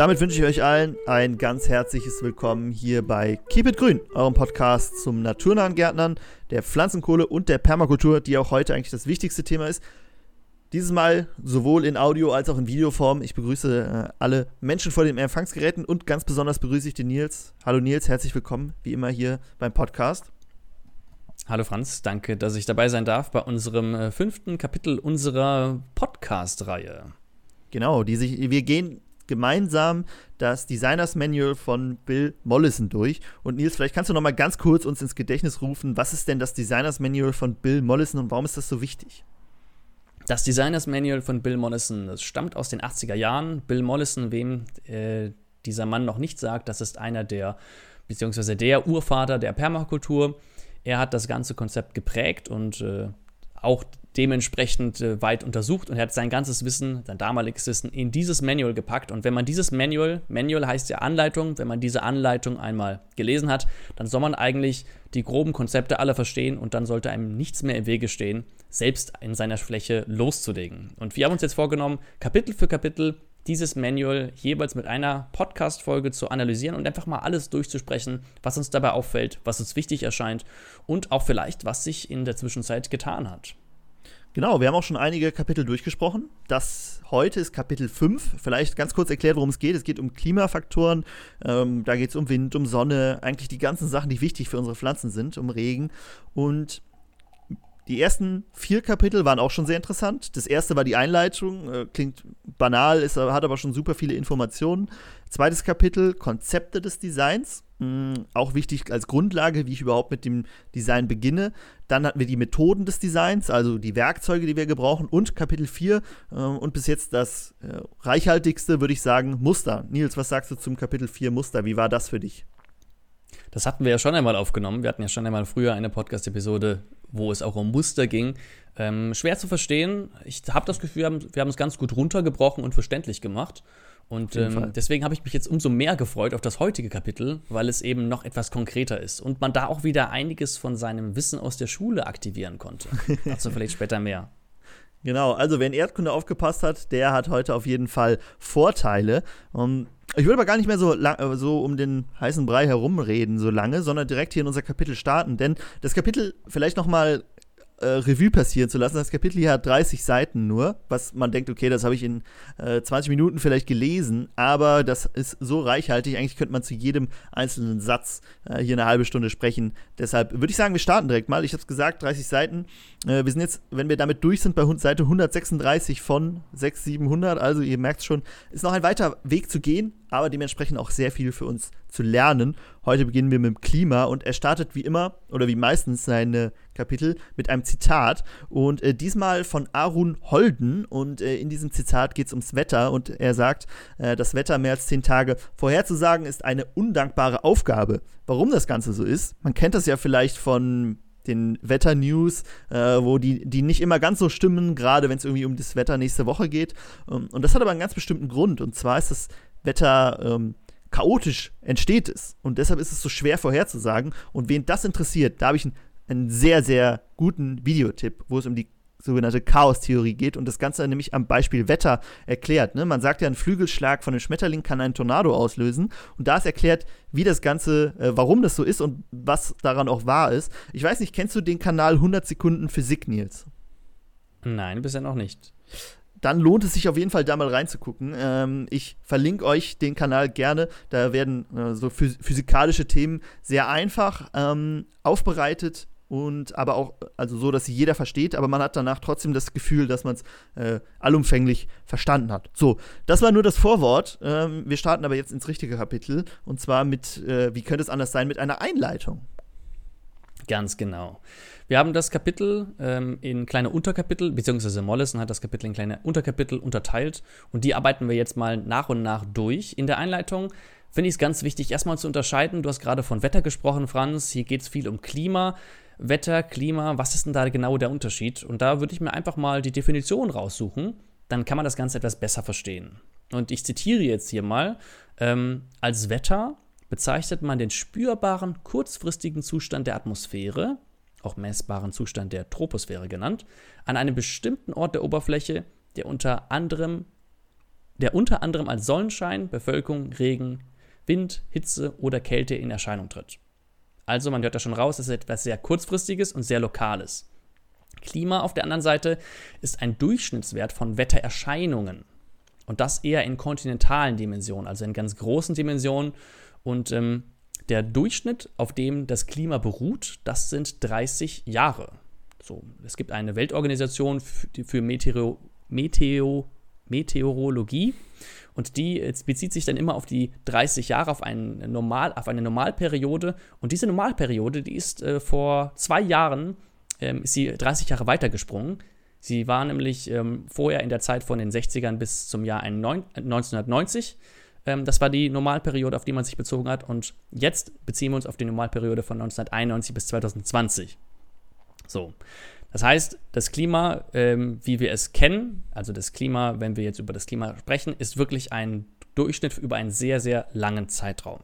damit wünsche ich euch allen ein ganz herzliches Willkommen hier bei Keep It Grün, eurem Podcast zum naturnahen Gärtnern, der Pflanzenkohle und der Permakultur, die auch heute eigentlich das wichtigste Thema ist. Dieses Mal sowohl in Audio- als auch in Videoform. Ich begrüße äh, alle Menschen vor den Empfangsgeräten und ganz besonders begrüße ich den Nils. Hallo Nils, herzlich willkommen, wie immer hier beim Podcast. Hallo Franz, danke, dass ich dabei sein darf bei unserem äh, fünften Kapitel unserer Podcast-Reihe. Genau, die sich, wir gehen gemeinsam das Designers Manual von Bill Mollison durch. Und Nils, vielleicht kannst du noch mal ganz kurz uns ins Gedächtnis rufen, was ist denn das Designers Manual von Bill Mollison und warum ist das so wichtig? Das Designers Manual von Bill Mollison, das stammt aus den 80er Jahren. Bill Mollison, wem äh, dieser Mann noch nicht sagt, das ist einer der, beziehungsweise der Urvater der Permakultur. Er hat das ganze Konzept geprägt und äh, auch dementsprechend äh, weit untersucht und er hat sein ganzes Wissen, sein damaliges Wissen in dieses Manual gepackt. Und wenn man dieses Manual, Manual heißt ja Anleitung, wenn man diese Anleitung einmal gelesen hat, dann soll man eigentlich die groben Konzepte alle verstehen und dann sollte einem nichts mehr im Wege stehen, selbst in seiner Fläche loszulegen. Und wir haben uns jetzt vorgenommen, Kapitel für Kapitel dieses Manual jeweils mit einer Podcast-Folge zu analysieren und einfach mal alles durchzusprechen, was uns dabei auffällt, was uns wichtig erscheint und auch vielleicht, was sich in der Zwischenzeit getan hat. Genau, wir haben auch schon einige Kapitel durchgesprochen. Das heute ist Kapitel 5. Vielleicht ganz kurz erklärt, worum es geht. Es geht um Klimafaktoren. Ähm, da geht es um Wind, um Sonne, eigentlich die ganzen Sachen, die wichtig für unsere Pflanzen sind, um Regen. Und die ersten vier Kapitel waren auch schon sehr interessant. Das erste war die Einleitung, äh, klingt banal, ist, hat aber schon super viele Informationen. Zweites Kapitel, Konzepte des Designs. Mh, mm, auch wichtig als Grundlage, wie ich überhaupt mit dem Design beginne. Dann hatten wir die Methoden des Designs, also die Werkzeuge, die wir gebrauchen. Und Kapitel 4 äh, und bis jetzt das äh, reichhaltigste, würde ich sagen, Muster. Nils, was sagst du zum Kapitel 4 Muster? Wie war das für dich? Das hatten wir ja schon einmal aufgenommen. Wir hatten ja schon einmal früher eine Podcast-Episode, wo es auch um Muster ging. Ähm, schwer zu verstehen. Ich habe das Gefühl, wir haben es ganz gut runtergebrochen und verständlich gemacht. Und ähm, deswegen habe ich mich jetzt umso mehr gefreut auf das heutige Kapitel, weil es eben noch etwas konkreter ist und man da auch wieder einiges von seinem Wissen aus der Schule aktivieren konnte. Dazu vielleicht später mehr. Genau, also wer in Erdkunde aufgepasst hat, der hat heute auf jeden Fall Vorteile. Um, ich würde aber gar nicht mehr so, lang, äh, so um den heißen Brei herumreden so lange, sondern direkt hier in unser Kapitel starten. Denn das Kapitel vielleicht noch mal äh, Revue passieren zu lassen. Das Kapitel hier hat 30 Seiten nur, was man denkt, okay, das habe ich in äh, 20 Minuten vielleicht gelesen, aber das ist so reichhaltig, eigentlich könnte man zu jedem einzelnen Satz äh, hier eine halbe Stunde sprechen. Deshalb würde ich sagen, wir starten direkt mal. Ich habe es gesagt, 30 Seiten. Äh, wir sind jetzt, wenn wir damit durch sind, bei Seite 136 von 600, 700, also ihr merkt schon, ist noch ein weiter Weg zu gehen, aber dementsprechend auch sehr viel für uns zu lernen. Heute beginnen wir mit dem Klima und er startet wie immer oder wie meistens seine Kapitel mit einem Zitat und äh, diesmal von Arun Holden und äh, in diesem Zitat geht es ums Wetter und er sagt, äh, das Wetter mehr als zehn Tage vorherzusagen ist eine undankbare Aufgabe. Warum das Ganze so ist, man kennt das ja vielleicht von den Wetter-News, äh, wo die, die nicht immer ganz so stimmen, gerade wenn es irgendwie um das Wetter nächste Woche geht. Ähm, und das hat aber einen ganz bestimmten Grund. Und zwar ist das Wetter ähm, chaotisch entsteht es. Und deshalb ist es so schwer vorherzusagen. Und wen das interessiert, da habe ich einen sehr, sehr guten Videotipp, wo es um die sogenannte Chaos-Theorie geht und das Ganze nämlich am Beispiel Wetter erklärt. Ne? Man sagt ja, ein Flügelschlag von einem Schmetterling kann einen Tornado auslösen und da ist erklärt, wie das Ganze, äh, warum das so ist und was daran auch wahr ist. Ich weiß nicht, kennst du den Kanal 100 Sekunden Physik, Nils? Nein, bisher noch nicht dann lohnt es sich auf jeden Fall da mal reinzugucken. Ähm, ich verlinke euch den Kanal gerne. Da werden äh, so physikalische Themen sehr einfach ähm, aufbereitet und aber auch, also so, dass sie jeder versteht, aber man hat danach trotzdem das Gefühl, dass man es äh, allumfänglich verstanden hat. So, das war nur das Vorwort. Ähm, wir starten aber jetzt ins richtige Kapitel und zwar mit, äh, wie könnte es anders sein, mit einer Einleitung. Ganz genau. Wir haben das Kapitel ähm, in kleine Unterkapitel, beziehungsweise Mollison hat das Kapitel in kleine Unterkapitel unterteilt und die arbeiten wir jetzt mal nach und nach durch. In der Einleitung finde ich es ganz wichtig, erstmal zu unterscheiden. Du hast gerade von Wetter gesprochen, Franz. Hier geht es viel um Klima. Wetter, Klima, was ist denn da genau der Unterschied? Und da würde ich mir einfach mal die Definition raussuchen. Dann kann man das Ganze etwas besser verstehen. Und ich zitiere jetzt hier mal: ähm, Als Wetter bezeichnet man den spürbaren kurzfristigen Zustand der Atmosphäre, auch messbaren Zustand der Troposphäre genannt, an einem bestimmten Ort der Oberfläche, der unter anderem der unter anderem als Sonnenschein, Bevölkerung, Regen, Wind, Hitze oder Kälte in Erscheinung tritt. Also man hört da schon raus, es ist etwas sehr kurzfristiges und sehr lokales. Klima auf der anderen Seite ist ein Durchschnittswert von Wettererscheinungen. Und das eher in kontinentalen Dimensionen, also in ganz großen Dimensionen. Und ähm, der Durchschnitt, auf dem das Klima beruht, das sind 30 Jahre. So, es gibt eine Weltorganisation für Meteoro, Meteo, Meteorologie und die bezieht sich dann immer auf die 30 Jahre, auf, ein Normal, auf eine Normalperiode. Und diese Normalperiode, die ist äh, vor zwei Jahren, ähm, ist sie 30 Jahre weitergesprungen. Sie war nämlich ähm, vorher in der Zeit von den 60ern bis zum Jahr 1990. Ähm, das war die Normalperiode, auf die man sich bezogen hat. Und jetzt beziehen wir uns auf die Normalperiode von 1991 bis 2020. So. Das heißt, das Klima, ähm, wie wir es kennen, also das Klima, wenn wir jetzt über das Klima sprechen, ist wirklich ein Durchschnitt über einen sehr, sehr langen Zeitraum.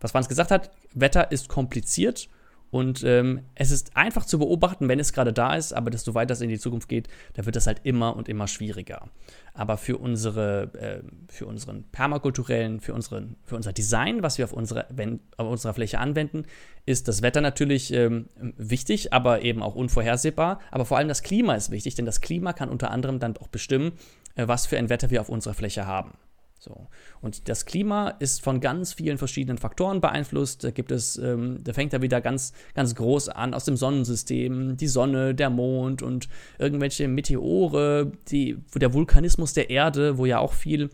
Was Franz gesagt hat, Wetter ist kompliziert und ähm, es ist einfach zu beobachten, wenn es gerade da ist, aber desto weiter es in die Zukunft geht, da wird es halt immer und immer schwieriger. Aber für, unsere, äh, für unseren permakulturellen, für, unseren, für unser Design, was wir auf, unsere, wenn, auf unserer Fläche anwenden, ist das Wetter natürlich ähm, wichtig, aber eben auch unvorhersehbar. Aber vor allem das Klima ist wichtig, denn das Klima kann unter anderem dann auch bestimmen, äh, was für ein Wetter wir auf unserer Fläche haben. So. Und das Klima ist von ganz vielen verschiedenen Faktoren beeinflusst. Da gibt es, ähm, da fängt er wieder ganz, ganz groß an aus dem Sonnensystem, die Sonne, der Mond und irgendwelche Meteore, die, der Vulkanismus der Erde, wo ja auch viel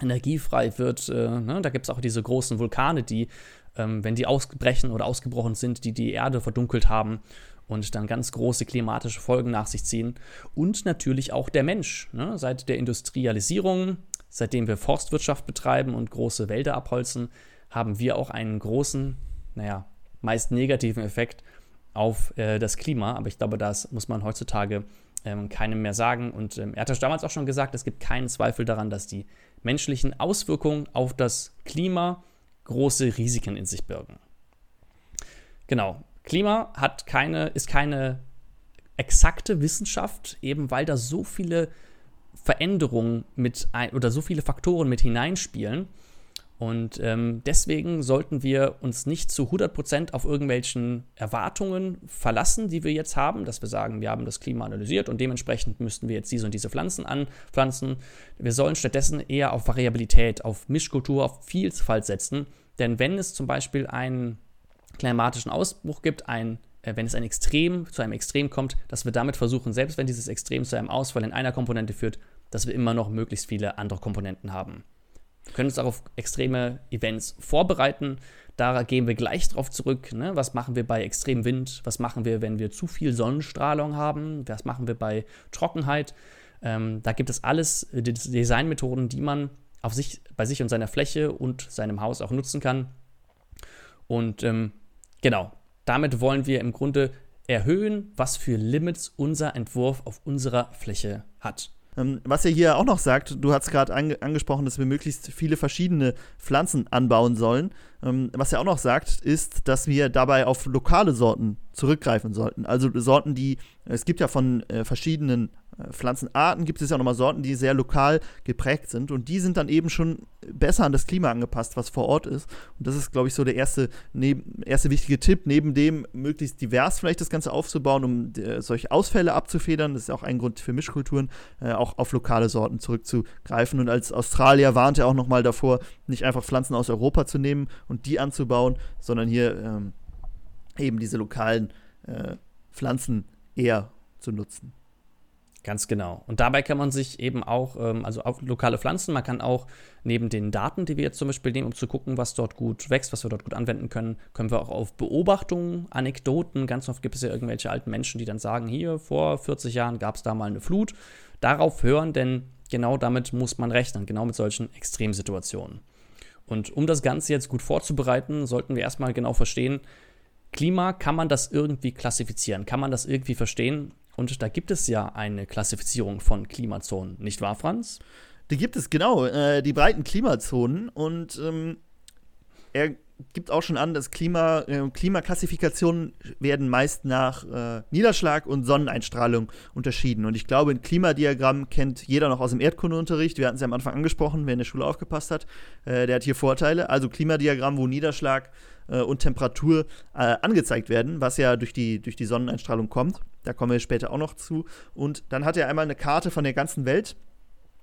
Energie frei wird. Äh, ne? Da gibt es auch diese großen Vulkane, die, ähm, wenn die ausbrechen oder ausgebrochen sind, die die Erde verdunkelt haben und dann ganz große klimatische Folgen nach sich ziehen. Und natürlich auch der Mensch. Ne? Seit der Industrialisierung Seitdem wir Forstwirtschaft betreiben und große Wälder abholzen, haben wir auch einen großen, naja, meist negativen Effekt auf äh, das Klima. Aber ich glaube, das muss man heutzutage ähm, keinem mehr sagen. Und ähm, er hat damals auch schon gesagt, es gibt keinen Zweifel daran, dass die menschlichen Auswirkungen auf das Klima große Risiken in sich birgen. Genau. Klima hat keine, ist keine exakte Wissenschaft, eben weil da so viele Veränderungen mit ein, oder so viele Faktoren mit hineinspielen. Und ähm, deswegen sollten wir uns nicht zu 100% auf irgendwelchen Erwartungen verlassen, die wir jetzt haben, dass wir sagen, wir haben das Klima analysiert und dementsprechend müssten wir jetzt diese und diese Pflanzen anpflanzen. Wir sollen stattdessen eher auf Variabilität, auf Mischkultur, auf Vielfalt setzen. Denn wenn es zum Beispiel einen klimatischen Ausbruch gibt, ein äh, wenn es ein Extrem zu einem Extrem kommt, dass wir damit versuchen, selbst wenn dieses Extrem zu einem Ausfall in einer Komponente führt, dass wir immer noch möglichst viele andere Komponenten haben. Wir können uns auch auf extreme Events vorbereiten. Da gehen wir gleich drauf zurück. Ne? Was machen wir bei extremem Wind? Was machen wir, wenn wir zu viel Sonnenstrahlung haben? Was machen wir bei Trockenheit? Ähm, da gibt es alles äh, Designmethoden, die man auf sich, bei sich und seiner Fläche und seinem Haus auch nutzen kann. Und ähm, genau, damit wollen wir im Grunde erhöhen, was für Limits unser Entwurf auf unserer Fläche hat. Ähm, was er hier auch noch sagt, du hast gerade ange angesprochen, dass wir möglichst viele verschiedene Pflanzen anbauen sollen. Ähm, was er auch noch sagt, ist, dass wir dabei auf lokale Sorten zurückgreifen sollten. Also Sorten, die, es gibt ja von äh, verschiedenen Pflanzenarten gibt es ja nochmal Sorten, die sehr lokal geprägt sind und die sind dann eben schon besser an das Klima angepasst, was vor Ort ist. Und das ist, glaube ich, so der erste, neben, erste wichtige Tipp, neben dem möglichst divers vielleicht das Ganze aufzubauen, um äh, solche Ausfälle abzufedern. Das ist auch ein Grund für Mischkulturen, äh, auch auf lokale Sorten zurückzugreifen. Und als Australier warnt er auch nochmal davor, nicht einfach Pflanzen aus Europa zu nehmen und die anzubauen, sondern hier ähm, eben diese lokalen äh, Pflanzen eher zu nutzen. Ganz genau. Und dabei kann man sich eben auch, ähm, also auf lokale Pflanzen, man kann auch neben den Daten, die wir jetzt zum Beispiel nehmen, um zu gucken, was dort gut wächst, was wir dort gut anwenden können, können wir auch auf Beobachtungen, Anekdoten, ganz oft gibt es ja irgendwelche alten Menschen, die dann sagen, hier vor 40 Jahren gab es da mal eine Flut, darauf hören, denn genau damit muss man rechnen, genau mit solchen Extremsituationen. Und um das Ganze jetzt gut vorzubereiten, sollten wir erstmal genau verstehen, Klima, kann man das irgendwie klassifizieren? Kann man das irgendwie verstehen? Und da gibt es ja eine Klassifizierung von Klimazonen, nicht wahr, Franz? Die gibt es, genau. Äh, die breiten Klimazonen. Und ähm, er gibt auch schon an, dass Klima, äh, Klimaklassifikationen werden meist nach äh, Niederschlag und Sonneneinstrahlung unterschieden. Und ich glaube, ein Klimadiagramm kennt jeder noch aus dem Erdkundeunterricht. Wir hatten es ja am Anfang angesprochen, wer in der Schule aufgepasst hat. Äh, der hat hier Vorteile. Also Klimadiagramm, wo Niederschlag äh, und Temperatur äh, angezeigt werden, was ja durch die, durch die Sonneneinstrahlung kommt. Da kommen wir später auch noch zu. Und dann hat er einmal eine Karte von der ganzen Welt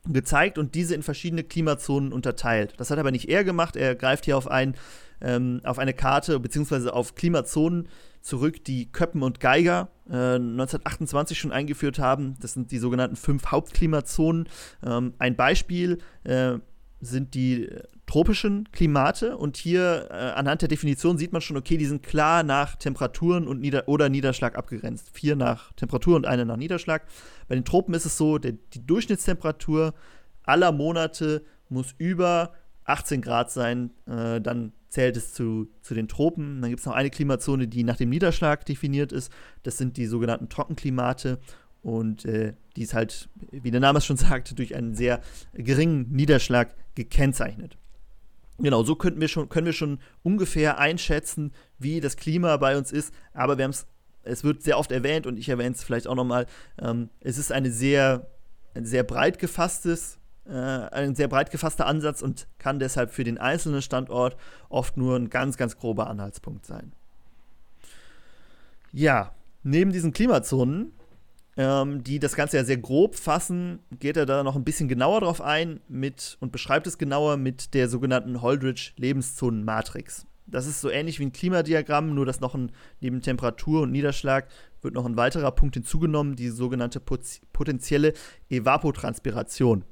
gezeigt und diese in verschiedene Klimazonen unterteilt. Das hat aber nicht er gemacht. Er greift hier auf, ein, ähm, auf eine Karte bzw. auf Klimazonen zurück, die Köppen und Geiger äh, 1928 schon eingeführt haben. Das sind die sogenannten fünf Hauptklimazonen. Ähm, ein Beispiel äh, sind die tropischen Klimate und hier äh, anhand der Definition sieht man schon, okay, die sind klar nach Temperaturen und Nieder oder Niederschlag abgegrenzt. Vier nach Temperatur und eine nach Niederschlag. Bei den Tropen ist es so, der, die Durchschnittstemperatur aller Monate muss über 18 Grad sein, äh, dann zählt es zu, zu den Tropen. Dann gibt es noch eine Klimazone, die nach dem Niederschlag definiert ist. Das sind die sogenannten Trockenklimate. Und äh, die ist halt, wie der Name es schon sagt, durch einen sehr geringen Niederschlag gekennzeichnet. Genau, so könnten wir schon, können wir schon ungefähr einschätzen, wie das Klima bei uns ist. Aber wir haben es, es wird sehr oft erwähnt und ich erwähne es vielleicht auch nochmal. Ähm, es ist eine sehr, ein sehr breit gefasstes, äh, ein sehr breit gefasster Ansatz und kann deshalb für den einzelnen Standort oft nur ein ganz, ganz grober Anhaltspunkt sein. Ja, neben diesen Klimazonen ähm, die das Ganze ja sehr grob fassen, geht er da noch ein bisschen genauer drauf ein mit und beschreibt es genauer mit der sogenannten Holdridge-Lebenszonenmatrix. Das ist so ähnlich wie ein Klimadiagramm, nur dass noch ein, neben Temperatur und Niederschlag wird noch ein weiterer Punkt hinzugenommen, die sogenannte potenzielle Evapotranspiration.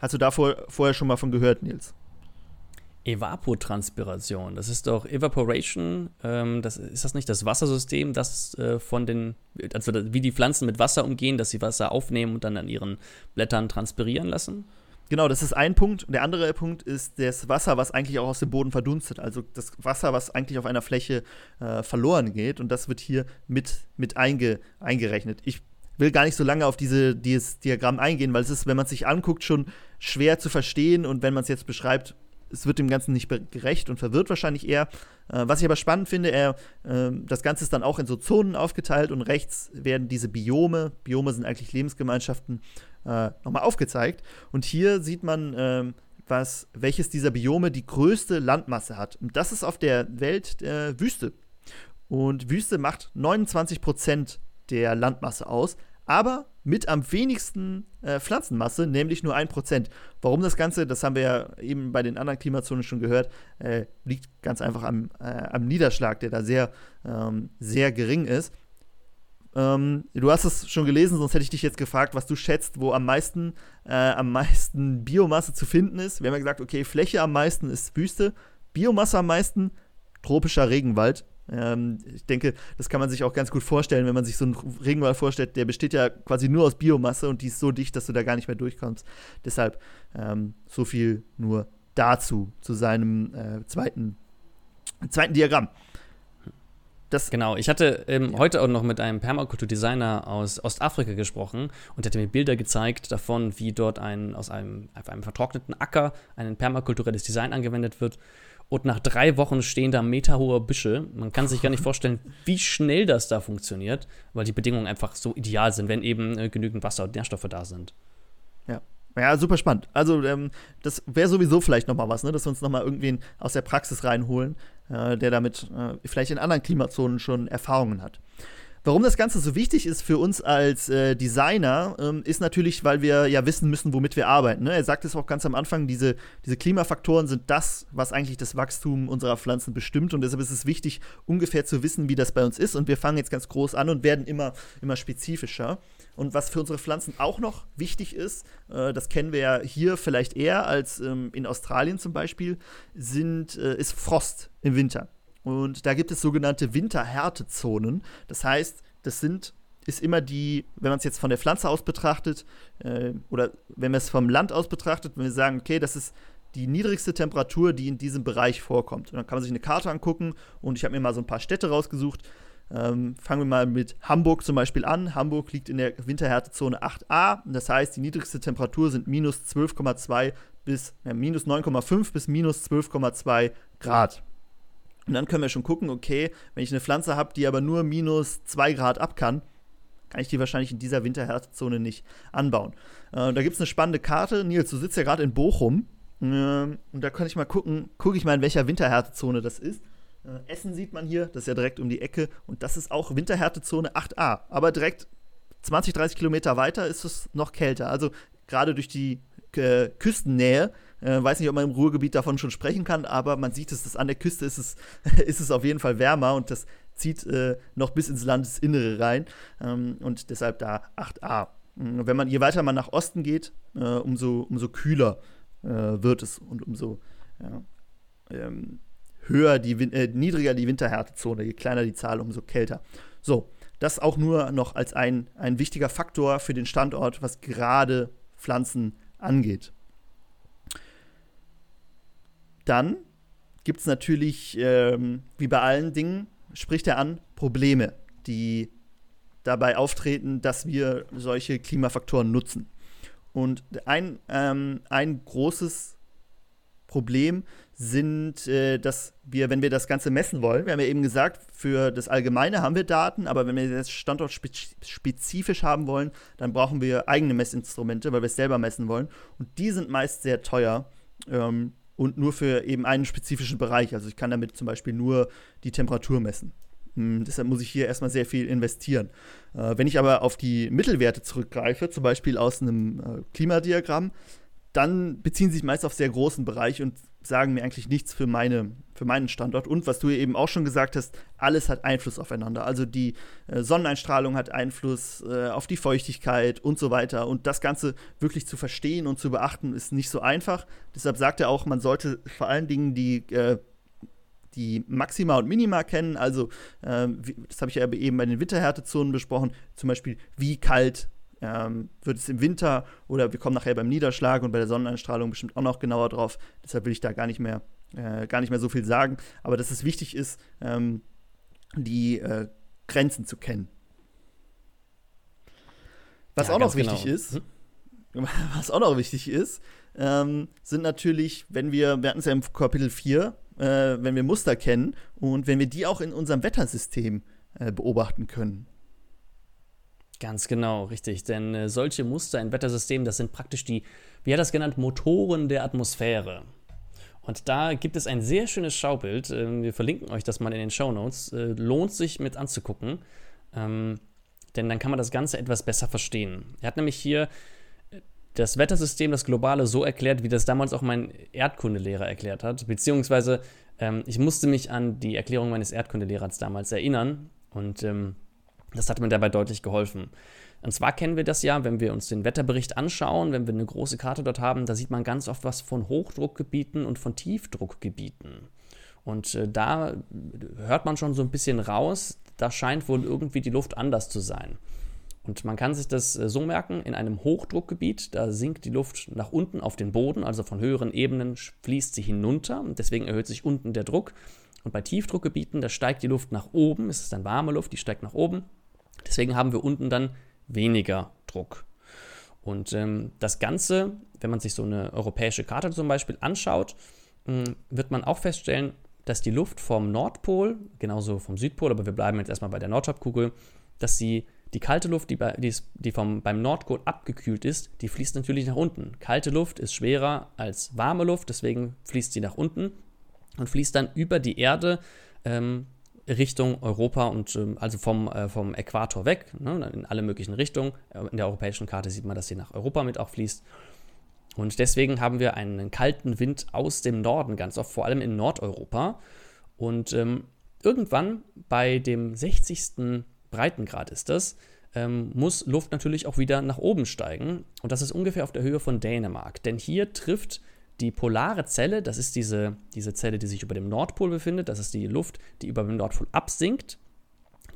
Hast du davor vorher schon mal von gehört, Nils? Evapotranspiration, das ist doch Evaporation, ähm, das, ist das nicht das Wassersystem, das äh, von den, also wie die Pflanzen mit Wasser umgehen, dass sie Wasser aufnehmen und dann an ihren Blättern transpirieren lassen? Genau, das ist ein Punkt. Der andere Punkt ist das Wasser, was eigentlich auch aus dem Boden verdunstet. Also das Wasser, was eigentlich auf einer Fläche äh, verloren geht. Und das wird hier mit, mit einge, eingerechnet. Ich will gar nicht so lange auf diese, dieses Diagramm eingehen, weil es ist, wenn man es sich anguckt, schon schwer zu verstehen. Und wenn man es jetzt beschreibt, es wird dem Ganzen nicht gerecht und verwirrt wahrscheinlich eher. Äh, was ich aber spannend finde, er, äh, das Ganze ist dann auch in so Zonen aufgeteilt und rechts werden diese Biome, Biome sind eigentlich Lebensgemeinschaften, äh, nochmal aufgezeigt. Und hier sieht man, ähm, was, welches dieser Biome die größte Landmasse hat. Und das ist auf der Welt äh, Wüste. Und Wüste macht 29 Prozent der Landmasse aus aber mit am wenigsten äh, Pflanzenmasse, nämlich nur 1%. Warum das Ganze, das haben wir ja eben bei den anderen Klimazonen schon gehört, äh, liegt ganz einfach am, äh, am, Niederschlag, der da sehr, ähm, sehr gering ist. Ähm, du hast es schon gelesen, sonst hätte ich dich jetzt gefragt, was du schätzt, wo am meisten, äh, am meisten Biomasse zu finden ist. Wir haben ja gesagt, okay, Fläche am meisten ist Wüste, Biomasse am meisten tropischer Regenwald. Ähm, ich denke, das kann man sich auch ganz gut vorstellen, wenn man sich so einen Regenwald vorstellt, der besteht ja quasi nur aus Biomasse und die ist so dicht, dass du da gar nicht mehr durchkommst. Deshalb ähm, so viel nur dazu, zu seinem äh, zweiten, zweiten Diagramm. Das genau, ich hatte ähm, ja. heute auch noch mit einem Permakulturdesigner aus Ostafrika gesprochen und der hat mir Bilder gezeigt davon, wie dort ein, aus einem, auf einem vertrockneten Acker ein permakulturelles Design angewendet wird. Und nach drei Wochen stehen da meterhohe Büsche. Man kann sich gar nicht vorstellen, wie schnell das da funktioniert, weil die Bedingungen einfach so ideal sind, wenn eben äh, genügend Wasser und Nährstoffe da sind. Ja. Ja, super spannend. Also, ähm, das wäre sowieso vielleicht noch mal was, ne? dass wir uns noch mal irgendwen aus der Praxis reinholen, äh, der damit äh, vielleicht in anderen Klimazonen schon Erfahrungen hat. Warum das Ganze so wichtig ist für uns als äh, Designer, ähm, ist natürlich, weil wir ja wissen müssen, womit wir arbeiten. Ne? Er sagt es auch ganz am Anfang, diese, diese Klimafaktoren sind das, was eigentlich das Wachstum unserer Pflanzen bestimmt. Und deshalb ist es wichtig, ungefähr zu wissen, wie das bei uns ist. Und wir fangen jetzt ganz groß an und werden immer, immer spezifischer. Und was für unsere Pflanzen auch noch wichtig ist, äh, das kennen wir ja hier vielleicht eher als ähm, in Australien zum Beispiel, sind, äh, ist Frost im Winter. Und da gibt es sogenannte Winterhärtezonen. Das heißt, das sind ist immer die, wenn man es jetzt von der Pflanze aus betrachtet, äh, oder wenn man es vom Land aus betrachtet, wenn wir sagen, okay, das ist die niedrigste Temperatur, die in diesem Bereich vorkommt. Und dann kann man sich eine Karte angucken und ich habe mir mal so ein paar Städte rausgesucht. Ähm, fangen wir mal mit Hamburg zum Beispiel an. Hamburg liegt in der Winterhärtezone 8a. Das heißt, die niedrigste Temperatur sind minus 12,2 bis äh, minus 9,5 bis minus 12,2 Grad. Und dann können wir schon gucken, okay, wenn ich eine Pflanze habe, die aber nur minus 2 Grad ab kann, kann ich die wahrscheinlich in dieser Winterhärtezone nicht anbauen. Äh, da gibt es eine spannende Karte. Nils, du sitzt ja gerade in Bochum. Äh, und da kann ich mal gucken, gucke ich mal, in welcher Winterhärtezone das ist. Äh, Essen sieht man hier, das ist ja direkt um die Ecke. Und das ist auch Winterhärtezone 8a. Aber direkt 20, 30 Kilometer weiter ist es noch kälter. Also gerade durch die äh, Küstennähe äh, weiß nicht, ob man im Ruhrgebiet davon schon sprechen kann, aber man sieht es, dass an der Küste ist es, ist es auf jeden Fall wärmer und das zieht äh, noch bis ins Landesinnere rein. Ähm, und deshalb da 8a. Mm, wenn man, je weiter man nach Osten geht, äh, umso, umso kühler äh, wird es und umso ja, ähm, höher die, äh, niedriger die Winterhärtezone, je kleiner die Zahl, umso kälter. So, das auch nur noch als ein, ein wichtiger Faktor für den Standort, was gerade Pflanzen angeht. Dann gibt es natürlich, ähm, wie bei allen Dingen, spricht er an, Probleme, die dabei auftreten, dass wir solche Klimafaktoren nutzen. Und ein, ähm, ein großes Problem sind, äh, dass wir, wenn wir das Ganze messen wollen, wir haben ja eben gesagt, für das Allgemeine haben wir Daten, aber wenn wir das Standort spezifisch haben wollen, dann brauchen wir eigene Messinstrumente, weil wir es selber messen wollen. Und die sind meist sehr teuer. Ähm, und nur für eben einen spezifischen Bereich. Also ich kann damit zum Beispiel nur die Temperatur messen. Hm, deshalb muss ich hier erstmal sehr viel investieren. Äh, wenn ich aber auf die Mittelwerte zurückgreife, zum Beispiel aus einem äh, Klimadiagramm, dann beziehen sie sich meist auf sehr großen Bereich und sagen mir eigentlich nichts für, meine, für meinen Standort. Und was du eben auch schon gesagt hast, alles hat Einfluss aufeinander. Also die äh, Sonneneinstrahlung hat Einfluss äh, auf die Feuchtigkeit und so weiter. Und das Ganze wirklich zu verstehen und zu beachten, ist nicht so einfach. Deshalb sagt er auch, man sollte vor allen Dingen die äh, die Maxima und Minima kennen. Also, äh, wie, das habe ich ja eben bei den Winterhärtezonen besprochen. Zum Beispiel, wie kalt ähm, wird es im Winter oder wir kommen nachher beim Niederschlag und bei der Sonneneinstrahlung bestimmt auch noch genauer drauf. Deshalb will ich da gar nicht mehr, äh, gar nicht mehr so viel sagen. Aber dass es wichtig ist, ähm, die äh, Grenzen zu kennen. Was ja, auch noch wichtig genau. ist, hm? was auch noch wichtig ist, ähm, sind natürlich, wenn wir, wir hatten es ja im Kapitel 4, äh, wenn wir Muster kennen und wenn wir die auch in unserem Wettersystem äh, beobachten können. Ganz genau, richtig. Denn äh, solche Muster in Wettersystemen, das sind praktisch die, wie hat das genannt, Motoren der Atmosphäre. Und da gibt es ein sehr schönes Schaubild. Äh, wir verlinken euch das mal in den Show Notes. Äh, lohnt sich mit anzugucken. Ähm, denn dann kann man das Ganze etwas besser verstehen. Er hat nämlich hier äh, das Wettersystem, das globale, so erklärt, wie das damals auch mein Erdkundelehrer erklärt hat. Beziehungsweise ähm, ich musste mich an die Erklärung meines Erdkundelehrers damals erinnern. Und ähm, das hat mir dabei deutlich geholfen. Und zwar kennen wir das ja, wenn wir uns den Wetterbericht anschauen, wenn wir eine große Karte dort haben, da sieht man ganz oft was von Hochdruckgebieten und von Tiefdruckgebieten. Und äh, da hört man schon so ein bisschen raus, da scheint wohl irgendwie die Luft anders zu sein. Und man kann sich das äh, so merken, in einem Hochdruckgebiet, da sinkt die Luft nach unten auf den Boden, also von höheren Ebenen fließt sie hinunter deswegen erhöht sich unten der Druck. Und bei Tiefdruckgebieten, da steigt die Luft nach oben, es ist dann warme Luft, die steigt nach oben Deswegen haben wir unten dann weniger Druck. Und ähm, das Ganze, wenn man sich so eine europäische Karte zum Beispiel anschaut, äh, wird man auch feststellen, dass die Luft vom Nordpol, genauso vom Südpol, aber wir bleiben jetzt erstmal bei der Nordhalbkugel, dass sie die kalte Luft, die, bei, die, die vom, beim Nordpol abgekühlt ist, die fließt natürlich nach unten. Kalte Luft ist schwerer als warme Luft, deswegen fließt sie nach unten und fließt dann über die Erde ähm, Richtung Europa und ähm, also vom, äh, vom Äquator weg, ne, in alle möglichen Richtungen. Äh, in der europäischen Karte sieht man, dass sie nach Europa mit auch fließt. Und deswegen haben wir einen kalten Wind aus dem Norden, ganz oft, vor allem in Nordeuropa. Und ähm, irgendwann bei dem 60. Breitengrad ist das, ähm, muss Luft natürlich auch wieder nach oben steigen. Und das ist ungefähr auf der Höhe von Dänemark. Denn hier trifft die polare Zelle, das ist diese, diese Zelle, die sich über dem Nordpol befindet, das ist die Luft, die über dem Nordpol absinkt,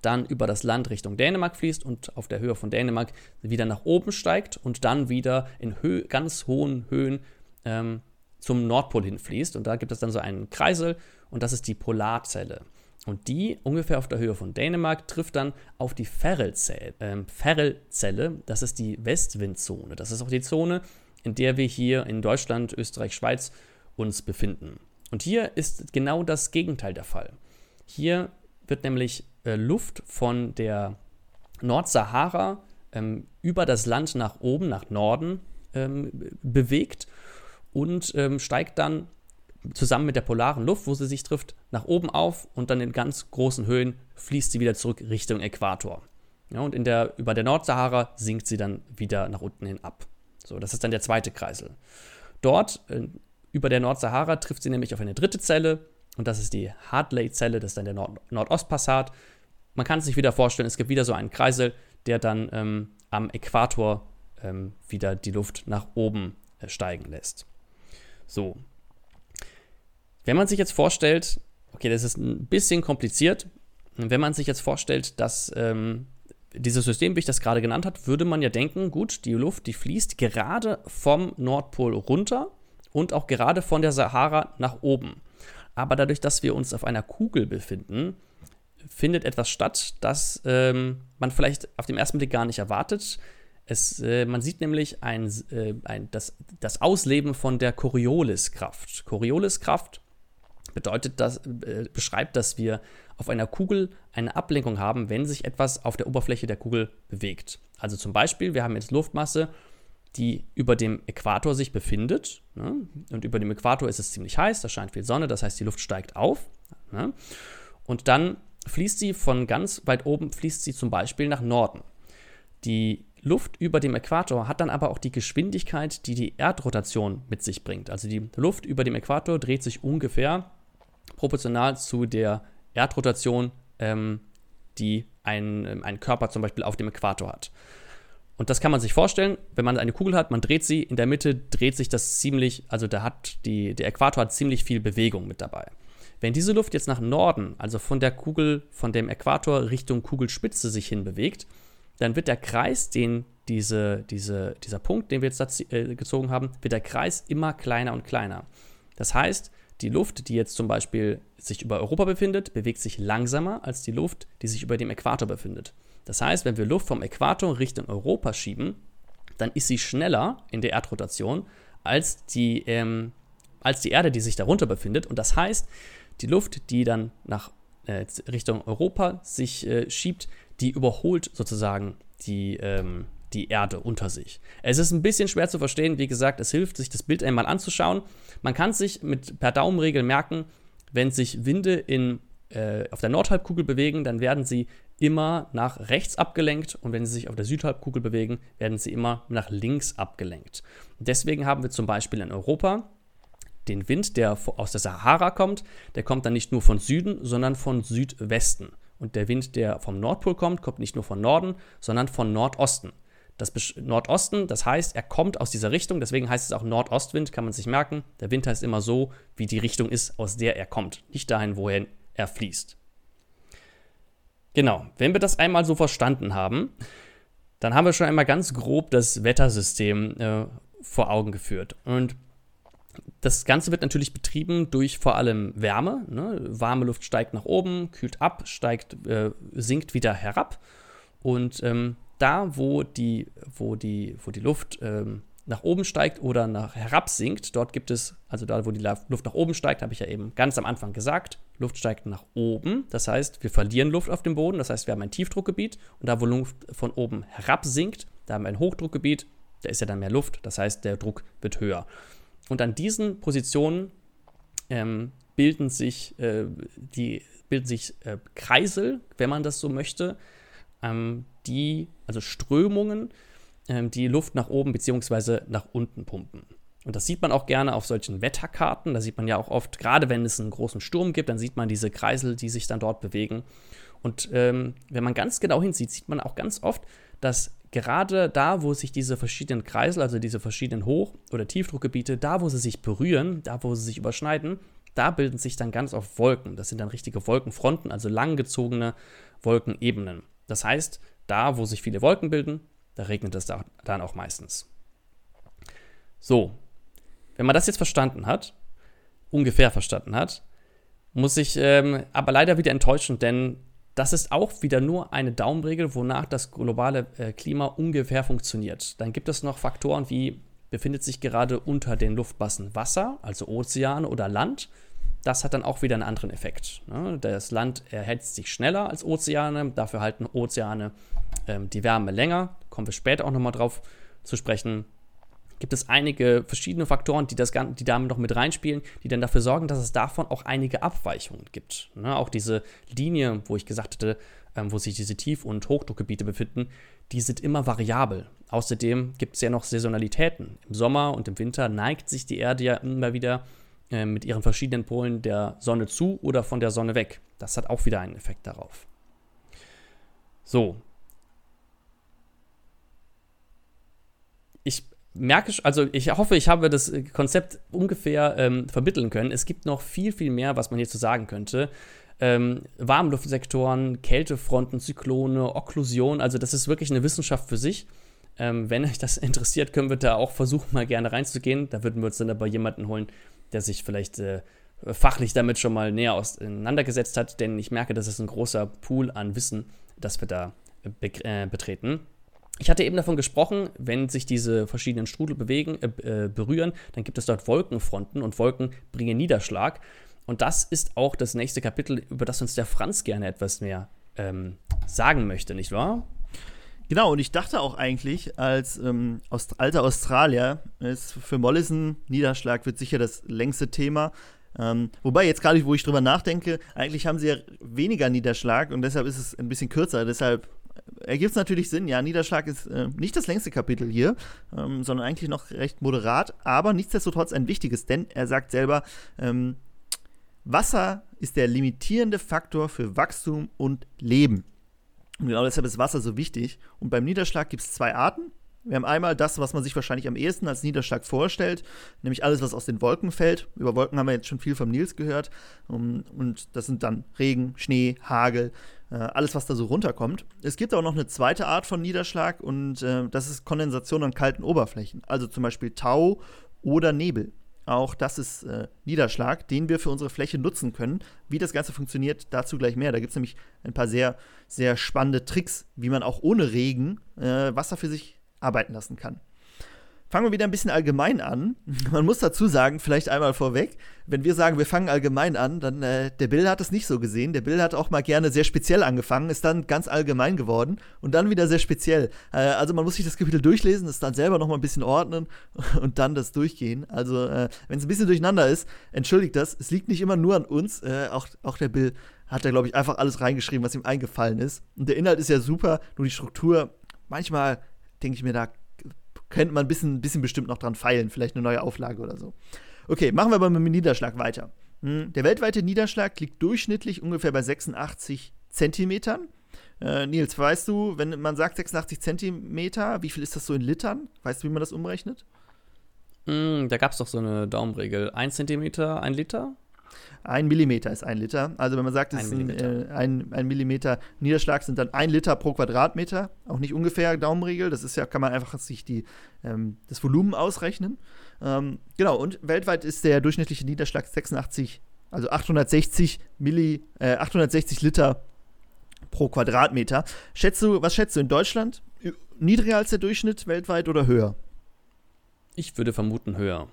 dann über das Land Richtung Dänemark fließt und auf der Höhe von Dänemark wieder nach oben steigt und dann wieder in Hö ganz hohen Höhen ähm, zum Nordpol hinfließt. Und da gibt es dann so einen Kreisel und das ist die Polarzelle. Und die ungefähr auf der Höhe von Dänemark trifft dann auf die Ferrelzelle. Ähm, Ferrelzelle, das ist die Westwindzone. Das ist auch die Zone, in der wir hier in Deutschland, Österreich, Schweiz uns befinden. Und hier ist genau das Gegenteil der Fall. Hier wird nämlich äh, Luft von der Nordsahara ähm, über das Land nach oben, nach Norden ähm, bewegt und ähm, steigt dann zusammen mit der polaren Luft, wo sie sich trifft, nach oben auf und dann in ganz großen Höhen fließt sie wieder zurück Richtung Äquator. Ja, und in der, über der Nordsahara sinkt sie dann wieder nach unten hin ab. So, das ist dann der zweite Kreisel. Dort, äh, über der Nordsahara, trifft sie nämlich auf eine dritte Zelle und das ist die Hartley-Zelle, das ist dann der Nord Nordostpassat. Man kann sich wieder vorstellen, es gibt wieder so einen Kreisel, der dann ähm, am Äquator ähm, wieder die Luft nach oben äh, steigen lässt. So. Wenn man sich jetzt vorstellt, okay, das ist ein bisschen kompliziert, wenn man sich jetzt vorstellt, dass ähm, dieses System, wie ich das gerade genannt habe, würde man ja denken, gut, die Luft, die fließt gerade vom Nordpol runter und auch gerade von der Sahara nach oben. Aber dadurch, dass wir uns auf einer Kugel befinden, findet etwas statt, das ähm, man vielleicht auf den ersten Blick gar nicht erwartet. Es, äh, man sieht nämlich ein, äh, ein, das, das Ausleben von der Corioliskraft. Corioliskraft bedeutet, dass, äh, beschreibt, dass wir auf einer Kugel eine Ablenkung haben, wenn sich etwas auf der Oberfläche der Kugel bewegt. Also zum Beispiel, wir haben jetzt Luftmasse, die über dem Äquator sich befindet. Ne? Und über dem Äquator ist es ziemlich heiß, da scheint viel Sonne, das heißt, die Luft steigt auf. Ne? Und dann fließt sie von ganz weit oben, fließt sie zum Beispiel nach Norden. Die Luft über dem Äquator hat dann aber auch die Geschwindigkeit, die die Erdrotation mit sich bringt. Also die Luft über dem Äquator dreht sich ungefähr proportional zu der Erdrotation, ähm, die ein, ähm, ein Körper zum Beispiel auf dem Äquator hat. Und das kann man sich vorstellen, wenn man eine Kugel hat, man dreht sie, in der Mitte dreht sich das ziemlich, also da hat die, der Äquator hat ziemlich viel Bewegung mit dabei. Wenn diese Luft jetzt nach Norden, also von der Kugel, von dem Äquator Richtung Kugelspitze sich hin bewegt, dann wird der Kreis, den diese, diese, dieser Punkt, den wir jetzt äh, gezogen haben, wird der Kreis immer kleiner und kleiner. Das heißt, die Luft, die jetzt zum Beispiel sich über Europa befindet, bewegt sich langsamer als die Luft, die sich über dem Äquator befindet. Das heißt, wenn wir Luft vom Äquator Richtung Europa schieben, dann ist sie schneller in der Erdrotation als die, ähm, als die Erde, die sich darunter befindet. Und das heißt, die Luft, die dann nach äh, Richtung Europa sich äh, schiebt, die überholt sozusagen die, ähm, die Erde unter sich. Es ist ein bisschen schwer zu verstehen, wie gesagt, es hilft, sich das Bild einmal anzuschauen. Man kann sich mit per Daumenregel merken, wenn sich Winde in, äh, auf der Nordhalbkugel bewegen, dann werden sie immer nach rechts abgelenkt und wenn sie sich auf der Südhalbkugel bewegen, werden sie immer nach links abgelenkt. Und deswegen haben wir zum Beispiel in Europa den Wind, der aus der Sahara kommt, der kommt dann nicht nur von Süden, sondern von Südwesten. Und der Wind, der vom Nordpol kommt, kommt nicht nur von Norden, sondern von Nordosten. Das Nordosten, das heißt, er kommt aus dieser Richtung, deswegen heißt es auch Nordostwind, kann man sich merken. Der Wind heißt immer so, wie die Richtung ist, aus der er kommt, nicht dahin, wohin er fließt. Genau, wenn wir das einmal so verstanden haben, dann haben wir schon einmal ganz grob das Wettersystem äh, vor Augen geführt. Und das Ganze wird natürlich betrieben durch vor allem Wärme. Ne? Warme Luft steigt nach oben, kühlt ab, steigt, äh, sinkt wieder herab. Und ähm, da, wo die, wo die, wo die Luft ähm, nach oben steigt oder nach herab sinkt, dort gibt es, also da, wo die Luft nach oben steigt, habe ich ja eben ganz am Anfang gesagt, Luft steigt nach oben. Das heißt, wir verlieren Luft auf dem Boden. Das heißt, wir haben ein Tiefdruckgebiet und da, wo Luft von oben herab sinkt, da haben wir ein Hochdruckgebiet. Da ist ja dann mehr Luft. Das heißt, der Druck wird höher. Und an diesen Positionen ähm, bilden sich, äh, die, bilden sich äh, Kreisel, wenn man das so möchte, ähm, die, also Strömungen, ähm, die Luft nach oben bzw. nach unten pumpen. Und das sieht man auch gerne auf solchen Wetterkarten. Da sieht man ja auch oft, gerade wenn es einen großen Sturm gibt, dann sieht man diese Kreisel, die sich dann dort bewegen. Und ähm, wenn man ganz genau hinsieht, sieht man auch ganz oft, dass gerade da, wo sich diese verschiedenen Kreisel, also diese verschiedenen Hoch- oder Tiefdruckgebiete, da, wo sie sich berühren, da, wo sie sich überschneiden, da bilden sich dann ganz oft Wolken. Das sind dann richtige Wolkenfronten, also langgezogene Wolkenebenen. Das heißt, da, wo sich viele Wolken bilden, da regnet es dann auch meistens. So, wenn man das jetzt verstanden hat, ungefähr verstanden hat, muss ich ähm, aber leider wieder enttäuschen, denn das ist auch wieder nur eine Daumenregel, wonach das globale äh, Klima ungefähr funktioniert. Dann gibt es noch Faktoren wie befindet sich gerade unter den Luftmassen Wasser, also Ozeane oder Land. Das hat dann auch wieder einen anderen Effekt. Ne? Das Land erhitzt sich schneller als Ozeane, dafür halten Ozeane ähm, die Wärme länger. Kommen wir später auch nochmal drauf zu sprechen. Gibt es einige verschiedene Faktoren, die, das, die damit noch mit reinspielen, die dann dafür sorgen, dass es davon auch einige Abweichungen gibt. Ne? Auch diese Linie, wo ich gesagt hatte, ähm, wo sich diese Tief- und Hochdruckgebiete befinden, die sind immer variabel. Außerdem gibt es ja noch Saisonalitäten. Im Sommer und im Winter neigt sich die Erde ja immer wieder äh, mit ihren verschiedenen Polen der Sonne zu oder von der Sonne weg. Das hat auch wieder einen Effekt darauf. So. Ich merke, also ich hoffe, ich habe das Konzept ungefähr ähm, vermitteln können. Es gibt noch viel, viel mehr, was man hierzu sagen könnte. Ähm, Warmluftsektoren, Kältefronten, Zyklone, Okklusion, also das ist wirklich eine Wissenschaft für sich. Ähm, wenn euch das interessiert, können wir da auch versuchen, mal gerne reinzugehen. Da würden wir uns dann aber jemanden holen, der sich vielleicht äh, fachlich damit schon mal näher auseinandergesetzt hat, denn ich merke, das ist ein großer Pool an Wissen, das wir da äh, be äh, betreten. Ich hatte eben davon gesprochen, wenn sich diese verschiedenen Strudel bewegen, äh, äh, berühren, dann gibt es dort Wolkenfronten und Wolken bringen Niederschlag. Und das ist auch das nächste Kapitel, über das uns der Franz gerne etwas mehr ähm, sagen möchte, nicht wahr? Genau, und ich dachte auch eigentlich, als ähm, Aust alter Australier, ist für Mollison Niederschlag wird sicher das längste Thema. Ähm, wobei jetzt gerade, wo ich drüber nachdenke, eigentlich haben sie ja weniger Niederschlag und deshalb ist es ein bisschen kürzer. Deshalb ergibt es natürlich Sinn. Ja, Niederschlag ist äh, nicht das längste Kapitel hier, ähm, sondern eigentlich noch recht moderat, aber nichtsdestotrotz ein wichtiges, denn er sagt selber, ähm, Wasser ist der limitierende Faktor für Wachstum und Leben. Und genau deshalb ist Wasser so wichtig. Und beim Niederschlag gibt es zwei Arten. Wir haben einmal das, was man sich wahrscheinlich am ehesten als Niederschlag vorstellt, nämlich alles, was aus den Wolken fällt. Über Wolken haben wir jetzt schon viel vom Nils gehört. Und das sind dann Regen, Schnee, Hagel, äh, alles, was da so runterkommt. Es gibt auch noch eine zweite Art von Niederschlag und äh, das ist Kondensation an kalten Oberflächen, also zum Beispiel Tau oder Nebel. Auch das ist äh, Niederschlag, den wir für unsere Fläche nutzen können. Wie das Ganze funktioniert, dazu gleich mehr. Da gibt es nämlich ein paar sehr, sehr spannende Tricks, wie man auch ohne Regen äh, Wasser für sich arbeiten lassen kann. Fangen wir wieder ein bisschen allgemein an. Man muss dazu sagen, vielleicht einmal vorweg, wenn wir sagen, wir fangen allgemein an, dann äh, der Bill hat es nicht so gesehen. Der Bill hat auch mal gerne sehr speziell angefangen, ist dann ganz allgemein geworden und dann wieder sehr speziell. Äh, also man muss sich das Kapitel durchlesen, es dann selber noch mal ein bisschen ordnen und dann das durchgehen. Also äh, wenn es ein bisschen durcheinander ist, entschuldigt das. Es liegt nicht immer nur an uns. Äh, auch, auch der Bill hat da, glaube ich, einfach alles reingeschrieben, was ihm eingefallen ist. Und der Inhalt ist ja super, nur die Struktur, manchmal denke ich mir, da könnte man ein bisschen, bisschen bestimmt noch dran feilen, vielleicht eine neue Auflage oder so. Okay, machen wir aber mit dem Niederschlag weiter. Hm, der weltweite Niederschlag liegt durchschnittlich ungefähr bei 86 Zentimetern. Äh, Nils, weißt du, wenn man sagt 86 Zentimeter, wie viel ist das so in Litern? Weißt du, wie man das umrechnet? Mm, da gab es doch so eine Daumenregel. Ein Zentimeter, ein Liter? Ein Millimeter ist ein Liter. Also wenn man sagt, es ist ein, äh, ein, ein, Millimeter Niederschlag, sind dann ein Liter pro Quadratmeter. Auch nicht ungefähr Daumenregel. Das ist ja, kann man einfach sich die, ähm, das Volumen ausrechnen. Ähm, genau, und weltweit ist der durchschnittliche Niederschlag 86, also 860 Milli, äh, 860 Liter pro Quadratmeter. Schätzt du, was schätzt du in Deutschland? Niedriger als der Durchschnitt weltweit oder höher? Ich würde vermuten höher.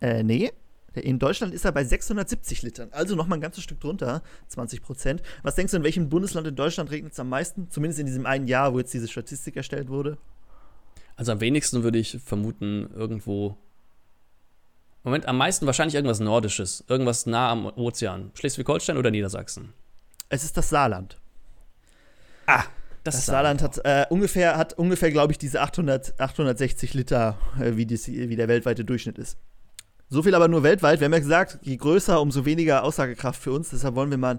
Äh, nee, in Deutschland ist er bei 670 Litern, also nochmal ein ganzes Stück drunter, 20 Prozent. Was denkst du, in welchem Bundesland in Deutschland regnet es am meisten? Zumindest in diesem einen Jahr, wo jetzt diese Statistik erstellt wurde. Also am wenigsten würde ich vermuten, irgendwo. Moment, am meisten wahrscheinlich irgendwas Nordisches, irgendwas nah am Ozean. Schleswig-Holstein oder Niedersachsen? Es ist das Saarland. Ah, das, das Saarland hat äh, ungefähr, hat ungefähr, glaube ich, diese 800, 860 Liter, äh, wie, dies, wie der weltweite Durchschnitt ist. So viel aber nur weltweit. Wir haben ja gesagt, je größer, umso weniger Aussagekraft für uns. Deshalb wollen wir mal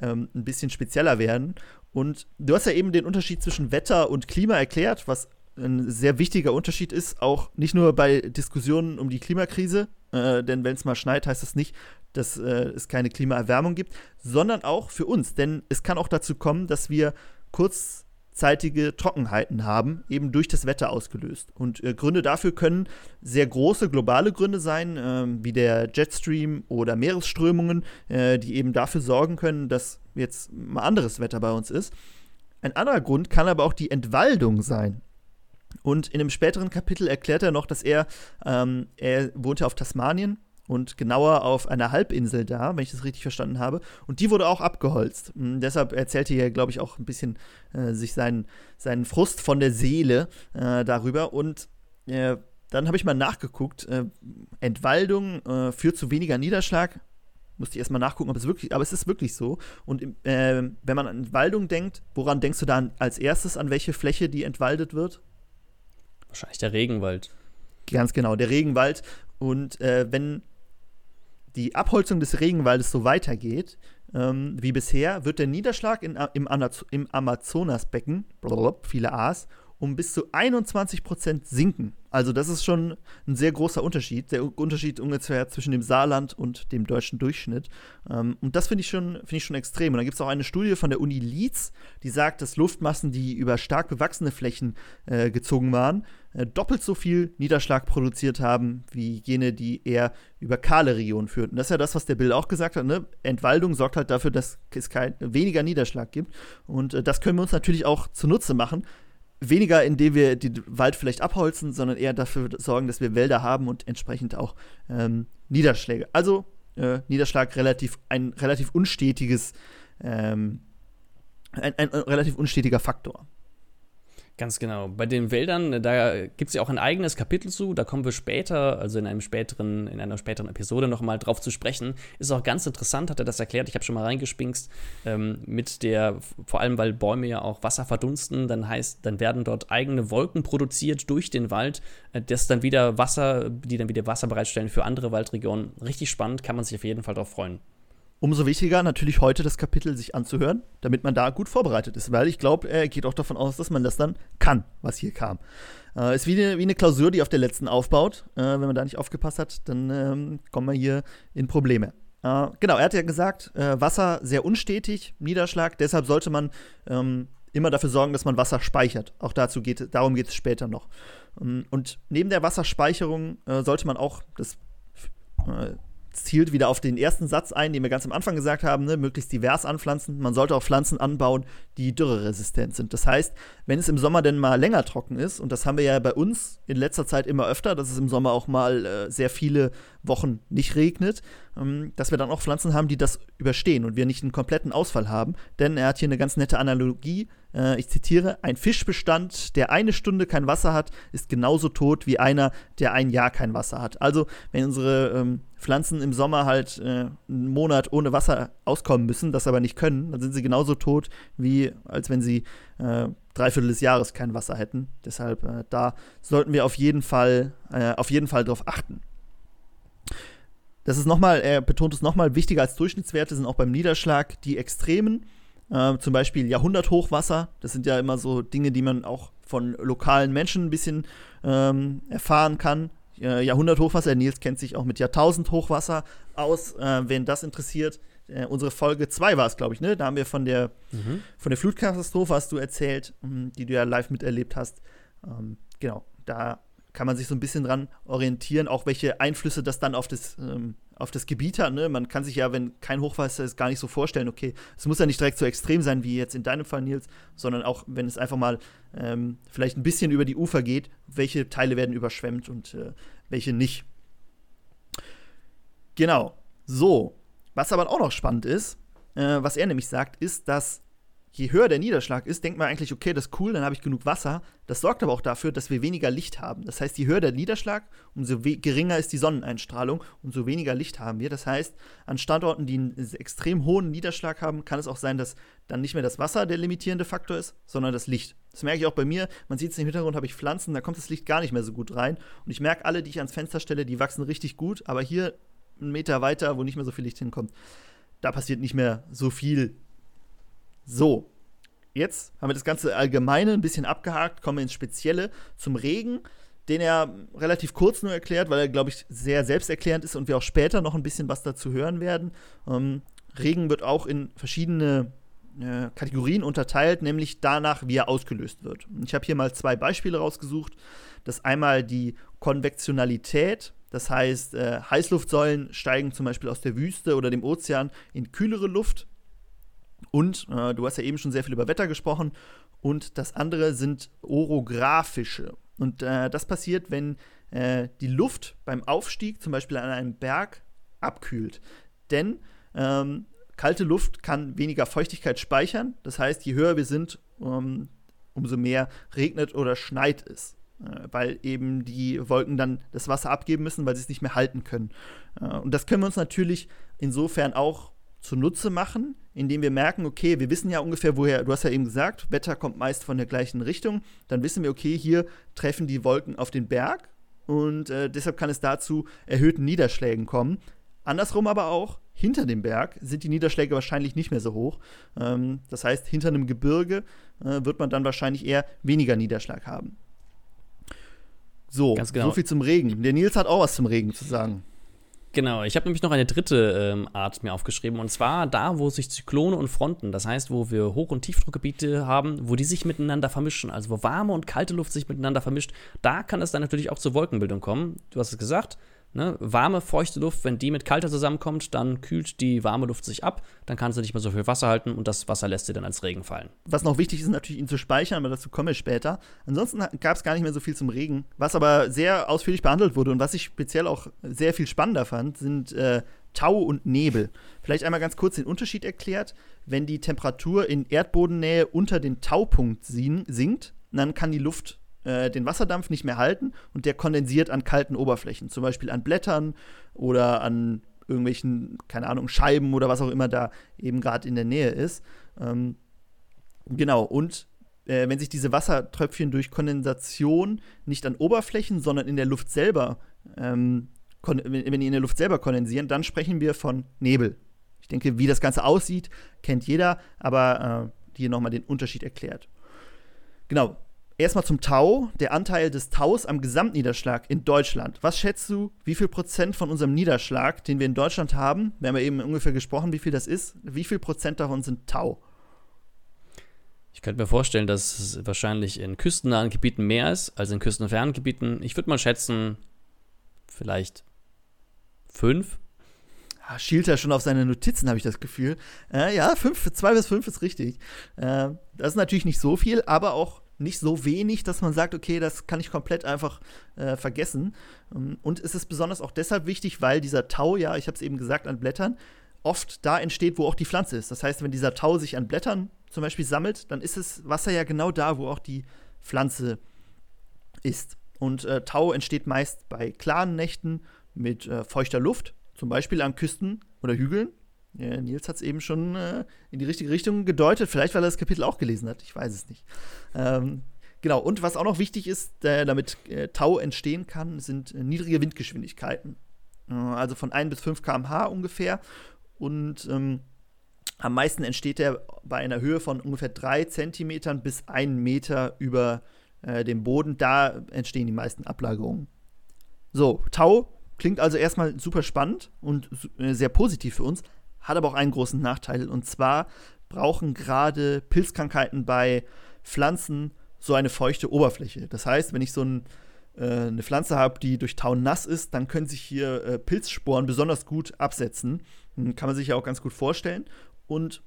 ähm, ein bisschen spezieller werden. Und du hast ja eben den Unterschied zwischen Wetter und Klima erklärt, was ein sehr wichtiger Unterschied ist, auch nicht nur bei Diskussionen um die Klimakrise, äh, denn wenn es mal schneit, heißt das nicht, dass äh, es keine Klimaerwärmung gibt, sondern auch für uns, denn es kann auch dazu kommen, dass wir kurz kurzzeitige Trockenheiten haben, eben durch das Wetter ausgelöst. Und äh, Gründe dafür können sehr große globale Gründe sein, äh, wie der Jetstream oder Meeresströmungen, äh, die eben dafür sorgen können, dass jetzt mal anderes Wetter bei uns ist. Ein anderer Grund kann aber auch die Entwaldung sein. Und in einem späteren Kapitel erklärt er noch, dass er, ähm, er wohnte auf Tasmanien und genauer auf einer Halbinsel da, wenn ich das richtig verstanden habe. Und die wurde auch abgeholzt. Und hm, deshalb erzählte er, glaube ich, auch ein bisschen äh, sich seinen, seinen Frust von der Seele äh, darüber. Und äh, dann habe ich mal nachgeguckt. Äh, Entwaldung äh, führt zu weniger Niederschlag. Musste ich erstmal nachgucken, ob es wirklich, aber es ist wirklich so. Und äh, wenn man an Entwaldung denkt, woran denkst du dann als erstes, an welche Fläche die entwaldet wird? Wahrscheinlich der Regenwald. Ganz genau, der Regenwald. Und äh, wenn die Abholzung des Regenwaldes so weitergeht ähm, wie bisher, wird der Niederschlag in, im, im Amazonasbecken, viele A's, um bis zu 21 Prozent sinken. Also das ist schon ein sehr großer Unterschied. Der Unterschied ungefähr zwischen dem Saarland und dem deutschen Durchschnitt. Ähm, und das finde ich, schon, find ich schon extrem. Und dann gibt es auch eine Studie von der Uni Leeds, die sagt, dass Luftmassen, die über stark bewachsene Flächen äh, gezogen waren, äh, doppelt so viel Niederschlag produziert haben, wie jene, die eher über kahle Regionen führten. Das ist ja das, was der Bill auch gesagt hat. Ne? Entwaldung sorgt halt dafür, dass es kein, weniger Niederschlag gibt. Und äh, das können wir uns natürlich auch zunutze machen weniger, indem wir den Wald vielleicht abholzen, sondern eher dafür sorgen, dass wir Wälder haben und entsprechend auch ähm, Niederschläge. Also äh, Niederschlag relativ ein relativ unstetiges, ähm, ein, ein, ein relativ unstetiger Faktor. Ganz genau. Bei den Wäldern, da gibt es ja auch ein eigenes Kapitel zu, da kommen wir später, also in einem späteren, in einer späteren Episode nochmal drauf zu sprechen. Ist auch ganz interessant, hat er das erklärt, ich habe schon mal reingespinkst, ähm, mit der, vor allem weil Bäume ja auch Wasser verdunsten, dann heißt, dann werden dort eigene Wolken produziert durch den Wald, äh, das dann wieder Wasser, die dann wieder Wasser bereitstellen für andere Waldregionen. Richtig spannend, kann man sich auf jeden Fall darauf freuen. Umso wichtiger natürlich heute das Kapitel sich anzuhören, damit man da gut vorbereitet ist, weil ich glaube, er geht auch davon aus, dass man das dann kann, was hier kam. Äh, ist wie eine, wie eine Klausur, die auf der letzten aufbaut. Äh, wenn man da nicht aufgepasst hat, dann ähm, kommen wir hier in Probleme. Äh, genau, er hat ja gesagt, äh, Wasser sehr unstetig, Niederschlag, deshalb sollte man ähm, immer dafür sorgen, dass man Wasser speichert. Auch dazu geht, darum geht es später noch. Ähm, und neben der Wasserspeicherung äh, sollte man auch das äh, zielt wieder auf den ersten Satz ein, den wir ganz am Anfang gesagt haben, ne? möglichst divers anpflanzen. Man sollte auch Pflanzen anbauen, die dürreresistent sind. Das heißt, wenn es im Sommer denn mal länger trocken ist, und das haben wir ja bei uns in letzter Zeit immer öfter, dass es im Sommer auch mal äh, sehr viele Wochen nicht regnet, ähm, dass wir dann auch Pflanzen haben, die das überstehen und wir nicht einen kompletten Ausfall haben. Denn er hat hier eine ganz nette Analogie. Äh, ich zitiere: Ein Fischbestand, der eine Stunde kein Wasser hat, ist genauso tot wie einer, der ein Jahr kein Wasser hat. Also, wenn unsere ähm, Pflanzen im Sommer halt äh, einen Monat ohne Wasser auskommen müssen, das aber nicht können, dann sind sie genauso tot, wie als wenn sie äh, Dreiviertel des Jahres kein Wasser hätten. Deshalb äh, da sollten wir auf jeden Fall, äh, auf jeden Fall darauf achten. Das ist nochmal, er betont es nochmal, wichtiger als Durchschnittswerte sind auch beim Niederschlag die Extremen. Äh, zum Beispiel Jahrhunderthochwasser. Das sind ja immer so Dinge, die man auch von lokalen Menschen ein bisschen ähm, erfahren kann. Äh, Jahrhunderthochwasser, Nils kennt sich auch mit Jahrtausendhochwasser aus, äh, wen das interessiert. Äh, unsere Folge 2 war es, glaube ich, ne? Da haben wir von der, mhm. von der Flutkatastrophe hast du erzählt, hm, die du ja live miterlebt hast. Ähm, genau, da kann man sich so ein bisschen dran orientieren, auch welche Einflüsse das dann auf das, ähm, auf das Gebiet hat. Ne? Man kann sich ja, wenn kein Hochwasser ist, gar nicht so vorstellen, okay, es muss ja nicht direkt so extrem sein wie jetzt in deinem Fall, Nils, sondern auch, wenn es einfach mal ähm, vielleicht ein bisschen über die Ufer geht, welche Teile werden überschwemmt und äh, welche nicht. Genau. So. Was aber auch noch spannend ist, äh, was er nämlich sagt, ist, dass je höher der Niederschlag ist, denkt man eigentlich, okay, das ist cool, dann habe ich genug Wasser. Das sorgt aber auch dafür, dass wir weniger Licht haben. Das heißt, je höher der Niederschlag, umso geringer ist die Sonneneinstrahlung, umso weniger Licht haben wir. Das heißt, an Standorten, die einen extrem hohen Niederschlag haben, kann es auch sein, dass dann nicht mehr das Wasser der limitierende Faktor ist, sondern das Licht. Das merke ich auch bei mir. Man sieht es im Hintergrund, habe ich Pflanzen, da kommt das Licht gar nicht mehr so gut rein. Und ich merke alle, die ich ans Fenster stelle, die wachsen richtig gut, aber hier einen Meter weiter, wo nicht mehr so viel Licht hinkommt, da passiert nicht mehr so viel so, jetzt haben wir das ganze Allgemeine ein bisschen abgehakt, kommen wir ins Spezielle zum Regen, den er relativ kurz nur erklärt, weil er, glaube ich, sehr selbsterklärend ist und wir auch später noch ein bisschen was dazu hören werden. Ähm, Regen wird auch in verschiedene äh, Kategorien unterteilt, nämlich danach, wie er ausgelöst wird. Ich habe hier mal zwei Beispiele rausgesucht. Das einmal die Konvektionalität, das heißt, äh, Heißluftsäulen steigen zum Beispiel aus der Wüste oder dem Ozean in kühlere Luft und äh, du hast ja eben schon sehr viel über Wetter gesprochen. Und das andere sind orographische. Und äh, das passiert, wenn äh, die Luft beim Aufstieg, zum Beispiel an einem Berg, abkühlt. Denn ähm, kalte Luft kann weniger Feuchtigkeit speichern. Das heißt, je höher wir sind, um, umso mehr regnet oder schneit es. Äh, weil eben die Wolken dann das Wasser abgeben müssen, weil sie es nicht mehr halten können. Äh, und das können wir uns natürlich insofern auch zunutze machen, indem wir merken, okay, wir wissen ja ungefähr, woher, du hast ja eben gesagt, Wetter kommt meist von der gleichen Richtung, dann wissen wir, okay, hier treffen die Wolken auf den Berg und äh, deshalb kann es dazu erhöhten Niederschlägen kommen. Andersrum aber auch, hinter dem Berg sind die Niederschläge wahrscheinlich nicht mehr so hoch. Ähm, das heißt, hinter einem Gebirge äh, wird man dann wahrscheinlich eher weniger Niederschlag haben. So, genau. so viel zum Regen. Der Nils hat auch was zum Regen zu sagen. Genau, ich habe nämlich noch eine dritte ähm, Art mir aufgeschrieben und zwar da, wo sich Zyklone und Fronten, das heißt, wo wir Hoch- und Tiefdruckgebiete haben, wo die sich miteinander vermischen, also wo warme und kalte Luft sich miteinander vermischt, da kann es dann natürlich auch zur Wolkenbildung kommen. Du hast es gesagt, Ne? Warme, feuchte Luft, wenn die mit kalter zusammenkommt, dann kühlt die warme Luft sich ab, dann kannst du nicht mehr so viel Wasser halten und das Wasser lässt dir dann als Regen fallen. Was noch wichtig ist, natürlich ihn zu speichern, aber dazu komme ich später. Ansonsten gab es gar nicht mehr so viel zum Regen. Was aber sehr ausführlich behandelt wurde und was ich speziell auch sehr viel spannender fand, sind äh, Tau und Nebel. Vielleicht einmal ganz kurz den Unterschied erklärt. Wenn die Temperatur in Erdbodennähe unter den Taupunkt sinkt, dann kann die Luft äh, den Wasserdampf nicht mehr halten und der kondensiert an kalten Oberflächen, zum Beispiel an Blättern oder an irgendwelchen, keine Ahnung, Scheiben oder was auch immer da eben gerade in der Nähe ist. Ähm, genau, und äh, wenn sich diese Wassertröpfchen durch Kondensation nicht an Oberflächen, sondern in der Luft selber, ähm, wenn die in der Luft selber kondensieren, dann sprechen wir von Nebel. Ich denke, wie das Ganze aussieht, kennt jeder, aber äh, hier nochmal den Unterschied erklärt. Genau, Erstmal zum Tau, der Anteil des Taus am Gesamtniederschlag in Deutschland. Was schätzt du, wie viel Prozent von unserem Niederschlag, den wir in Deutschland haben, wir haben ja eben ungefähr gesprochen, wie viel das ist, wie viel Prozent davon sind Tau? Ich könnte mir vorstellen, dass es wahrscheinlich in küstennahen Gebieten mehr ist als in küstenfernen Gebieten. Ich würde mal schätzen, vielleicht fünf. Ah, schielt er schon auf seine Notizen, habe ich das Gefühl. Äh, ja, fünf, zwei bis fünf ist richtig. Äh, das ist natürlich nicht so viel, aber auch nicht so wenig, dass man sagt, okay, das kann ich komplett einfach äh, vergessen. Ähm, und es ist besonders auch deshalb wichtig, weil dieser Tau, ja, ich habe es eben gesagt, an Blättern oft da entsteht, wo auch die Pflanze ist. Das heißt, wenn dieser Tau sich an Blättern zum Beispiel sammelt, dann ist das Wasser ja genau da, wo auch die Pflanze ist. Und äh, Tau entsteht meist bei klaren Nächten mit äh, feuchter Luft, zum Beispiel an Küsten oder Hügeln. Ja, Nils hat es eben schon äh, in die richtige Richtung gedeutet. Vielleicht, weil er das Kapitel auch gelesen hat. Ich weiß es nicht. Ähm, genau. Und was auch noch wichtig ist, äh, damit äh, Tau entstehen kann, sind äh, niedrige Windgeschwindigkeiten. Äh, also von 1 bis 5 km/h ungefähr. Und ähm, am meisten entsteht er bei einer Höhe von ungefähr 3 cm bis 1 Meter über äh, dem Boden. Da entstehen die meisten Ablagerungen. So, Tau klingt also erstmal super spannend und sehr positiv für uns hat aber auch einen großen Nachteil. Und zwar brauchen gerade Pilzkrankheiten bei Pflanzen so eine feuchte Oberfläche. Das heißt, wenn ich so ein, äh, eine Pflanze habe, die durch Tau nass ist, dann können sich hier äh, Pilzsporen besonders gut absetzen. Hm, kann man sich ja auch ganz gut vorstellen. Und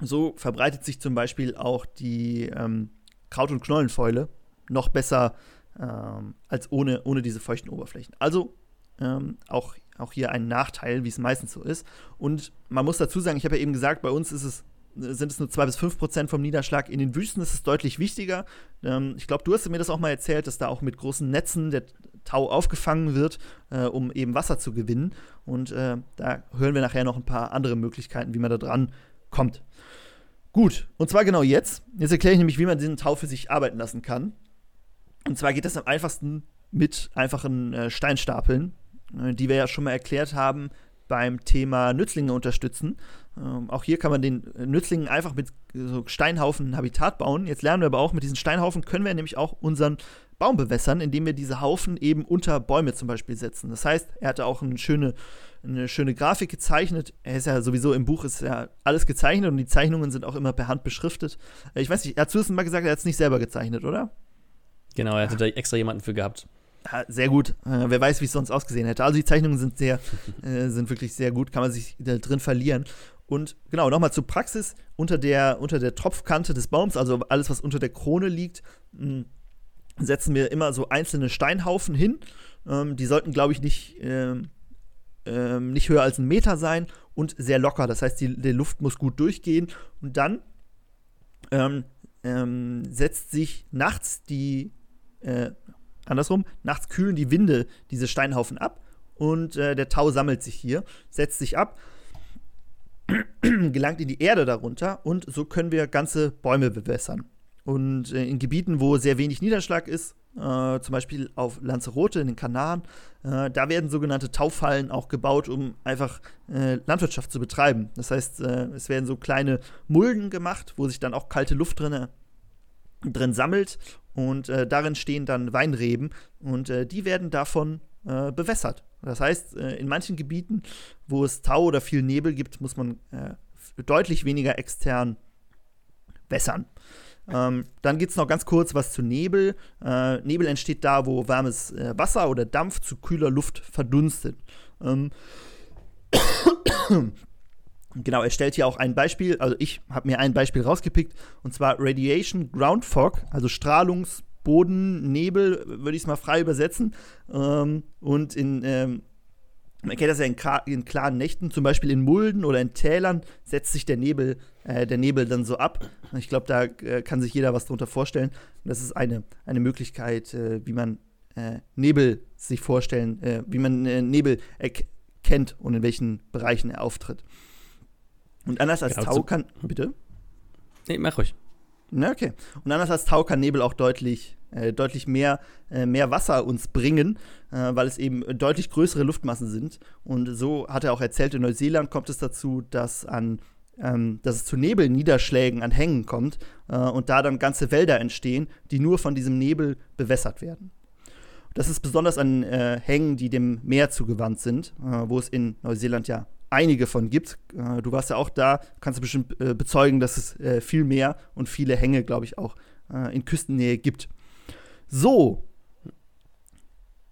so verbreitet sich zum Beispiel auch die ähm, Kraut- und Knollenfäule noch besser ähm, als ohne, ohne diese feuchten Oberflächen. Also ähm, auch auch hier ein Nachteil, wie es meistens so ist. Und man muss dazu sagen, ich habe ja eben gesagt, bei uns ist es, sind es nur 2 bis 5 Prozent vom Niederschlag. In den Wüsten ist es deutlich wichtiger. Ähm, ich glaube, du hast mir das auch mal erzählt, dass da auch mit großen Netzen der Tau aufgefangen wird, äh, um eben Wasser zu gewinnen. Und äh, da hören wir nachher noch ein paar andere Möglichkeiten, wie man da dran kommt. Gut, und zwar genau jetzt. Jetzt erkläre ich nämlich, wie man diesen Tau für sich arbeiten lassen kann. Und zwar geht das am einfachsten mit einfachen äh, Steinstapeln. Äh, die wir ja schon mal erklärt haben beim Thema Nützlinge unterstützen. Ähm, auch hier kann man den Nützlingen einfach mit so Steinhaufen Habitat bauen. Jetzt lernen wir aber auch, mit diesen Steinhaufen können wir nämlich auch unseren Baum bewässern, indem wir diese Haufen eben unter Bäume zum Beispiel setzen. Das heißt, er hatte auch eine schöne, eine schöne Grafik gezeichnet. Er ist ja sowieso im Buch ist ja alles gezeichnet und die Zeichnungen sind auch immer per Hand beschriftet. Äh, ich weiß nicht, er hat zuerst mal gesagt, er hat es nicht selber gezeichnet, oder? Genau, er hatte da extra jemanden für gehabt. Sehr gut. Äh, wer weiß, wie es sonst ausgesehen hätte. Also die Zeichnungen sind sehr, äh, sind wirklich sehr gut, kann man sich da drin verlieren. Und genau, nochmal zur Praxis. Unter der, unter der Tropfkante des Baums, also alles, was unter der Krone liegt, mh, setzen wir immer so einzelne Steinhaufen hin. Ähm, die sollten, glaube ich, nicht ähm, ähm, nicht höher als ein Meter sein und sehr locker. Das heißt, die, die Luft muss gut durchgehen. Und dann ähm, ähm, setzt sich nachts die, äh, andersrum, nachts kühlen die Winde diese Steinhaufen ab und äh, der Tau sammelt sich hier, setzt sich ab, gelangt in die Erde darunter und so können wir ganze Bäume bewässern. Und äh, in Gebieten, wo sehr wenig Niederschlag ist, äh, zum Beispiel auf Lanzarote in den Kanaren, äh, da werden sogenannte Taufallen auch gebaut, um einfach äh, Landwirtschaft zu betreiben. Das heißt, äh, es werden so kleine Mulden gemacht, wo sich dann auch kalte Luft drin, drin sammelt und äh, darin stehen dann Weinreben und die werden davon bewässert. Das heißt, in manchen Gebieten, wo es Tau oder viel Nebel gibt, muss man deutlich weniger extern wässern. Ähm, dann gibt es noch ganz kurz was zu Nebel. Äh, Nebel entsteht da, wo warmes äh, Wasser oder Dampf zu kühler Luft verdunstet. Ähm genau, er stellt hier auch ein Beispiel, also ich habe mir ein Beispiel rausgepickt, und zwar Radiation Ground Fog, also Strahlungsboden, Nebel, würde ich es mal frei übersetzen. Ähm, und in ähm, man kennt das ja in, in, klaren Nächten, zum Beispiel in Mulden oder in Tälern, setzt sich der Nebel, äh, der Nebel dann so ab. Ich glaube, da äh, kann sich jeder was darunter vorstellen. Und das ist eine, eine Möglichkeit, äh, wie man äh, Nebel sich vorstellen, äh, wie man äh, Nebel erkennt und in welchen Bereichen er auftritt. Und anders als genau, Tau kann. Bitte? Nee, mach ruhig. Na, okay. Und anders als Tau kann Nebel auch deutlich äh, deutlich mehr, äh, mehr Wasser uns bringen, äh, weil es eben deutlich größere Luftmassen sind. Und so hat er auch erzählt, in Neuseeland kommt es dazu, dass an ähm, dass es zu Nebelniederschlägen an Hängen kommt äh, und da dann ganze Wälder entstehen, die nur von diesem Nebel bewässert werden. Das ist besonders an äh, Hängen, die dem Meer zugewandt sind, äh, wo es in Neuseeland ja einige von gibt. Äh, du warst ja auch da, kannst du bestimmt äh, bezeugen, dass es äh, viel mehr und viele Hänge, glaube ich, auch in Küstennähe gibt. So,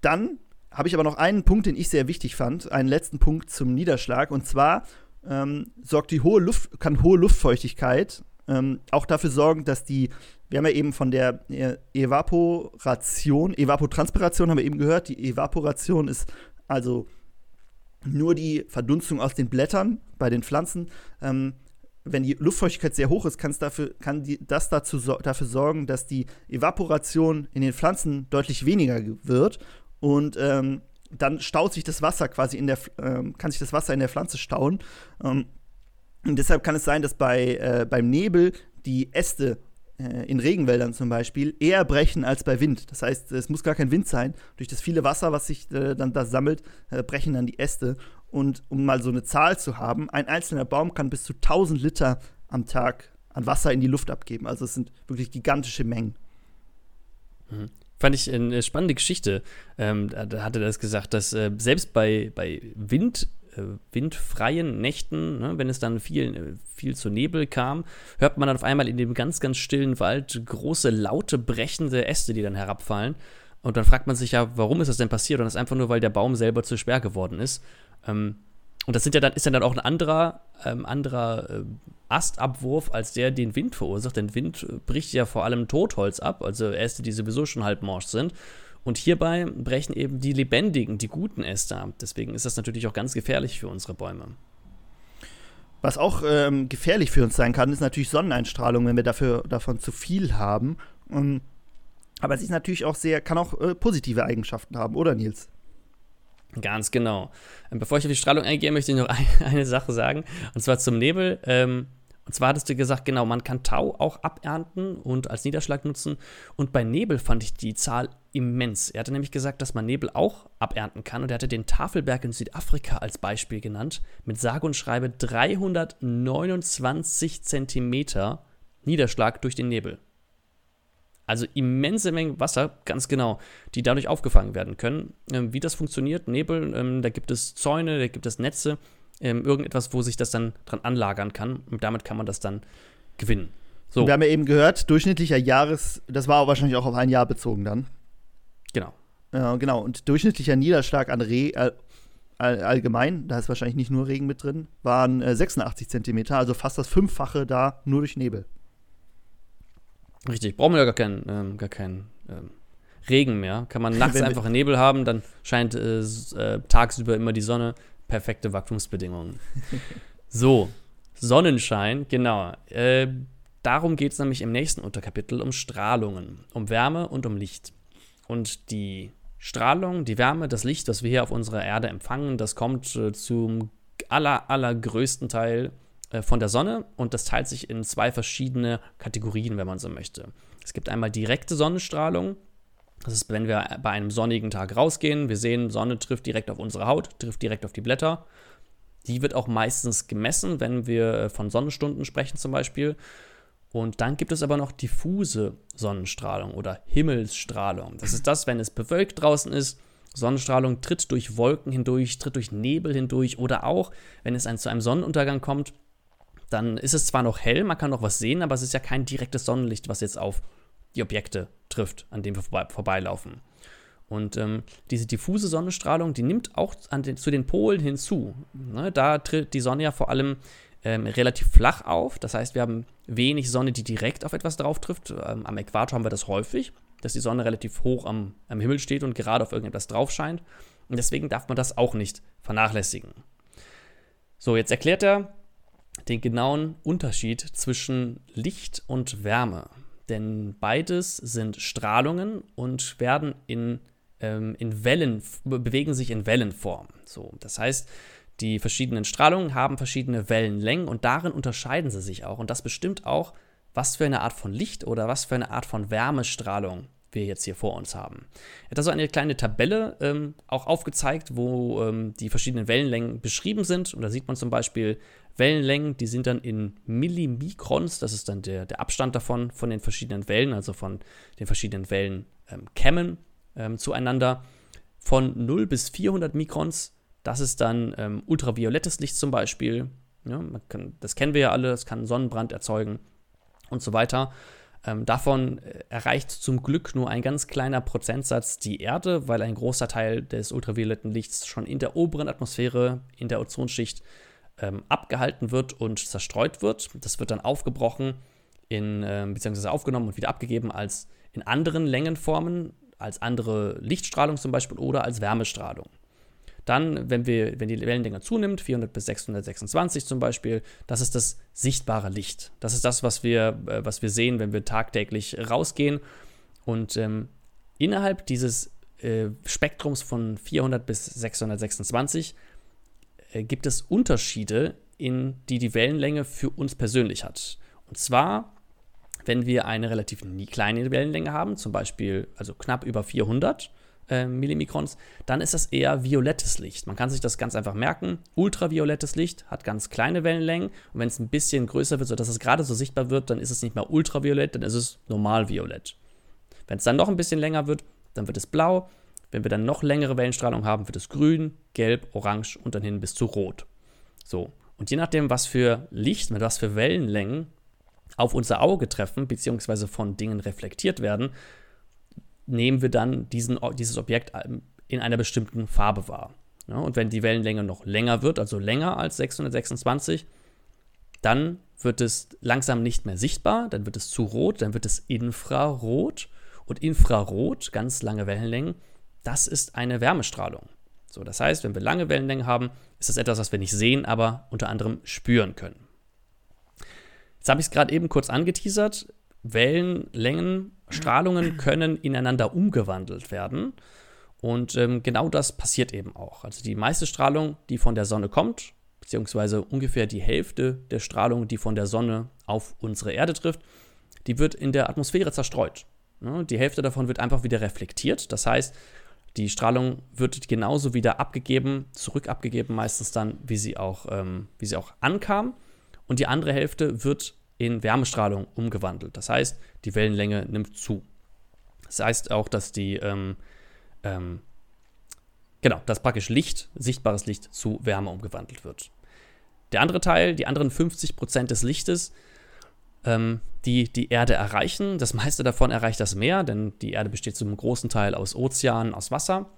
dann habe ich aber noch einen Punkt, den ich sehr wichtig fand, einen letzten Punkt zum Niederschlag. Und zwar ähm, sorgt die hohe Luft, kann hohe Luftfeuchtigkeit ähm, auch dafür sorgen, dass die, wir haben ja eben von der Evaporation, Evapotranspiration haben wir eben gehört, die Evaporation ist also nur die Verdunstung aus den Blättern bei den Pflanzen. Ähm, wenn die Luftfeuchtigkeit sehr hoch ist, dafür, kann die, das dazu, dafür sorgen, dass die Evaporation in den Pflanzen deutlich weniger wird und ähm, dann staut sich das Wasser quasi in der, ähm, kann sich das Wasser in der Pflanze stauen. Ähm, und deshalb kann es sein, dass bei, äh, beim Nebel die Äste in Regenwäldern zum Beispiel eher brechen als bei Wind. Das heißt, es muss gar kein Wind sein. Durch das viele Wasser, was sich äh, dann da sammelt, äh, brechen dann die Äste. Und um mal so eine Zahl zu haben, ein einzelner Baum kann bis zu 1000 Liter am Tag an Wasser in die Luft abgeben. Also es sind wirklich gigantische Mengen. Mhm. Fand ich eine spannende Geschichte. Ähm, da hatte er das gesagt, dass äh, selbst bei, bei Wind, äh, windfreien Nächten, ne, wenn es dann viel, äh, viel zu Nebel kam, hört man dann auf einmal in dem ganz, ganz stillen Wald große, laute, brechende Äste, die dann herabfallen. Und dann fragt man sich ja, warum ist das denn passiert? Und das ist einfach nur, weil der Baum selber zu schwer geworden ist. Ähm, und das sind ja dann, ist ja dann auch ein anderer, ähm, anderer äh, Astabwurf, als der den Wind verursacht. Denn Wind äh, bricht ja vor allem Totholz ab, also Äste, die sowieso schon halb morsch sind. Und hierbei brechen eben die lebendigen, die guten Äste ab. Deswegen ist das natürlich auch ganz gefährlich für unsere Bäume. Was auch ähm, gefährlich für uns sein kann, ist natürlich Sonneneinstrahlung, wenn wir dafür, davon zu viel haben. Um, aber es ist natürlich auch sehr, kann auch äh, positive Eigenschaften haben, oder Nils? Ganz genau. Ähm, bevor ich auf die Strahlung eingehe, möchte ich noch eine Sache sagen. Und zwar zum Nebel. Ähm, und zwar hattest du gesagt, genau, man kann Tau auch abernten und als Niederschlag nutzen. Und bei Nebel fand ich die Zahl immens. Er hatte nämlich gesagt, dass man Nebel auch abernten kann. Und er hatte den Tafelberg in Südafrika als Beispiel genannt. Mit sage und schreibe 329 Zentimeter Niederschlag durch den Nebel. Also immense Mengen Wasser, ganz genau, die dadurch aufgefangen werden können. Ähm, wie das funktioniert, Nebel, ähm, da gibt es Zäune, da gibt es Netze, ähm, irgendetwas, wo sich das dann dran anlagern kann. Und damit kann man das dann gewinnen. So. Wir haben ja eben gehört, durchschnittlicher Jahres, das war wahrscheinlich auch auf ein Jahr bezogen dann. Genau. Ja, genau. Und durchschnittlicher Niederschlag an Re äh, allgemein, da ist wahrscheinlich nicht nur Regen mit drin, waren äh, 86 Zentimeter, also fast das Fünffache da nur durch Nebel. Richtig, brauchen wir ja gar keinen, ähm, gar keinen ähm, Regen mehr. Kann man nachts einfach Nebel haben, dann scheint äh, äh, tagsüber immer die Sonne. Perfekte Wachstumsbedingungen. so, Sonnenschein, genau. Äh, darum geht es nämlich im nächsten Unterkapitel um Strahlungen, um Wärme und um Licht. Und die Strahlung, die Wärme, das Licht, das wir hier auf unserer Erde empfangen, das kommt äh, zum aller, allergrößten Teil äh, von der Sonne und das teilt sich in zwei verschiedene Kategorien, wenn man so möchte. Es gibt einmal direkte Sonnenstrahlung. Das ist, wenn wir bei einem sonnigen Tag rausgehen, wir sehen, Sonne trifft direkt auf unsere Haut, trifft direkt auf die Blätter. Die wird auch meistens gemessen, wenn wir von Sonnenstunden sprechen zum Beispiel. Und dann gibt es aber noch diffuse Sonnenstrahlung oder Himmelsstrahlung. Das ist das, wenn es bewölkt draußen ist. Sonnenstrahlung tritt durch Wolken hindurch, tritt durch Nebel hindurch oder auch, wenn es zu einem Sonnenuntergang kommt, dann ist es zwar noch hell, man kann noch was sehen, aber es ist ja kein direktes Sonnenlicht, was jetzt auf die Objekte trifft, an denen wir vorbei, vorbeilaufen. Und ähm, diese diffuse Sonnenstrahlung, die nimmt auch den, zu den Polen hinzu. Ne, da tritt die Sonne ja vor allem ähm, relativ flach auf. Das heißt, wir haben wenig Sonne, die direkt auf etwas drauf trifft. Ähm, am Äquator haben wir das häufig, dass die Sonne relativ hoch am, am Himmel steht und gerade auf irgendetwas drauf scheint. Und deswegen darf man das auch nicht vernachlässigen. So, jetzt erklärt er, den genauen Unterschied zwischen Licht und Wärme. Denn beides sind Strahlungen und werden in, ähm, in Wellen, bewegen sich in Wellenform. So, das heißt, die verschiedenen Strahlungen haben verschiedene Wellenlängen und darin unterscheiden sie sich auch. Und das bestimmt auch, was für eine Art von Licht oder was für eine Art von Wärmestrahlung wir jetzt hier vor uns haben. Er hat also eine kleine Tabelle ähm, auch aufgezeigt, wo ähm, die verschiedenen Wellenlängen beschrieben sind. Und da sieht man zum Beispiel Wellenlängen, die sind dann in Millimikrons, das ist dann der, der Abstand davon, von den verschiedenen Wellen, also von den verschiedenen Wellenkämmen ähm, ähm, zueinander. Von 0 bis 400 Mikrons, das ist dann ähm, ultraviolettes Licht zum Beispiel. Ja, kann, das kennen wir ja alle, es kann Sonnenbrand erzeugen und so weiter. Ähm, davon äh, erreicht zum Glück nur ein ganz kleiner Prozentsatz die Erde, weil ein großer Teil des ultravioletten Lichts schon in der oberen Atmosphäre, in der Ozonschicht, ähm, abgehalten wird und zerstreut wird. Das wird dann aufgebrochen, in, äh, beziehungsweise aufgenommen und wieder abgegeben als in anderen Längenformen, als andere Lichtstrahlung zum Beispiel oder als Wärmestrahlung. Dann, wenn, wir, wenn die Wellenlänge zunimmt, 400 bis 626 zum Beispiel, das ist das sichtbare Licht. Das ist das, was wir, äh, was wir sehen, wenn wir tagtäglich rausgehen. Und ähm, innerhalb dieses äh, Spektrums von 400 bis 626 äh, gibt es Unterschiede, in die die Wellenlänge für uns persönlich hat. Und zwar, wenn wir eine relativ kleine Wellenlänge haben, zum Beispiel also knapp über 400 äh, Millimikrons, dann ist das eher violettes Licht. Man kann sich das ganz einfach merken. Ultraviolettes Licht hat ganz kleine Wellenlängen und wenn es ein bisschen größer wird, sodass es gerade so sichtbar wird, dann ist es nicht mehr ultraviolett, dann ist es normalviolett. Wenn es dann noch ein bisschen länger wird, dann wird es blau wenn wir dann noch längere Wellenstrahlung haben, wird es grün, gelb, orange und dann hin bis zu rot. So. Und je nachdem, was für Licht, mit was für Wellenlängen auf unser Auge treffen, beziehungsweise von Dingen reflektiert werden, nehmen wir dann diesen, dieses Objekt in einer bestimmten Farbe wahr. Ja, und wenn die Wellenlänge noch länger wird, also länger als 626, dann wird es langsam nicht mehr sichtbar, dann wird es zu rot, dann wird es infrarot. Und Infrarot, ganz lange Wellenlängen, das ist eine Wärmestrahlung. So, das heißt, wenn wir lange Wellenlängen haben, ist das etwas, was wir nicht sehen, aber unter anderem spüren können. Jetzt habe ich es gerade eben kurz angeteasert. Wellenlängen, Strahlungen können ineinander umgewandelt werden. Und ähm, genau das passiert eben auch. Also die meiste Strahlung, die von der Sonne kommt, beziehungsweise ungefähr die Hälfte der Strahlung, die von der Sonne auf unsere Erde trifft, die wird in der Atmosphäre zerstreut. Die Hälfte davon wird einfach wieder reflektiert. Das heißt, die Strahlung wird genauso wieder abgegeben, zurück abgegeben, meistens dann, wie sie auch, ähm, wie sie auch ankam. Und die andere Hälfte wird in Wärmestrahlung umgewandelt. Das heißt, die Wellenlänge nimmt zu. Das heißt auch, dass die, ähm, ähm, genau, dass praktisch Licht, sichtbares Licht zu Wärme umgewandelt wird. Der andere Teil, die anderen 50% des Lichtes, ähm, die die Erde erreichen. Das meiste davon erreicht das Meer, denn die Erde besteht zum großen Teil aus Ozeanen, aus Wasser.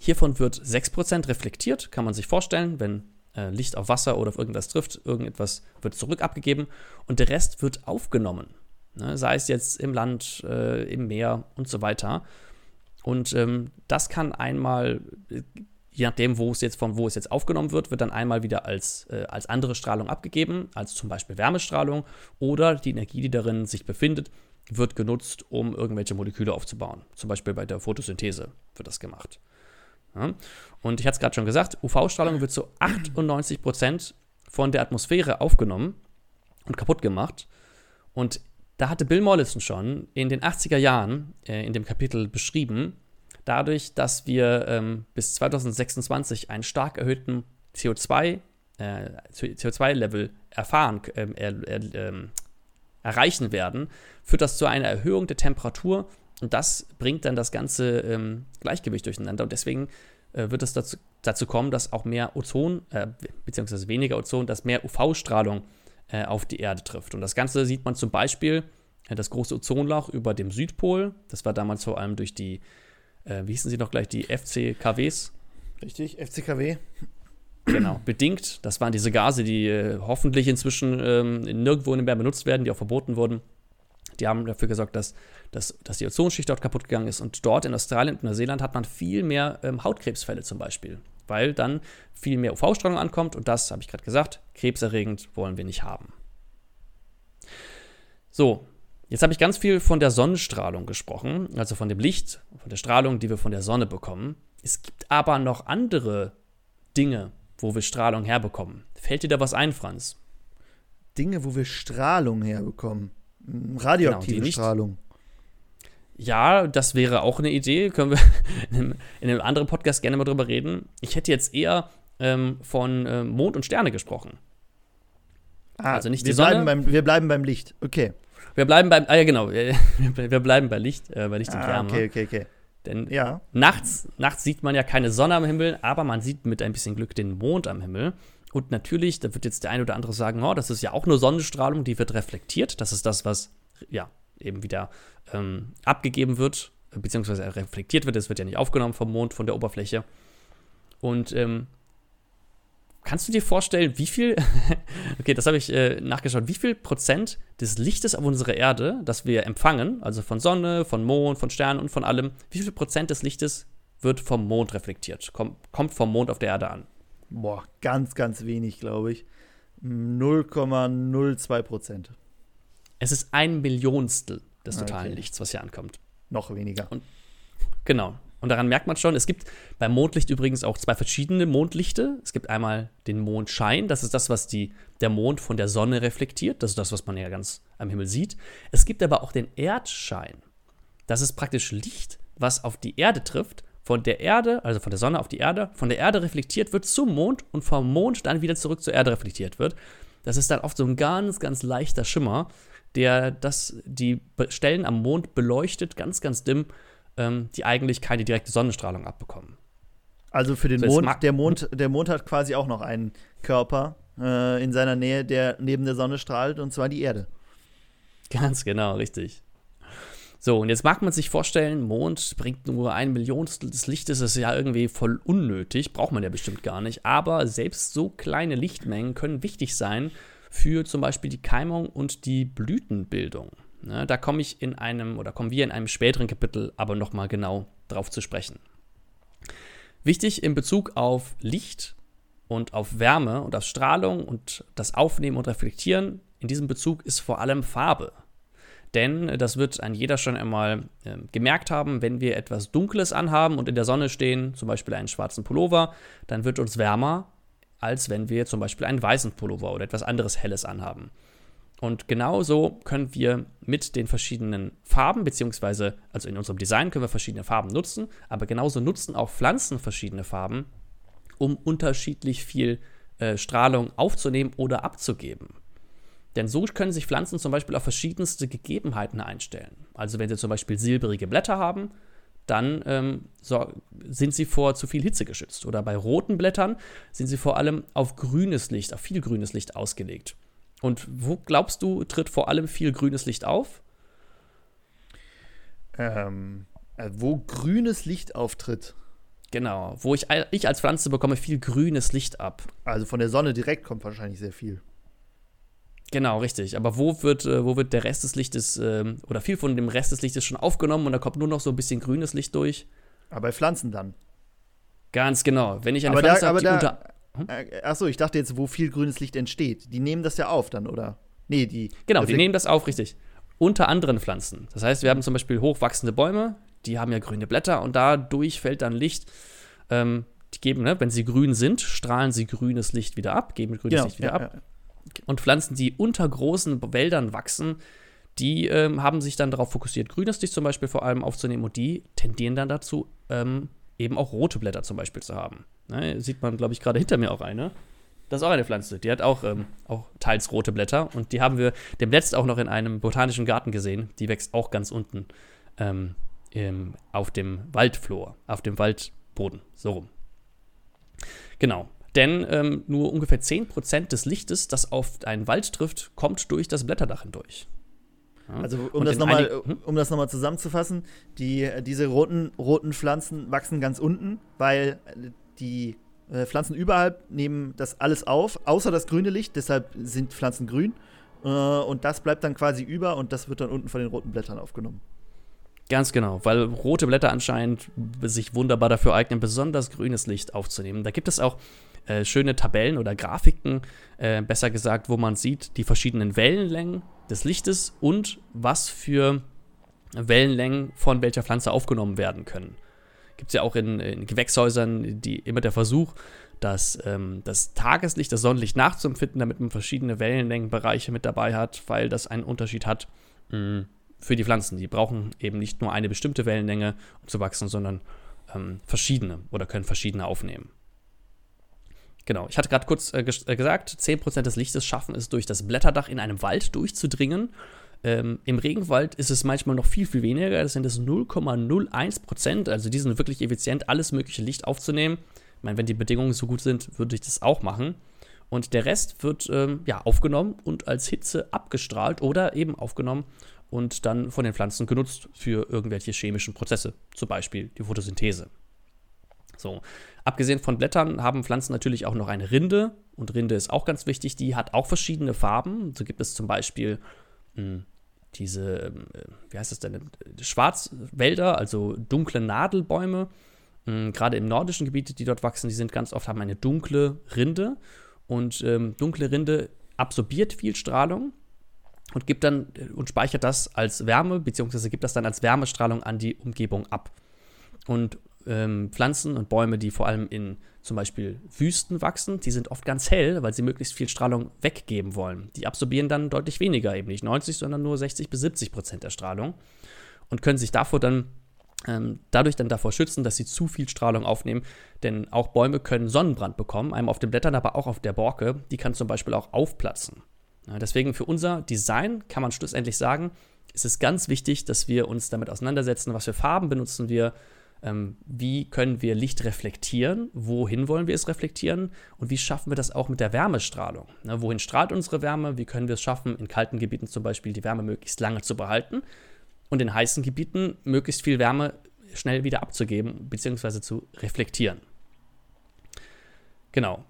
Hiervon wird 6% reflektiert, kann man sich vorstellen, wenn äh, Licht auf Wasser oder auf irgendwas trifft, irgendetwas wird zurück abgegeben und der Rest wird aufgenommen. Ne? Sei es jetzt im Land, äh, im Meer und so weiter. Und ähm, das kann einmal, je nachdem, wo es jetzt von wo es jetzt aufgenommen wird, wird dann einmal wieder als, äh, als andere Strahlung abgegeben, als zum Beispiel Wärmestrahlung oder die Energie, die darin sich befindet, wird genutzt, um irgendwelche Moleküle aufzubauen. Zum Beispiel bei der Photosynthese wird das gemacht. Ja. Und ich hatte es gerade schon gesagt, UV-Strahlung wird zu 98 Prozent von der Atmosphäre aufgenommen und kaputt gemacht. Und da hatte Bill Mollison schon in den 80er Jahren äh, in dem Kapitel beschrieben, dadurch, dass wir ähm, bis 2026 einen stark erhöhten CO2, äh, CO2-Level erfahren, äh, er, ähm, erreichen werden, führt das zu einer Erhöhung der Temperatur und das bringt dann das ganze ähm, Gleichgewicht durcheinander. Und deswegen äh, wird es dazu, dazu, kommen, dass auch mehr Ozon, äh, beziehungsweise weniger Ozon, dass mehr UV-Strahlung äh, auf die Erde trifft. Und das Ganze sieht man zum Beispiel, äh, das große Ozonloch über dem Südpol. Das war damals vor allem durch die äh, wie hießen sie noch gleich, die FCKWs? Richtig, FCKW. Genau, bedingt. Das waren diese Gase, die äh, hoffentlich inzwischen ähm, nirgendwo mehr benutzt werden, die auch verboten wurden. Die haben dafür gesorgt, dass, dass, dass die Ozonschicht dort kaputt gegangen ist. Und dort in Australien und Neuseeland hat man viel mehr ähm, Hautkrebsfälle zum Beispiel, weil dann viel mehr UV-Strahlung ankommt. Und das, habe ich gerade gesagt, krebserregend wollen wir nicht haben. So, Jetzt habe ich ganz viel von der Sonnenstrahlung gesprochen, also von dem Licht, von der Strahlung, die wir von der Sonne bekommen. Es gibt aber noch andere Dinge, wo wir Strahlung herbekommen. Fällt dir da was ein, Franz? Dinge, wo wir Strahlung herbekommen. Hm, radioaktive genau, Strahlung. Ja, das wäre auch eine Idee. Können wir in einem, in einem anderen Podcast gerne mal drüber reden. Ich hätte jetzt eher ähm, von äh, Mond und Sterne gesprochen. Ah, also nicht wir die Sonne. Bleiben beim, wir bleiben beim Licht. Okay. Wir bleiben beim, ah ja genau, wir bleiben bei Licht, äh, bei Licht und ah, Wärme. Okay, okay, okay. Denn ja. nachts, nachts sieht man ja keine Sonne am Himmel, aber man sieht mit ein bisschen Glück den Mond am Himmel. Und natürlich, da wird jetzt der eine oder andere sagen, oh, das ist ja auch nur Sonnenstrahlung, die wird reflektiert. Das ist das, was ja eben wieder ähm, abgegeben wird, beziehungsweise reflektiert wird. Es wird ja nicht aufgenommen vom Mond, von der Oberfläche. Und ähm, Kannst du dir vorstellen, wie viel, okay, das habe ich äh, nachgeschaut, wie viel Prozent des Lichtes auf unserer Erde, das wir empfangen, also von Sonne, von Mond, von Sternen und von allem, wie viel Prozent des Lichtes wird vom Mond reflektiert, Komm, kommt vom Mond auf der Erde an? Boah, ganz, ganz wenig, glaube ich. 0,02 Prozent. Es ist ein Millionstel des totalen okay. Lichts, was hier ankommt. Noch weniger. Und, genau. Und daran merkt man schon, es gibt beim Mondlicht übrigens auch zwei verschiedene Mondlichte. Es gibt einmal den Mondschein, das ist das, was die, der Mond von der Sonne reflektiert. Das ist das, was man ja ganz am Himmel sieht. Es gibt aber auch den Erdschein. Das ist praktisch Licht, was auf die Erde trifft, von der Erde, also von der Sonne auf die Erde, von der Erde reflektiert wird zum Mond und vom Mond dann wieder zurück zur Erde reflektiert wird. Das ist dann oft so ein ganz, ganz leichter Schimmer, der das, die Stellen am Mond beleuchtet, ganz, ganz dimm ähm, die eigentlich keine direkte Sonnenstrahlung abbekommen. Also für den so, Mond, der Mond, der Mond hat quasi auch noch einen Körper äh, in seiner Nähe, der neben der Sonne strahlt, und zwar die Erde. Ganz genau, richtig. So, und jetzt mag man sich vorstellen, Mond bringt nur ein Millionstel des Lichtes, das ist ja irgendwie voll unnötig, braucht man ja bestimmt gar nicht. Aber selbst so kleine Lichtmengen können wichtig sein für zum Beispiel die Keimung und die Blütenbildung. Ne, da komme ich in einem oder kommen wir in einem späteren Kapitel aber nochmal genau drauf zu sprechen. Wichtig in Bezug auf Licht und auf Wärme und auf Strahlung und das Aufnehmen und Reflektieren in diesem Bezug ist vor allem Farbe. Denn das wird ein jeder schon einmal äh, gemerkt haben, wenn wir etwas Dunkles anhaben und in der Sonne stehen, zum Beispiel einen schwarzen Pullover, dann wird uns wärmer, als wenn wir zum Beispiel einen weißen Pullover oder etwas anderes Helles anhaben. Und genauso können wir mit den verschiedenen Farben, beziehungsweise, also in unserem Design können wir verschiedene Farben nutzen, aber genauso nutzen auch Pflanzen verschiedene Farben, um unterschiedlich viel äh, Strahlung aufzunehmen oder abzugeben. Denn so können sich Pflanzen zum Beispiel auf verschiedenste Gegebenheiten einstellen. Also wenn sie zum Beispiel silbrige Blätter haben, dann ähm, so, sind sie vor zu viel Hitze geschützt. Oder bei roten Blättern sind sie vor allem auf grünes Licht, auf viel grünes Licht ausgelegt. Und wo glaubst du, tritt vor allem viel grünes Licht auf? Ähm, äh, wo grünes Licht auftritt. Genau, wo ich, ich als Pflanze bekomme viel grünes Licht ab. Also von der Sonne direkt kommt wahrscheinlich sehr viel. Genau, richtig. Aber wo wird, äh, wo wird der Rest des Lichtes ähm, oder viel von dem Rest des Lichtes schon aufgenommen und da kommt nur noch so ein bisschen grünes Licht durch? Aber bei Pflanzen dann. Ganz genau. Wenn ich eine aber Pflanze habe, die da, unter. Äh, Achso, ich dachte jetzt, wo viel grünes Licht entsteht. Die nehmen das ja auf dann, oder? Nee, die. Genau, die nehmen das auf, richtig. Unter anderen Pflanzen. Das heißt, wir haben zum Beispiel hochwachsende Bäume, die haben ja grüne Blätter und dadurch fällt dann Licht. Ähm, die geben, ne, wenn sie grün sind, strahlen sie grünes Licht wieder ab, geben grünes Genau, Licht wieder ja, ab. ja. Und Pflanzen, die unter großen Wäldern wachsen, die ähm, haben sich dann darauf fokussiert, grünes Licht zum Beispiel vor allem aufzunehmen und die tendieren dann dazu, ähm, eben auch rote Blätter zum Beispiel zu haben. Ne, sieht man, glaube ich, gerade hinter mir auch eine. Das ist auch eine Pflanze, die hat auch, ähm, auch teils rote Blätter und die haben wir demnächst auch noch in einem botanischen Garten gesehen. Die wächst auch ganz unten ähm, im, auf dem Waldflor, auf dem Waldboden, so rum. Genau. Denn ähm, nur ungefähr 10% des Lichtes, das auf einen Wald trifft, kommt durch das Blätterdach hindurch. Ja? Also um das nochmal hm? um das noch mal zusammenzufassen, die, diese roten, roten Pflanzen wachsen ganz unten, weil die äh, Pflanzen überhalb nehmen das alles auf, außer das grüne Licht, deshalb sind Pflanzen grün. Äh, und das bleibt dann quasi über und das wird dann unten von den roten Blättern aufgenommen. Ganz genau, weil rote Blätter anscheinend sich wunderbar dafür eignen, besonders grünes Licht aufzunehmen. Da gibt es auch äh, schöne Tabellen oder Grafiken, äh, besser gesagt, wo man sieht die verschiedenen Wellenlängen des Lichtes und was für Wellenlängen von welcher Pflanze aufgenommen werden können. Gibt es ja auch in, in Gewächshäusern die, immer der Versuch, das, ähm, das Tageslicht, das Sonnenlicht nachzuempfinden, damit man verschiedene Wellenlängenbereiche mit dabei hat, weil das einen Unterschied hat mh, für die Pflanzen. Die brauchen eben nicht nur eine bestimmte Wellenlänge, um zu wachsen, sondern ähm, verschiedene oder können verschiedene aufnehmen. Genau, ich hatte gerade kurz äh, ges- äh, gesagt, 10% des Lichtes schaffen es durch das Blätterdach in einem Wald durchzudringen. Ähm, Im Regenwald ist es manchmal noch viel, viel weniger. Das sind es 0,01%. Also die sind wirklich effizient, alles mögliche Licht aufzunehmen. Ich meine, wenn die Bedingungen so gut sind, würde ich das auch machen. Und der Rest wird ähm, ja, aufgenommen und als Hitze abgestrahlt oder eben aufgenommen und dann von den Pflanzen genutzt für irgendwelche chemischen Prozesse, zum Beispiel die Photosynthese. So, abgesehen von Blättern haben Pflanzen natürlich auch noch eine Rinde und Rinde ist auch ganz wichtig. Die hat auch verschiedene Farben. So gibt es zum Beispiel mh, diese, ähm, äh, wie heißt das denn, Schwarzwälder, also dunkle Nadelbäume. Mh, Gerade im nordischen Gebiet, die dort wachsen, die sind ganz oft haben eine dunkle Rinde und ähm, dunkle Rinde absorbiert viel Strahlung und gibt dann äh, und speichert das als Wärme beziehungsweise gibt das dann als Wärmestrahlung an die Umgebung ab. Und ähm, Pflanzen und Bäume, die vor allem in zum Beispiel Wüsten wachsen, die sind oft ganz hell, weil sie möglichst viel Strahlung weggeben wollen. Die absorbieren dann deutlich weniger, eben nicht 90, sondern nur 60 bis 70 Prozent der Strahlung und können sich davor dann ähm, dadurch dann davor schützen, dass sie zu viel Strahlung aufnehmen. Denn auch Bäume können Sonnenbrand bekommen, einmal auf den Blättern, aber auch auf der Borke. Die kann zum Beispiel auch aufplatzen. Ja, deswegen für unser Design kann man schlussendlich sagen, ist es ganz wichtig, dass wir uns damit auseinandersetzen, was für Farben benutzen wir, ähm, wie können wir Licht reflektieren, wohin wollen wir es reflektieren und wie schaffen wir das auch mit der Wärmestrahlung. Ne, wohin strahlt unsere Wärme, wie können wir es schaffen, in kalten Gebieten zum Beispiel die Wärme möglichst lange zu behalten und in heißen Gebieten möglichst viel Wärme schnell wieder abzugeben bzw. zu reflektieren. Genau.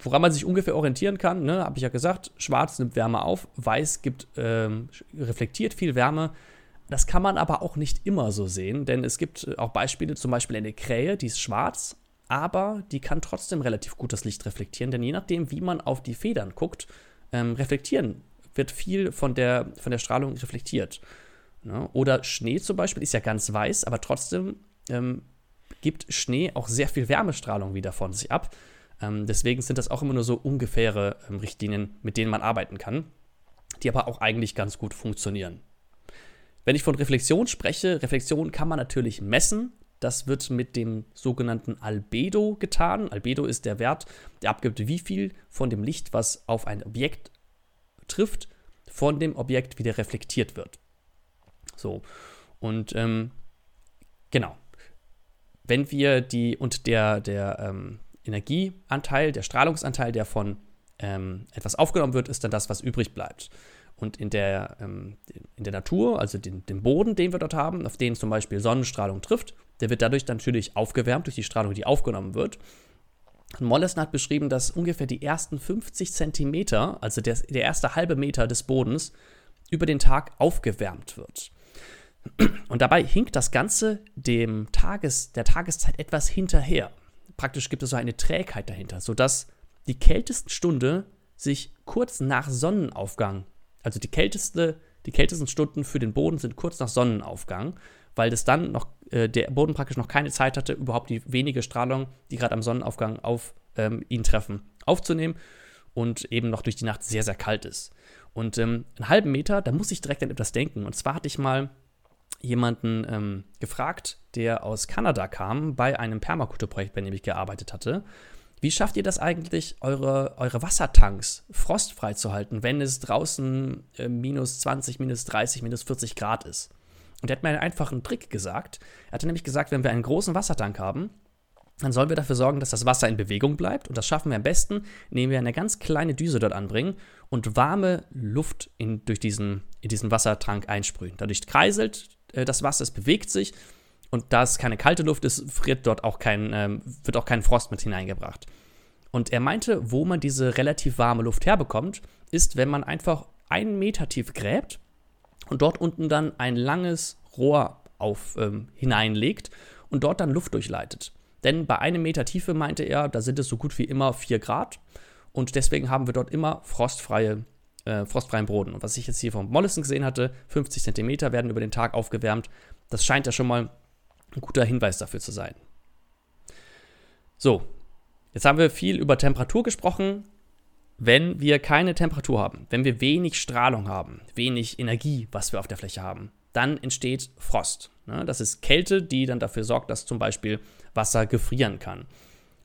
Woran man sich ungefähr orientieren kann, ne, habe ich ja gesagt, schwarz nimmt Wärme auf, weiß gibt, ähm, reflektiert viel Wärme. Das kann man aber auch nicht immer so sehen, denn es gibt auch Beispiele, zum Beispiel eine Krähe, die ist schwarz, aber die kann trotzdem relativ gut das Licht reflektieren, denn je nachdem, wie man auf die Federn guckt, ähm, reflektieren wird viel von der, von der Strahlung reflektiert. Ne? Oder Schnee zum Beispiel ist ja ganz weiß, aber trotzdem ähm, gibt Schnee auch sehr viel Wärmestrahlung wieder von sich ab. Ähm, deswegen sind das auch immer nur so ungefähre ähm, Richtlinien, mit denen man arbeiten kann, die aber auch eigentlich ganz gut funktionieren. Wenn ich von Reflexion spreche, Reflexion kann man natürlich messen. Das wird mit dem sogenannten Albedo getan. Albedo ist der Wert, der abgibt, wie viel von dem Licht, was auf ein Objekt trifft, von dem Objekt wieder reflektiert wird. So, und ähm, genau. Wenn wir die und der, der ähm, Energieanteil, der Strahlungsanteil, der von ähm, etwas aufgenommen wird, ist dann das, was übrig bleibt. Und in der, ähm, in der Natur, also den, den Boden, den wir dort haben, auf den zum Beispiel Sonnenstrahlung trifft, der wird dadurch natürlich aufgewärmt durch die Strahlung, die aufgenommen wird. Und Mollison hat beschrieben, dass ungefähr die ersten 50 Zentimeter, also der, der erste halbe Meter des Bodens, über den Tag aufgewärmt wird. Und dabei hinkt das Ganze dem Tages, der Tageszeit etwas hinterher. Praktisch gibt es so eine Trägheit dahinter, sodass die kälteste Stunde sich kurz nach Sonnenaufgang, also die kälteste, die kältesten Stunden für den Boden sind kurz nach Sonnenaufgang, weil das dann noch äh, der Boden praktisch noch keine Zeit hatte, überhaupt die wenige Strahlung, die gerade am Sonnenaufgang auf ähm, ihn treffen, aufzunehmen und eben noch durch die Nacht sehr, sehr kalt ist. Und ähm, einen halben Meter, da muss ich direkt an etwas denken. Und zwar hatte ich mal jemanden ähm, gefragt, der aus Kanada kam, bei einem Permakulturprojekt, bei dem ich gearbeitet hatte. Wie schafft ihr das eigentlich, eure, eure Wassertanks frostfrei zu halten, wenn es draußen äh, minus 20, minus 30, minus 40 Grad ist? Und er hat mir einen einfachen Trick gesagt. Er hatte nämlich gesagt, wenn wir einen großen Wassertank haben, dann sollen wir dafür sorgen, dass das Wasser in Bewegung bleibt. Und das schaffen wir am besten, indem wir eine ganz kleine Düse dort anbringen und warme Luft in, durch diesen, in diesen Wassertank einsprühen. Dadurch kreiselt äh, das Wasser, es bewegt sich. Und da es keine kalte Luft ist, friert dort auch kein, ähm, wird auch kein Frost mit hineingebracht. Und er meinte, wo man diese relativ warme Luft herbekommt, ist, wenn man einfach einen Meter tief gräbt und dort unten dann ein langes Rohr auf, ähm, hineinlegt und dort dann Luft durchleitet. Denn bei einem Meter Tiefe meinte er, da sind es so gut wie immer 4 Grad und deswegen haben wir dort immer frostfreie, äh, frostfreien Boden. Und was ich jetzt hier vom Mollison gesehen hatte, 50 Zentimeter werden über den Tag aufgewärmt. Das scheint ja schon mal ein guter Hinweis dafür zu sein. So, jetzt haben wir viel über Temperatur gesprochen. Wenn wir keine Temperatur haben, wenn wir wenig Strahlung haben, wenig Energie, was wir auf der Fläche haben, dann entsteht Frost. Ne? Das ist Kälte, die dann dafür sorgt, dass zum Beispiel Wasser gefrieren kann.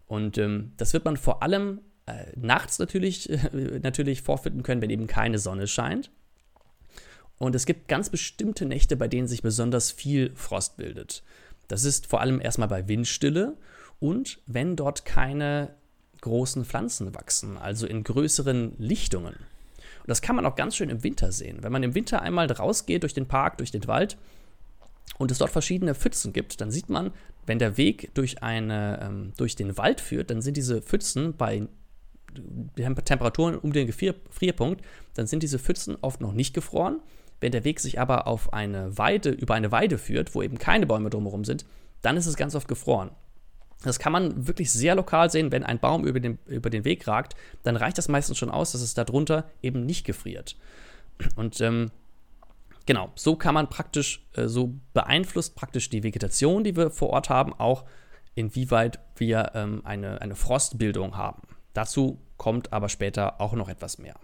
Und ähm, das wird man vor allem äh, nachts natürlich, äh, natürlich vorfinden können, wenn eben keine Sonne scheint. Und es gibt ganz bestimmte Nächte, bei denen sich besonders viel Frost bildet. Das ist vor allem erstmal bei Windstille und wenn dort keine großen Pflanzen wachsen, also in größeren Lichtungen. Und das kann man auch ganz schön im Winter sehen. Wenn man im Winter einmal rausgeht durch den Park, durch den Wald und es dort verschiedene Pfützen gibt, dann sieht man, wenn der Weg durch, eine, ähm, durch den Wald führt, dann sind diese Pfützen bei Temperaturen um den Gefrierpunkt, dann sind diese Pfützen oft noch nicht gefroren. Wenn der Weg sich aber auf eine Weide, über eine Weide führt, wo eben keine Bäume drumherum sind, dann ist es ganz oft gefroren. Das kann man wirklich sehr lokal sehen, wenn ein Baum über den, über den Weg ragt, dann reicht das meistens schon aus, dass es darunter eben nicht gefriert. Und ähm, genau, so kann man praktisch, äh, so beeinflusst praktisch die Vegetation, die wir vor Ort haben, auch inwieweit wir ähm, eine, eine Frostbildung haben. Dazu kommt aber später auch noch etwas mehr.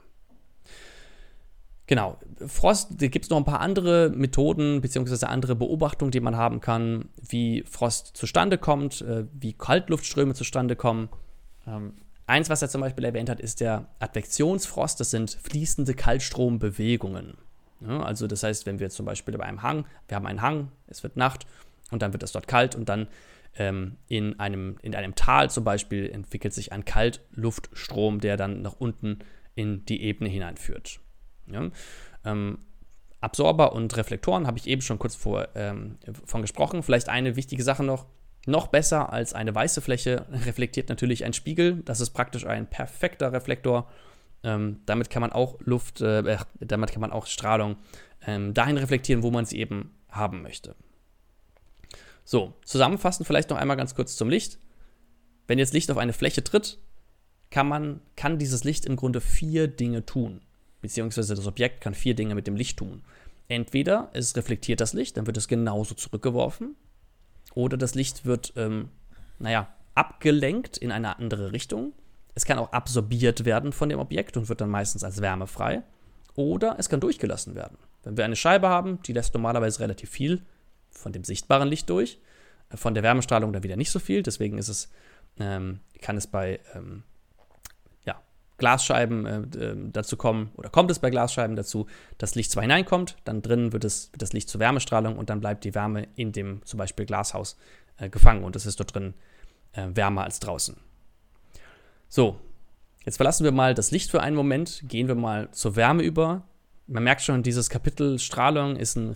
Genau. Frost, da gibt es noch ein paar andere Methoden bzw. andere Beobachtungen, die man haben kann, wie Frost zustande kommt, äh, wie Kaltluftströme zustande kommen. Ähm, eins, was er zum Beispiel erwähnt hat, ist der Advektionsfrost. Das sind fließende Kaltstrombewegungen. Ja, also das heißt, wenn wir zum Beispiel bei einem Hang, wir haben einen Hang, es wird Nacht und dann wird es dort kalt und dann ähm, in, einem, in einem Tal zum Beispiel entwickelt sich ein Kaltluftstrom, der dann nach unten in die Ebene hineinführt. Ja? Ähm, Absorber und Reflektoren habe ich eben schon kurz vor, ähm, von gesprochen. Vielleicht eine wichtige Sache noch. Noch besser als eine weiße Fläche reflektiert natürlich ein Spiegel. Das ist praktisch ein perfekter Reflektor. Ähm, damit kann man auch Luft, äh, damit kann man auch Strahlung ähm, dahin reflektieren, wo man sie eben haben möchte. So, zusammenfassend vielleicht noch einmal ganz kurz zum Licht. Wenn jetzt Licht auf eine Fläche tritt, kann man, kann dieses Licht im Grunde vier Dinge tun beziehungsweise das Objekt kann vier Dinge mit dem Licht tun. Entweder es reflektiert das Licht, dann wird es genauso zurückgeworfen, oder das Licht wird, ähm, naja, abgelenkt in eine andere Richtung. Es kann auch absorbiert werden von dem Objekt und wird dann meistens als Wärme frei. Oder es kann durchgelassen werden. Wenn wir eine Scheibe haben, die lässt normalerweise relativ viel von dem sichtbaren Licht durch, äh, von der Wärmestrahlung dann wieder nicht so viel. Deswegen ist es, ähm, kann es bei ähm, Glasscheiben äh, ähm, dazu kommen, oder kommt es bei Glasscheiben dazu, dass Licht zwar hineinkommt, dann drinnen wird, es, wird das Licht zur Wärmestrahlung und dann bleibt die Wärme in dem zum Beispiel Glashaus äh, gefangen und es ist dort drin äh, wärmer als draußen. So, jetzt verlassen wir mal das Licht für einen Moment, gehen wir mal zur Wärme über. Man merkt schon, dieses Kapitel Strahlung ist ein,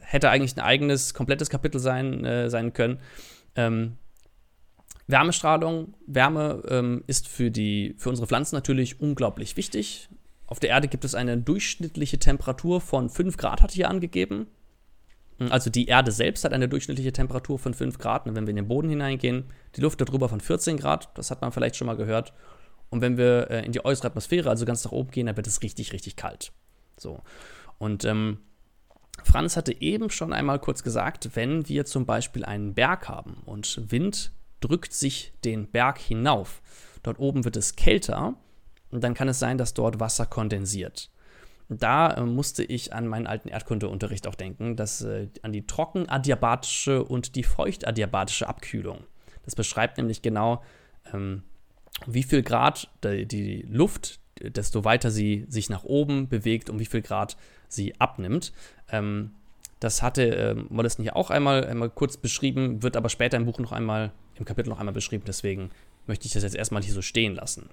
hätte eigentlich ein eigenes, komplettes Kapitel sein, äh, sein können. Ähm, Wärmestrahlung, Wärme ähm, ist für, die, für unsere Pflanzen natürlich unglaublich wichtig. Auf der Erde gibt es eine durchschnittliche Temperatur von 5 Grad, hatte ich hier angegeben. Also die Erde selbst hat eine durchschnittliche Temperatur von 5 Grad. Und wenn wir in den Boden hineingehen, die Luft darüber von 14 Grad. Das hat man vielleicht schon mal gehört. Und wenn wir äh, in die äußere Atmosphäre, also ganz nach oben gehen, dann wird es richtig, richtig kalt. So. Und ähm, Franz hatte eben schon einmal kurz gesagt, wenn wir zum Beispiel einen Berg haben und Wind drückt sich den Berg hinauf, dort oben wird es kälter, und dann kann es sein, dass dort Wasser kondensiert. Da äh, musste ich an meinen alten Erdkundeunterricht auch denken, dass, äh, an die trockenadiabatische und die feuchtadiabatische Abkühlung. Das beschreibt nämlich genau, ähm, wie viel Grad die, die Luft, desto weiter sie sich nach oben bewegt, um wie viel Grad sie abnimmt. Ähm, das hatte äh, Mollison hier auch einmal, einmal kurz beschrieben, wird aber später im Buch noch einmal, im Kapitel noch einmal beschrieben, deswegen möchte ich das jetzt erstmal hier so stehen lassen.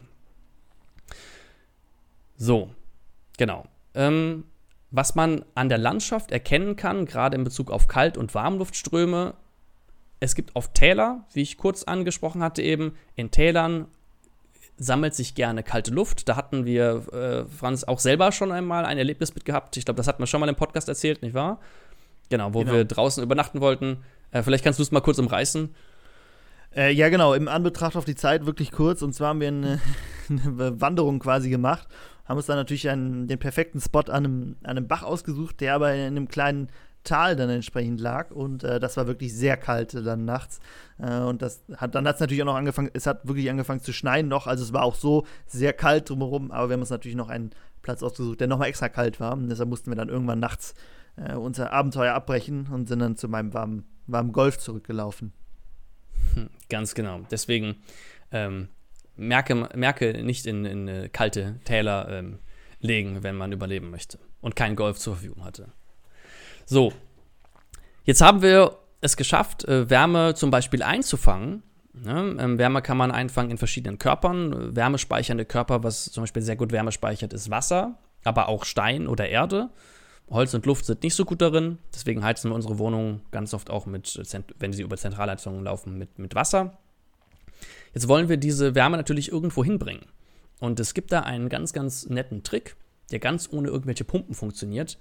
So, genau. Ähm, was man an der Landschaft erkennen kann, gerade in Bezug auf Kalt- und Warmluftströme, es gibt oft Täler, wie ich kurz angesprochen hatte eben. In Tälern sammelt sich gerne kalte Luft. Da hatten wir, äh, Franz, auch selber schon einmal ein Erlebnis mit gehabt. Ich glaube, das hatten wir schon mal im Podcast erzählt, nicht wahr? Genau, wo genau. wir draußen übernachten wollten. Äh, vielleicht kannst du es mal kurz umreißen. Äh, ja, genau, im Anbetracht auf die Zeit wirklich kurz. Und zwar haben wir eine, eine Wanderung quasi gemacht. Haben uns dann natürlich einen, den perfekten Spot an einem, an einem Bach ausgesucht, der aber in einem kleinen Tal dann entsprechend lag. Und äh, das war wirklich sehr kalt dann nachts. Äh, und das hat dann hat es natürlich auch noch angefangen es hat wirklich angefangen zu schneien noch. Also es war auch so sehr kalt drumherum aber wir haben uns natürlich noch einen Platz ausgesucht der nochmal extra kalt war. Und deshalb mussten wir dann irgendwann nachts äh, unser Abenteuer abbrechen und sind dann zu meinem warmen, warmen Golf zurückgelaufen ganz genau deswegen ähm, merke, merke nicht in, in kalte Täler ähm, legen wenn man überleben möchte und keinen Golf zur Verfügung hatte so, jetzt haben wir es geschafft, äh, Wärme zum Beispiel einzufangen. Ne? Ähm, Wärme kann man einfangen in verschiedenen Körpern. Wärmespeichernde Körper, was zum Beispiel sehr gut Wärme speichert, ist Wasser, aber auch Stein oder Erde. Holz und Luft sind nicht so gut darin. Deswegen heizen wir unsere Wohnungen ganz oft auch mit, wenn sie über Zentralheizungen laufen, mit, mit Wasser. Jetzt wollen wir diese Wärme natürlich irgendwo hinbringen. Und es gibt da einen ganz, ganz netten Trick, der ganz ohne irgendwelche Pumpen funktioniert.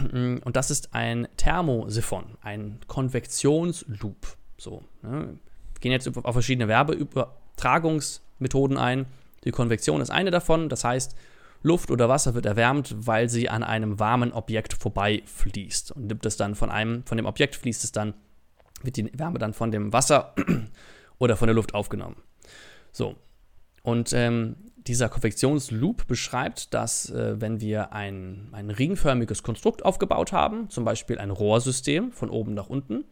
Und das ist ein Thermosiphon, ein Konvektionsloop. So, ne? Wir gehen jetzt auf verschiedene Werbeübertragungsmethoden ein. Die Konvektion ist eine davon, das heißt, Luft oder Wasser wird erwärmt, weil sie an einem warmen Objekt vorbeifließt. Und nimmt es dann von einem, von dem Objekt fließt es dann, wird die Wärme dann von dem Wasser oder von der Luft aufgenommen. So. Und ähm, dieser Konvektionsloop beschreibt, dass äh, wenn wir ein, ein ringförmiges Konstrukt aufgebaut haben, zum Beispiel ein Rohrsystem von oben nach unten,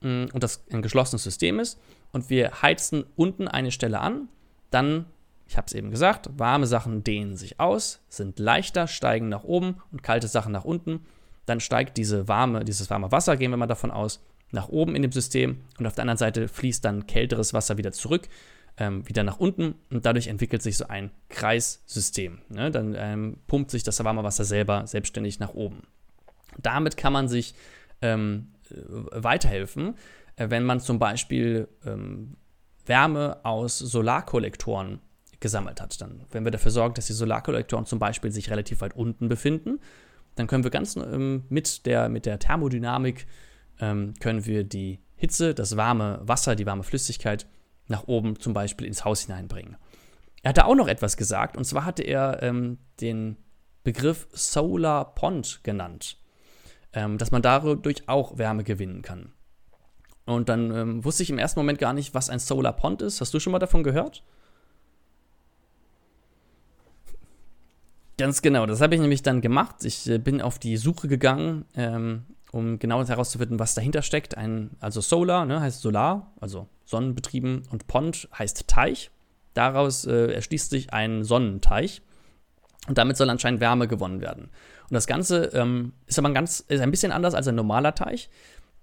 mh, mm, und das ein geschlossenes System ist, und wir heizen unten eine Stelle an, dann, ich habe es eben gesagt, warme Sachen dehnen sich aus, sind leichter, steigen nach oben und kalte Sachen nach unten. Dann steigt diese warme, dieses warme Wasser, gehen wir mal davon aus, nach oben in dem System und auf der anderen Seite fließt dann kälteres Wasser wieder zurück ähm, wieder nach unten und dadurch entwickelt sich so ein Kreissystem. Ne? Dann ähm, pumpt sich das warme Wasser selber selbstständig nach oben. Damit kann man sich ähm, äh, weiterhelfen, äh, wenn man zum Beispiel ähm, Wärme aus Solarkollektoren gesammelt hat. Dann, wenn wir dafür sorgen, dass die Solarkollektoren zum Beispiel sich relativ weit unten befinden, dann können wir ganz ähm, mit, der, mit der Thermodynamik ähm, können wir die Hitze, das warme Wasser, die warme Flüssigkeit nach oben zum Beispiel ins Haus hineinbringen. Er hatte auch noch etwas gesagt, und zwar hatte er ähm, den Begriff Solar Pond genannt, ähm, dass man dadurch auch Wärme gewinnen kann. Und dann ähm, wusste ich im ersten Moment gar nicht, was ein Solar Pond ist. Hast du schon mal davon gehört? Ganz genau, das habe ich nämlich dann gemacht. Ich äh, bin auf die Suche gegangen ähm, um genau herauszufinden, was dahinter steckt. Ein, also Solar ne, heißt Solar, also Sonnenbetrieben, und Pond heißt Teich. Daraus äh, erschließt sich ein Sonnenteich. Und damit soll anscheinend Wärme gewonnen werden. Und das Ganze ähm, ist aber ein, ganz, ist ein bisschen anders als ein normaler Teich.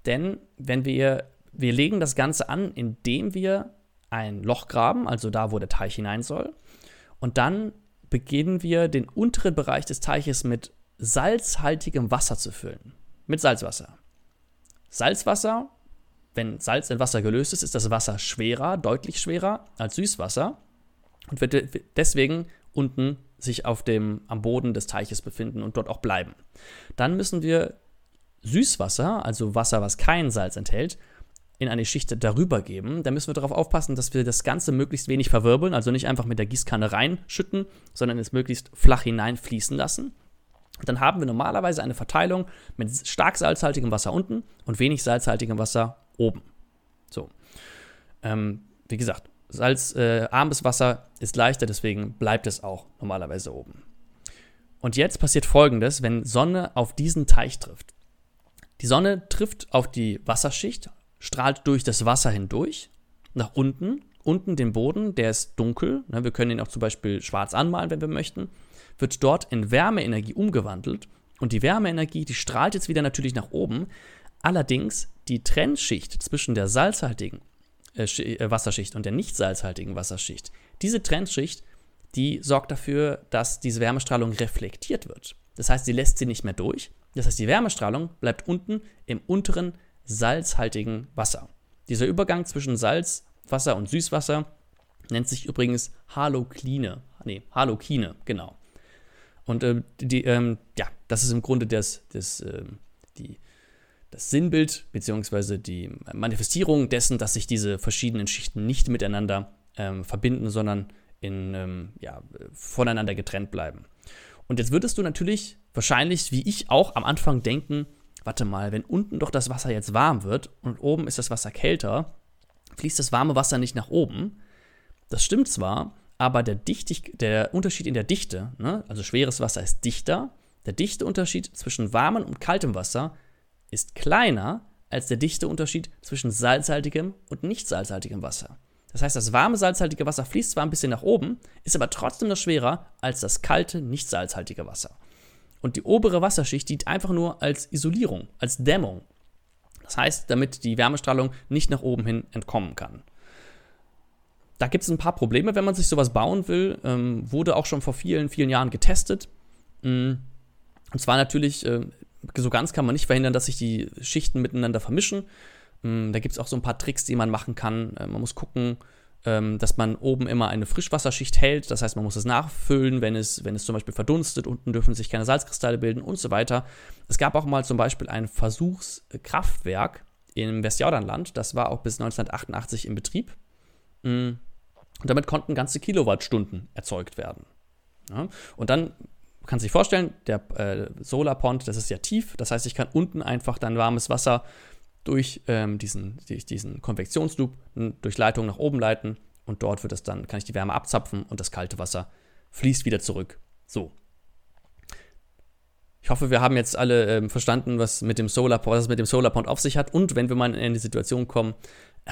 Denn wenn wir, wir legen das Ganze an, indem wir ein Loch graben, also da, wo der Teich hinein soll. Und dann beginnen wir den unteren Bereich des Teiches mit salzhaltigem Wasser zu füllen mit Salzwasser. Salzwasser, wenn Salz in Wasser gelöst ist, ist das Wasser schwerer, deutlich schwerer als Süßwasser und wird deswegen unten sich auf dem, am Boden des Teiches befinden und dort auch bleiben. Dann müssen wir Süßwasser, also Wasser, was kein Salz enthält, in eine Schicht darüber geben, dann müssen wir darauf aufpassen, dass wir das Ganze möglichst wenig verwirbeln, also nicht einfach mit der Gießkanne reinschütten, sondern es möglichst flach hineinfließen lassen. Dann haben wir normalerweise eine Verteilung mit stark salzhaltigem Wasser unten und wenig salzhaltigem Wasser oben. So. Ähm, wie gesagt, salzarmes äh, Wasser ist leichter, deswegen bleibt es auch normalerweise oben. Und jetzt passiert folgendes, wenn Sonne auf diesen Teich trifft. Die Sonne trifft auf die Wasserschicht, strahlt durch das Wasser hindurch, nach unten, unten den Boden, der ist dunkel, ne, wir können ihn auch zum Beispiel schwarz anmalen, wenn wir möchten, wird dort in Wärmeenergie umgewandelt und die Wärmeenergie, die strahlt jetzt wieder natürlich nach oben, allerdings die Trennschicht zwischen der salzhaltigen äh, äh, Wasserschicht und der nicht salzhaltigen Wasserschicht, diese Trennschicht, die sorgt dafür, dass diese Wärmestrahlung reflektiert wird. Das heißt, sie lässt sie nicht mehr durch. Das heißt, die Wärmestrahlung bleibt unten im unteren salzhaltigen Wasser. Dieser Übergang zwischen Salzwasser und Süßwasser nennt sich übrigens Halokline. Nee, Halokine, genau. Und äh, die, ähm, ja, das ist im Grunde das, das, äh, die, das Sinnbild bzw. die Manifestierung dessen, dass sich diese verschiedenen Schichten nicht miteinander ähm, verbinden, sondern in, ähm, ja, voneinander getrennt bleiben. Und jetzt würdest du natürlich wahrscheinlich, wie ich auch am Anfang denken, warte mal, wenn unten doch das Wasser jetzt warm wird und oben ist das Wasser kälter, fließt das warme Wasser nicht nach oben. Das stimmt zwar, aber der, Dichtig der Unterschied in der Dichte, ne, also schweres Wasser ist dichter, der Dichteunterschied zwischen warmem und kaltem Wasser ist kleiner als der Dichteunterschied zwischen salzhaltigem und nicht salzhaltigem Wasser. Das heißt, das warme salzhaltige Wasser fließt zwar ein bisschen nach oben, ist aber trotzdem noch schwerer als das kalte, nicht salzhaltige Wasser. Und die obere Wasserschicht dient einfach nur als Isolierung, als Dämmung. Das heißt, damit die Wärmestrahlung nicht nach oben hin entkommen kann. Da gibt es ein paar Probleme, wenn man sich sowas bauen will. Ähm, wurde auch schon vor vielen, vielen Jahren getestet. Mm. Und zwar natürlich, äh, so ganz kann man nicht verhindern, dass sich die Schichten miteinander vermischen. Mm, da gibt es auch so ein paar Tricks, die man machen kann. Äh, man muss gucken, ähm, dass man oben immer eine Frischwasserschicht hält. Das heißt, man muss es nachfüllen, wenn es, wenn es zum Beispiel verdunstet. Unten dürfen sich keine Salzkristalle bilden und so weiter. Es gab auch mal zum Beispiel ein Versuchskraftwerk im Westjordanland. Das war auch bis 1988 in Betrieb. Mm. Und damit konnten ganze Kilowattstunden erzeugt werden. Und dann kann sich vorstellen, der äh, Solarpond, das ist ja tief. Das heißt, ich kann unten einfach dann warmes Wasser durch, ähm, diesen, durch diesen Konvektionsloop durch Leitung nach oben leiten und dort wird es dann, kann ich die Wärme abzapfen und das kalte Wasser fließt wieder zurück. So. Ich hoffe, wir haben jetzt alle ähm, verstanden, was, mit dem Solar, was es mit dem Solarpond auf sich hat. Und wenn wir mal in eine Situation kommen,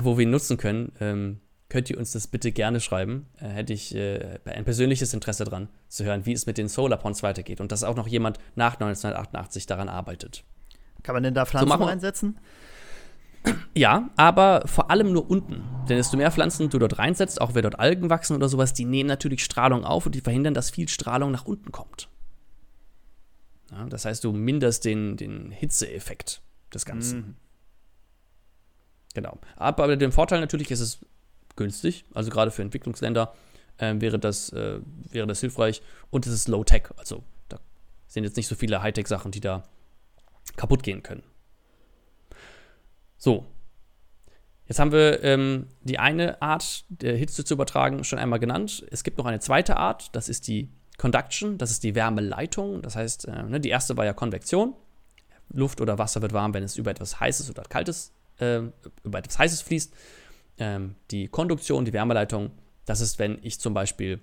wo wir ihn nutzen können, ähm, könnt ihr uns das bitte gerne schreiben. Äh, hätte ich äh, ein persönliches Interesse daran, zu hören, wie es mit den Solarponds weitergeht und dass auch noch jemand nach 1988 daran arbeitet. Kann man denn da Pflanzen so einsetzen? Ja, aber vor allem nur unten. Denn desto mehr Pflanzen du dort reinsetzt, auch wenn dort Algen wachsen oder sowas, die nehmen natürlich Strahlung auf und die verhindern, dass viel Strahlung nach unten kommt. Ja, das heißt, du minderst den, den Hitzeeffekt des Ganzen. Mhm. Genau. Aber mit dem Vorteil natürlich ist es günstig. Also gerade für Entwicklungsländer äh, wäre, das, äh, wäre das hilfreich. Und es ist Low-Tech. Also da sind jetzt nicht so viele Hightech-Sachen, die da kaputt gehen können. So. Jetzt haben wir ähm, die eine Art, der Hitze zu übertragen, schon einmal genannt. Es gibt noch eine zweite Art, das ist die Conduction, das ist die Wärmeleitung. Das heißt, äh, ne, die erste war ja Konvektion. Luft oder Wasser wird warm, wenn es über etwas Heißes oder Kaltes, äh, über etwas Heißes fließt. Ähm, die Konduktion, die Wärmeleitung, das ist, wenn ich zum Beispiel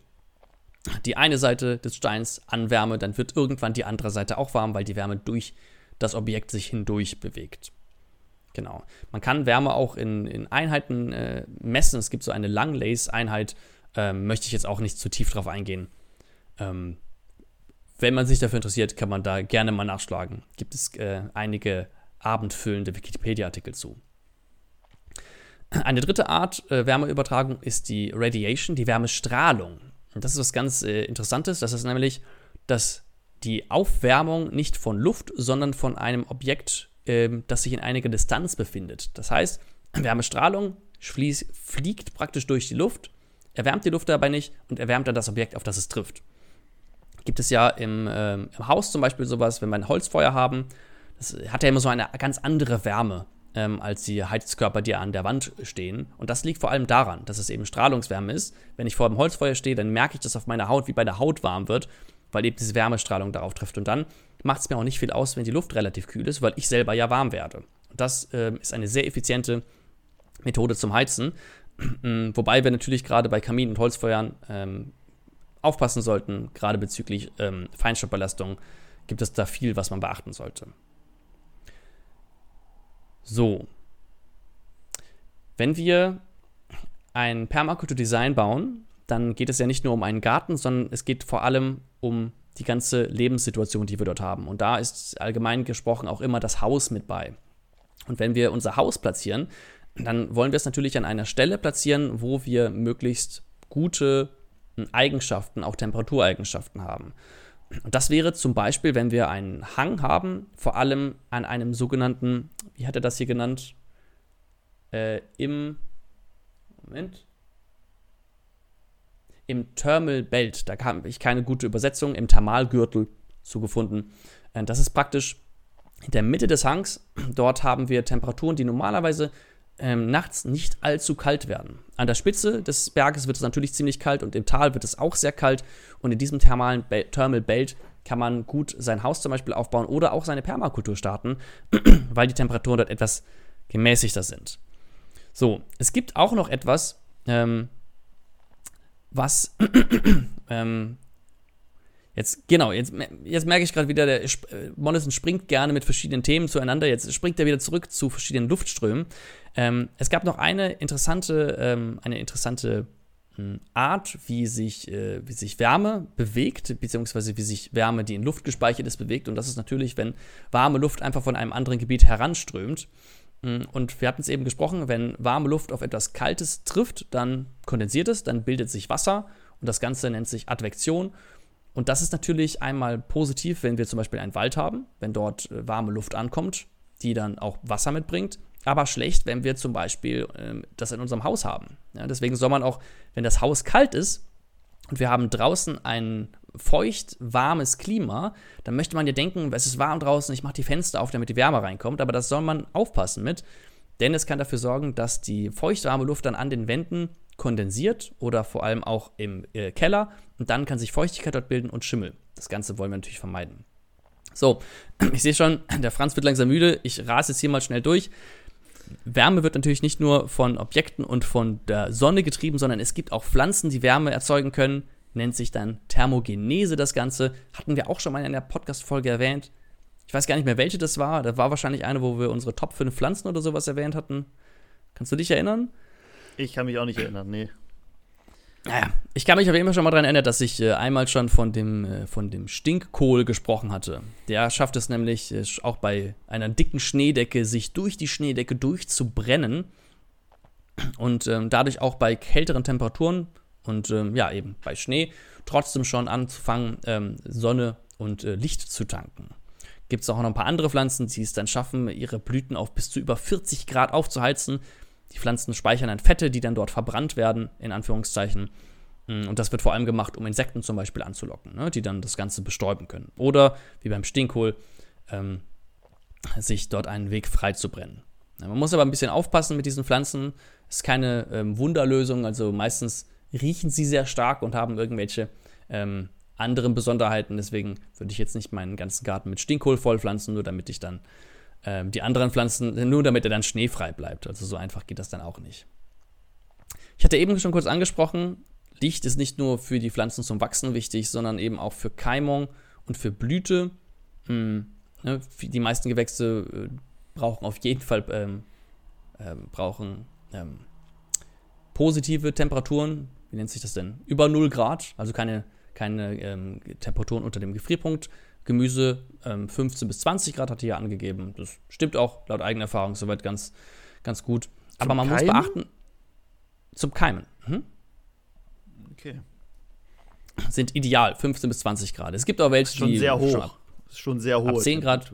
die eine Seite des Steins anwärme, dann wird irgendwann die andere Seite auch warm, weil die Wärme durch das Objekt sich hindurch bewegt. Genau. Man kann Wärme auch in, in Einheiten äh, messen. Es gibt so eine Langlace-Einheit. Ähm, möchte ich jetzt auch nicht zu tief drauf eingehen. Ähm, wenn man sich dafür interessiert, kann man da gerne mal nachschlagen. Gibt es äh, einige abendfüllende Wikipedia-Artikel zu. Eine dritte Art äh, Wärmeübertragung ist die Radiation, die Wärmestrahlung. Und das ist was ganz äh, Interessantes. Das ist nämlich, dass die Aufwärmung nicht von Luft, sondern von einem Objekt ähm, das sich in einiger Distanz befindet. Das heißt, Wärmestrahlung fließ, fliegt praktisch durch die Luft, erwärmt die Luft dabei nicht und erwärmt dann das Objekt, auf das es trifft. Gibt es ja im, äh, im Haus zum Beispiel sowas, wenn wir ein Holzfeuer haben, es hat ja immer so eine ganz andere Wärme ähm, als die Heizkörper, die an der Wand stehen. Und das liegt vor allem daran, dass es eben Strahlungswärme ist. Wenn ich vor dem Holzfeuer stehe, dann merke ich, dass auf meiner Haut wie bei der Haut warm wird, weil eben diese Wärmestrahlung darauf trifft. Und dann macht es mir auch nicht viel aus, wenn die Luft relativ kühl ist, weil ich selber ja warm werde. Und das äh, ist eine sehr effiziente Methode zum Heizen. Wobei wir natürlich gerade bei Kamin- und Holzfeuern ähm, aufpassen sollten, gerade bezüglich ähm, Feinstaubbelastung gibt es da viel, was man beachten sollte. So. Wenn wir ein Permakultur-Design bauen, dann geht es ja nicht nur um einen Garten, sondern es geht vor allem um die ganze Lebenssituation, die wir dort haben. Und da ist allgemein gesprochen auch immer das Haus mit bei. Und wenn wir unser Haus platzieren, dann wollen wir es natürlich an einer Stelle platzieren, wo wir möglichst gute Eigenschaften, auch Temperatureigenschaften haben. Und das wäre zum Beispiel, wenn wir einen Hang haben, vor allem an einem sogenannten, wie hat er das hier genannt? Äh, Im, Moment. Im Thermal Belt, da habe ich keine gute Übersetzung, im Thermalgürtel zugefunden. Äh, das ist praktisch in der Mitte des Hangs. Dort haben wir Temperaturen, die normalerweise ähm, nachts nicht allzu kalt werden. An der Spitze des Berges wird es natürlich ziemlich kalt und im Tal wird es auch sehr kalt. Und in diesem thermalen Be Thermal Belt kann man gut sein Haus zum Beispiel aufbauen oder auch seine Permakultur starten, weil die Temperaturen dort etwas gemäßigter sind. So, es gibt auch noch etwas, ähm, was ähm, Jetzt, genau, jetzt, jetzt merke ich gerade wieder, der äh, springt gerne mit verschiedenen Themen zueinander. Jetzt springt er wieder zurück zu verschiedenen Luftströmen. Ähm, es gab noch eine interessante, ähm, eine interessante hm, Art, wie sich, äh, wie sich Wärme bewegt, beziehungsweise wie sich Wärme, die in Luft gespeichert ist, bewegt. Und das ist natürlich, wenn warme Luft einfach von einem anderen Gebiet heranströmt. Hm, und wir hatten es eben gesprochen, wenn warme Luft auf etwas Kaltes trifft, dann kondensiert es, dann bildet sich Wasser und das Ganze nennt sich Advektion. Und das ist natürlich einmal positiv, wenn wir zum Beispiel einen Wald haben, wenn dort äh, warme Luft ankommt, die dann auch Wasser mitbringt. Aber schlecht, wenn wir zum Beispiel äh, das in unserem Haus haben. Ja, deswegen soll man auch, wenn das Haus kalt ist und wir haben draußen ein feucht, warmes Klima, dann möchte man ja denken, es ist warm draußen, ich mache die Fenster auf, damit die Wärme reinkommt. Aber das soll man aufpassen mit, denn es kann dafür sorgen, dass die feuchtwarme Luft dann an den Wänden kondensiert oder vor allem auch im äh, Keller und dann kann sich Feuchtigkeit dort bilden und Schimmel. Das Ganze wollen wir natürlich vermeiden. So, ich sehe schon, der Franz wird langsam müde. Ich rase jetzt hier mal schnell durch. Wärme wird natürlich nicht nur von Objekten und von der Sonne getrieben, sondern es gibt auch Pflanzen, die Wärme erzeugen können. Nennt sich dann Thermogenese das Ganze. Hatten wir auch schon mal in der Podcast-Folge erwähnt. Ich weiß gar nicht mehr, welche das war. Das war wahrscheinlich eine, wo wir unsere Top 5 Pflanzen oder sowas erwähnt hatten. Kannst du dich erinnern? Ich kann mich auch nicht erinnern, nee. Naja, ich kann mich auf jeden Fall schon mal daran erinnern, dass ich äh, einmal schon von dem, äh, von dem Stinkkohl gesprochen hatte. Der schafft es nämlich äh, auch bei einer dicken Schneedecke, sich durch die Schneedecke durchzubrennen und ähm, dadurch auch bei kälteren Temperaturen und ähm, ja, eben bei Schnee trotzdem schon anzufangen, ähm, Sonne und äh, Licht zu tanken. Gibt es auch noch ein paar andere Pflanzen, die es dann schaffen, ihre Blüten auf bis zu über 40 Grad aufzuheizen die Pflanzen speichern dann Fette, die dann dort verbrannt werden, in Anführungszeichen. Mm, und das wird vor allem gemacht, um Insekten zum Beispiel anzulocken, ne, die dann das Ganze bestäuben können. Oder, wie beim Stinkkohl, ähm, sich dort einen Weg frei zu brennen. Man muss aber ein bisschen aufpassen mit diesen Pflanzen. Ist keine ähm, Wunderlösung, also meistens riechen sie sehr stark und haben irgendwelche ähm, anderen Besonderheiten. Deswegen würde ich jetzt nicht meinen ganzen Garten mit Stinkkohl vollpflanzen, nur damit ich dann ähm, die anderen Pflanzen nur damit er dann schneefrei bleibt. Also so einfach geht das dann auch nicht. Ich hatte eben schon kurz angesprochen, Licht ist nicht nur für die Pflanzen zum Wachsen wichtig, sondern eben auch für Keimung und für Blüte. Hm, ne, die meisten Gewächse äh, brauchen auf jeden Fall ähm, äh, brauchen ähm, positive Temperaturen. Wie nennt sich das denn? Über 0 Grad, also keine, keine ähm, Temperaturen unter dem Gefrierpunkt. Gemüse ähm, 15 bis 20 Grad hat er hier angegeben. Das stimmt auch laut eigener Erfahrung soweit ganz, ganz gut. Zum Aber man Keimen? muss beachten, zum Keimen. Mhm. Okay. Sind ideal, 15 bis 20 Grad. Es gibt auch welche, schon die. Sehr hoch. Schon ab, schon sehr hoch. Ab 10 Grad.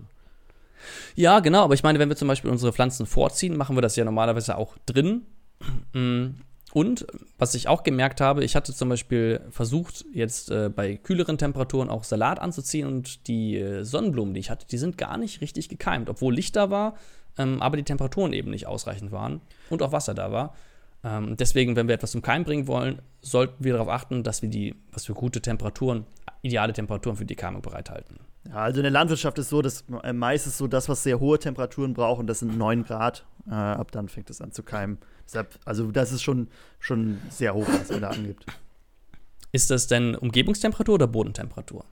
Ja, genau, aber ich meine, wenn wir zum Beispiel unsere Pflanzen vorziehen, machen wir das ja normalerweise auch drin. Und was ich auch gemerkt habe, ich hatte zum Beispiel versucht, jetzt äh, bei kühleren Temperaturen auch Salat anzuziehen und die äh, Sonnenblumen, die ich hatte, die sind gar nicht richtig gekeimt, obwohl Licht da war, ähm, aber die Temperaturen eben nicht ausreichend waren und auch Wasser da war. Ähm, deswegen, wenn wir etwas zum Keim bringen wollen, sollten wir darauf achten, dass wir die, was für gute Temperaturen, ideale Temperaturen für die Keimung bereithalten. Ja, also in der Landwirtschaft ist so, dass äh, meistens so das, was sehr hohe Temperaturen braucht, und das sind 9 Grad, äh, ab dann fängt es an zu keimen. Deshalb, also das ist schon, schon sehr hoch, was er da angibt. Ist das denn Umgebungstemperatur oder Bodentemperatur?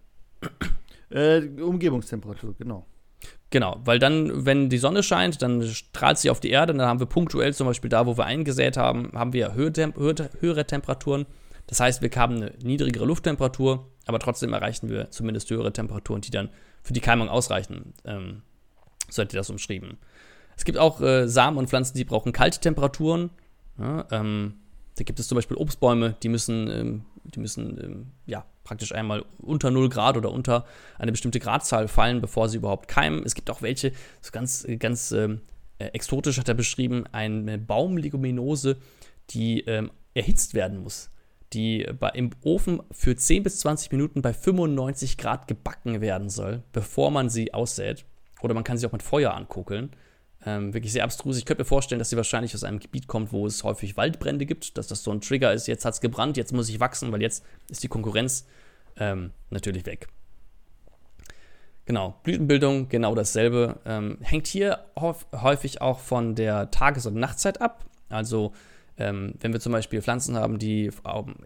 Äh, Umgebungstemperatur, genau. Genau, weil dann, wenn die Sonne scheint, dann strahlt sie auf die Erde, dann haben wir punktuell zum Beispiel da, wo wir eingesät haben, haben wir höhere, höhere Temperaturen. Das heißt, wir haben eine niedrigere Lufttemperatur, aber trotzdem erreichen wir zumindest höhere Temperaturen, die dann für die Keimung ausreichen. Ähm, so hätte das umschrieben. Es gibt auch äh, Samen und Pflanzen, die brauchen kalte Temperaturen. Ja, ähm, da gibt es zum Beispiel Obstbäume, die müssen, ähm, die müssen ähm, ja, praktisch einmal unter 0 Grad oder unter eine bestimmte Gradzahl fallen, bevor sie überhaupt keimen. Es gibt auch welche, so ganz, ganz ähm, äh, exotisch hat er beschrieben, eine Baumleguminose, die ähm, erhitzt werden muss die im Ofen für 10 bis 20 Minuten bei 95 Grad gebacken werden soll, bevor man sie aussät. Oder man kann sie auch mit Feuer ankuckeln. Ähm, wirklich sehr abstrus. Ich könnte mir vorstellen, dass sie wahrscheinlich aus einem Gebiet kommt, wo es häufig Waldbrände gibt, dass das so ein Trigger ist, jetzt hat es gebrannt, jetzt muss ich wachsen, weil jetzt ist die Konkurrenz ähm, natürlich weg. Genau, Blütenbildung, genau dasselbe. Ähm, hängt hier häufig auch von der Tages- und Nachtzeit ab. Also, ähm, wenn wir zum Beispiel Pflanzen haben, die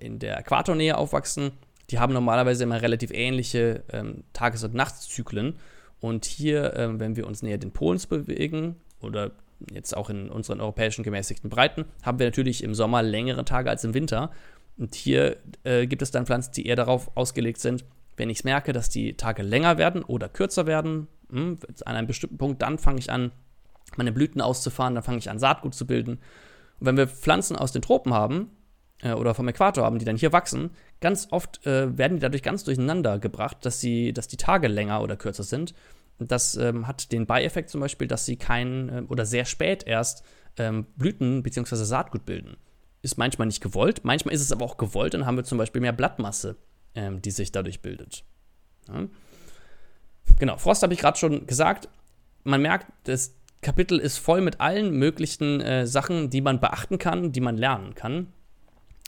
in der Äquatornähe aufwachsen, die haben normalerweise immer relativ ähnliche ähm, Tages- und Nachtszyklen. Und hier, äh, wenn wir uns näher den Polen bewegen oder jetzt auch in unseren europäischen gemäßigten Breiten, haben wir natürlich im Sommer längere Tage als im Winter. Und hier äh, gibt es dann Pflanzen, die eher darauf ausgelegt sind, wenn ich merke, dass die Tage länger werden oder kürzer werden, mh, hm, an einem bestimmten Punkt, dann fange ich an, meine Blüten auszufahren, dann fange ich an, Saatgut zu bilden. Und wenn wir Pflanzen aus den Tropen haben, äh, oder vom Äquator haben, die dann hier wachsen, ganz oft äh, werden die dadurch ganz durcheinander gebracht, dass, sie, dass die Tage länger oder kürzer sind. Das ähm, hat den Beieffekt zum Beispiel, dass sie kein äh, oder sehr spät erst ähm, Blüten bzw. Saatgut bilden. Ist manchmal nicht gewollt, manchmal ist es aber auch gewollt, dann haben wir zum Beispiel mehr Blattmasse, ähm, die sich dadurch bildet. Ja. Genau, Frost habe ich gerade schon gesagt. Man merkt, das Kapitel ist voll mit allen möglichen äh, Sachen, die man beachten kann, die man lernen kann.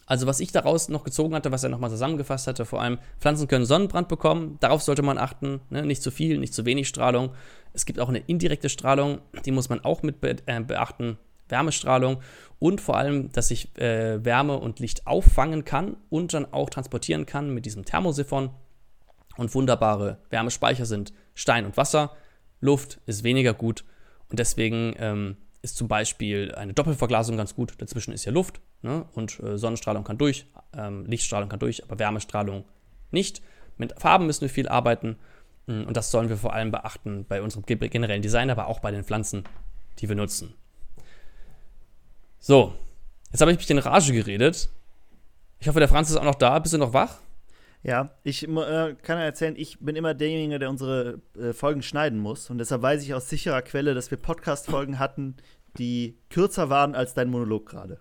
Also was ich daraus noch gezogen hatte, was er nochmal zusammengefasst hatte, vor allem Pflanzen können Sonnenbrand bekommen, darauf sollte man achten, ne? nicht zu viel, nicht zu wenig Strahlung. Es gibt auch eine indirekte Strahlung, die muss man auch mit be äh, beachten, Wärmestrahlung und vor allem, dass ich äh, Wärme und Licht auffangen kann und dann auch transportieren kann mit diesem Thermosiphon. Und wunderbare Wärmespeicher sind Stein und Wasser. Luft ist weniger gut und deswegen ähm, ist zum Beispiel eine Doppelverglasung ganz gut. Dazwischen ist ja Luft ne? und äh, Sonnenstrahlung kann durch, ähm, Lichtstrahlung kann durch, aber Wärmestrahlung nicht. Mit Farben müssen wir viel arbeiten mm, und das sollen wir vor allem beachten bei unserem generellen Design, aber auch bei den Pflanzen, die wir nutzen. So, jetzt habe ich mich in Rage geredet. Ich hoffe, der Franz ist auch noch da. Bist du noch wach? Ja, ich äh, kann erzählen, ich bin immer derjenige, der unsere äh, Folgen schneiden muss. Und deshalb weiß ich aus sicherer Quelle, dass wir Podcast-Folgen hatten, die kürzer waren als dein Monolog gerade.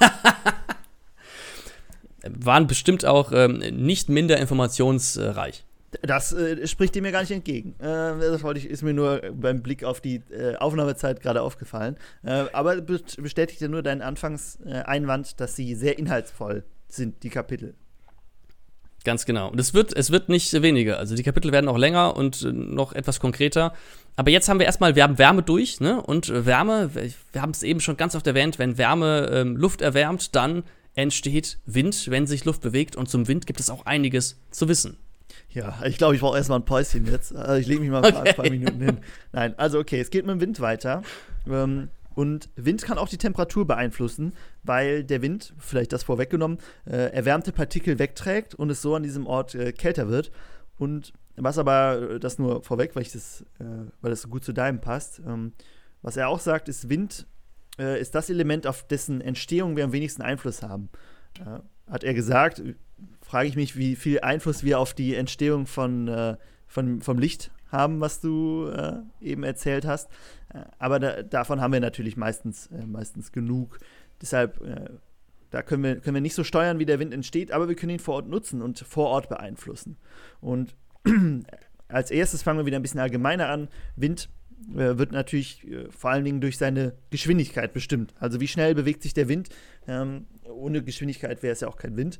waren bestimmt auch ähm, nicht minder informationsreich. Das äh, spricht dir mir gar nicht entgegen. Äh, das wollte ich, ist mir nur beim Blick auf die äh, Aufnahmezeit gerade aufgefallen. Äh, aber bestätigt ja nur deinen Anfangseinwand, dass sie sehr inhaltsvoll sind, die Kapitel. Ganz genau. Und es wird, es wird nicht weniger. Also die Kapitel werden auch länger und äh, noch etwas konkreter. Aber jetzt haben wir erstmal, wir haben Wärme durch, ne? Und Wärme, wir haben es eben schon ganz oft erwähnt, wenn Wärme ähm, Luft erwärmt, dann entsteht Wind, wenn sich Luft bewegt. Und zum Wind gibt es auch einiges zu wissen. Ja, ich glaube, ich brauche erstmal ein Päuschen jetzt. Also ich lege mich mal ein paar, okay. paar, Minuten hin. Nein, also okay, es geht mit dem Wind weiter. Ähm, und Wind kann auch die Temperatur beeinflussen, weil der Wind, vielleicht das vorweggenommen, äh, erwärmte Partikel wegträgt und es so an diesem Ort äh, kälter wird. Und was aber, äh, das nur vorweg, weil, ich das, äh, weil das gut zu deinem passt, ähm, was er auch sagt, ist, Wind äh, ist das Element, auf dessen Entstehung wir am wenigsten Einfluss haben. Äh, hat er gesagt, frage ich mich, wie viel Einfluss wir auf die Entstehung von, von, vom Licht haben, was du äh, eben erzählt hast. Äh, aber da, davon haben wir natürlich meistens, äh, meistens genug. Deshalb, äh, da können wir, können wir nicht so steuern, wie der Wind entsteht, aber wir können ihn vor Ort nutzen und vor Ort beeinflussen. Und als erstes fangen wir wieder ein bisschen allgemeiner an. Wind äh, wird natürlich äh, vor allen Dingen durch seine Geschwindigkeit bestimmt. Also wie schnell bewegt sich der Wind. Ähm, ohne Geschwindigkeit wäre es ja auch kein Wind.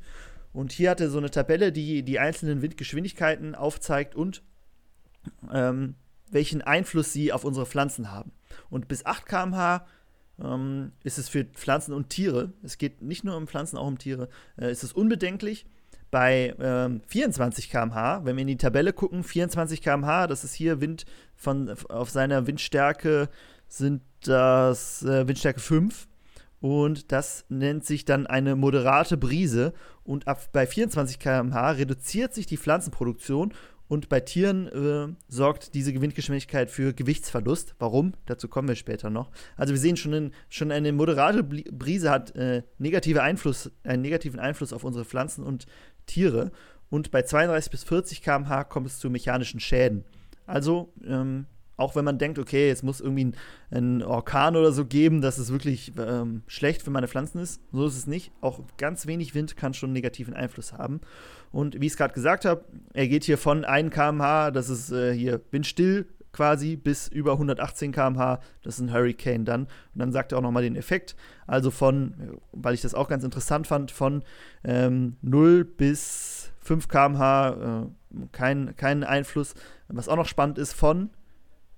Und hier hat er so eine Tabelle, die die einzelnen Windgeschwindigkeiten aufzeigt und ähm, welchen Einfluss sie auf unsere Pflanzen haben. Und bis 8 km/h ähm, ist es für Pflanzen und Tiere, es geht nicht nur um Pflanzen, auch um Tiere, äh, ist es unbedenklich. Bei ähm, 24 km/h, wenn wir in die Tabelle gucken, 24 km/h, das ist hier Wind von, auf seiner Windstärke sind das äh, Windstärke 5 und das nennt sich dann eine moderate Brise und ab bei 24 km/h reduziert sich die Pflanzenproduktion und bei Tieren äh, sorgt diese Windgeschwindigkeit für Gewichtsverlust. Warum? Dazu kommen wir später noch. Also wir sehen schon, in, schon eine moderate Brise hat äh, negative Einfluss, einen negativen Einfluss auf unsere Pflanzen und Tiere. Und bei 32 bis 40 km/h kommt es zu mechanischen Schäden. Also ähm, auch wenn man denkt, okay, es muss irgendwie einen Orkan oder so geben, dass es wirklich ähm, schlecht für meine Pflanzen ist. So ist es nicht. Auch ganz wenig Wind kann schon negativen Einfluss haben. Und wie ich es gerade gesagt habe, er geht hier von 1 km/h, das ist äh, hier windstill quasi, bis über 118 km/h, das ist ein Hurricane dann. Und dann sagt er auch nochmal den Effekt. Also von, weil ich das auch ganz interessant fand, von ähm, 0 bis 5 km/h äh, kein, kein Einfluss. Was auch noch spannend ist, von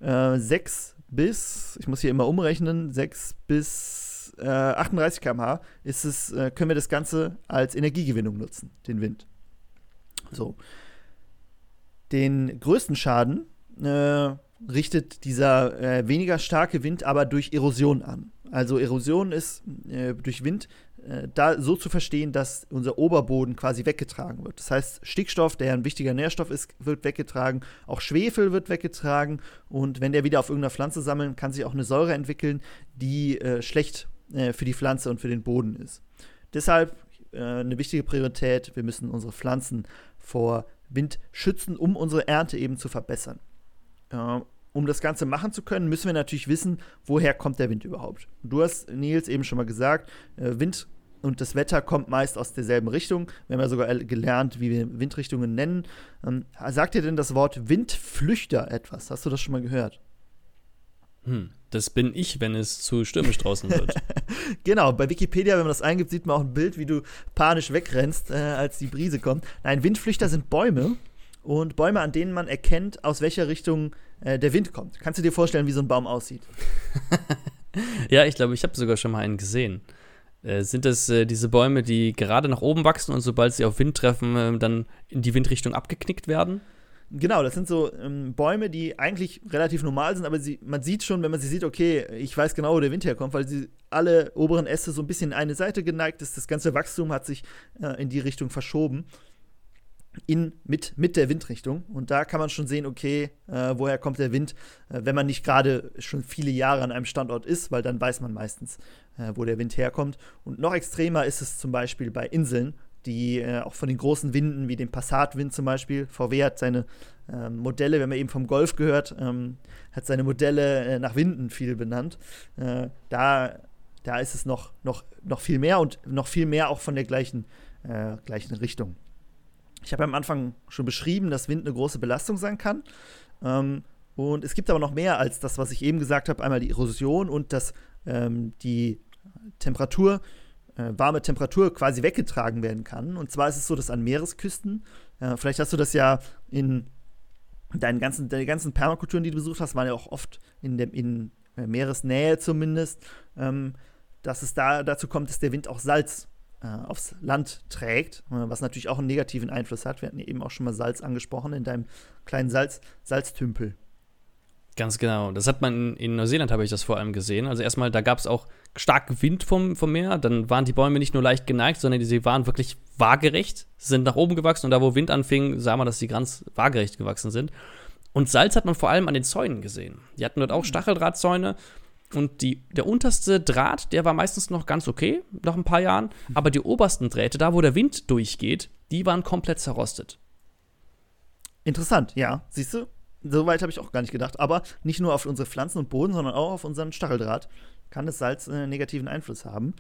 äh, 6 bis, ich muss hier immer umrechnen, 6 bis äh, 38 km/h äh, können wir das Ganze als Energiegewinnung nutzen, den Wind. So. Den größten Schaden äh, richtet dieser äh, weniger starke Wind aber durch Erosion an. Also Erosion ist äh, durch Wind da so zu verstehen, dass unser Oberboden quasi weggetragen wird. Das heißt, Stickstoff, der ein wichtiger Nährstoff ist, wird weggetragen, auch Schwefel wird weggetragen und wenn der wieder auf irgendeiner Pflanze sammeln, kann sich auch eine Säure entwickeln, die äh, schlecht äh, für die Pflanze und für den Boden ist. Deshalb äh, eine wichtige Priorität, wir müssen unsere Pflanzen vor Wind schützen, um unsere Ernte eben zu verbessern. Um das Ganze machen zu können, müssen wir natürlich wissen, woher kommt der Wind überhaupt. Du hast, Nils, eben schon mal gesagt, äh, Wind und das Wetter kommt meist aus derselben Richtung. Wir haben ja sogar gelernt, wie wir Windrichtungen nennen. Ähm, sagt dir denn das Wort Windflüchter etwas? Hast du das schon mal gehört? Hm, das bin ich, wenn es zu stürmisch draußen wird. genau, bei Wikipedia, wenn man das eingibt, sieht man auch ein Bild, wie du panisch wegrennst, äh, als die Brise kommt. Nein, Windflüchter sind Bäume und Bäume, an denen man erkennt, aus welcher Richtung äh, der Wind kommt. Kannst du dir vorstellen, wie so ein Baum aussieht? ja, ich glaube, ich habe sogar schon mal einen gesehen. Äh, sind das äh, diese Bäume, die gerade nach oben wachsen und sobald sie auf Wind treffen, äh, dann in die Windrichtung abgeknickt werden? Genau, das sind so ähm, Bäume, die eigentlich relativ normal sind, aber sie, man sieht schon, wenn man sie sieht, okay, ich weiß genau, wo der Wind herkommt, weil sie alle oberen Äste so ein bisschen in eine Seite geneigt ist. Das ganze Wachstum hat sich äh, in die Richtung verschoben in, mit, mit der Windrichtung. Und da kann man schon sehen, okay, äh, woher kommt der Wind, äh, wenn man nicht gerade schon viele Jahre an einem Standort ist, weil dann weiß man meistens, äh, wo der Wind herkommt. Und noch extremer ist es zum Beispiel bei Inseln, die äh, auch von den großen Winden, wie dem Passatwind zum Beispiel, VW hat seine ähm, Modelle, wenn man eben vom Golf gehört, ähm, hat seine Modelle äh, nach Winden viel benannt. Äh, da, da ist es noch, noch, noch viel mehr und noch viel mehr auch von der gleichen, gleichen Richtung. Ich habe am Anfang schon beschrieben, dass Wind eine große Belastung sein kann. Ähm, und es gibt aber noch mehr als das, was ich eben gesagt habe. Einmal die Erosion und dass ähm, die Temperatur, äh, warme Temperatur quasi weggetragen werden kann. Und zwar ist es so, dass an Meeresküsten, äh, vielleicht hast du das ja in deinen ganzen, deine ganzen Permakulturen, die du besucht hast, waren ja auch oft in, der, in äh, Meeresnähe zumindest, ähm, dass es da dazu kommt, dass der Wind auch Salz äh, aufs Land trägt, äh, was natürlich auch einen negativen Einfluss hat. Wir hatten eben auch schon mal Salz angesprochen in deinem kleinen Salz, Salztümpel. Ganz genau. Das hat man in Neuseeland, habe ich das vor allem gesehen. Also erstmal, da gab es auch starken Wind vom, vom Meer. Dann waren die Bäume nicht nur leicht geneigt, sondern sie waren wirklich waagerecht, sind nach oben gewachsen und da, wo Wind anfing, sah man, dass sie ganz waagerecht gewachsen sind. Und Salz hat man vor allem an den Zäunen gesehen. Die hatten dort auch hm. Stacheldrahtzäune und die, der unterste Draht, der war meistens noch ganz okay, nach ein paar Jahren. Aber die obersten Drähte, da wo der Wind durchgeht, die waren komplett zerrostet. Interessant, ja. Siehst du? so weit habe ich auch gar nicht gedacht. Aber nicht nur auf unsere Pflanzen und Boden, sondern auch auf unseren Stacheldraht kann das Salz einen negativen Einfluss haben.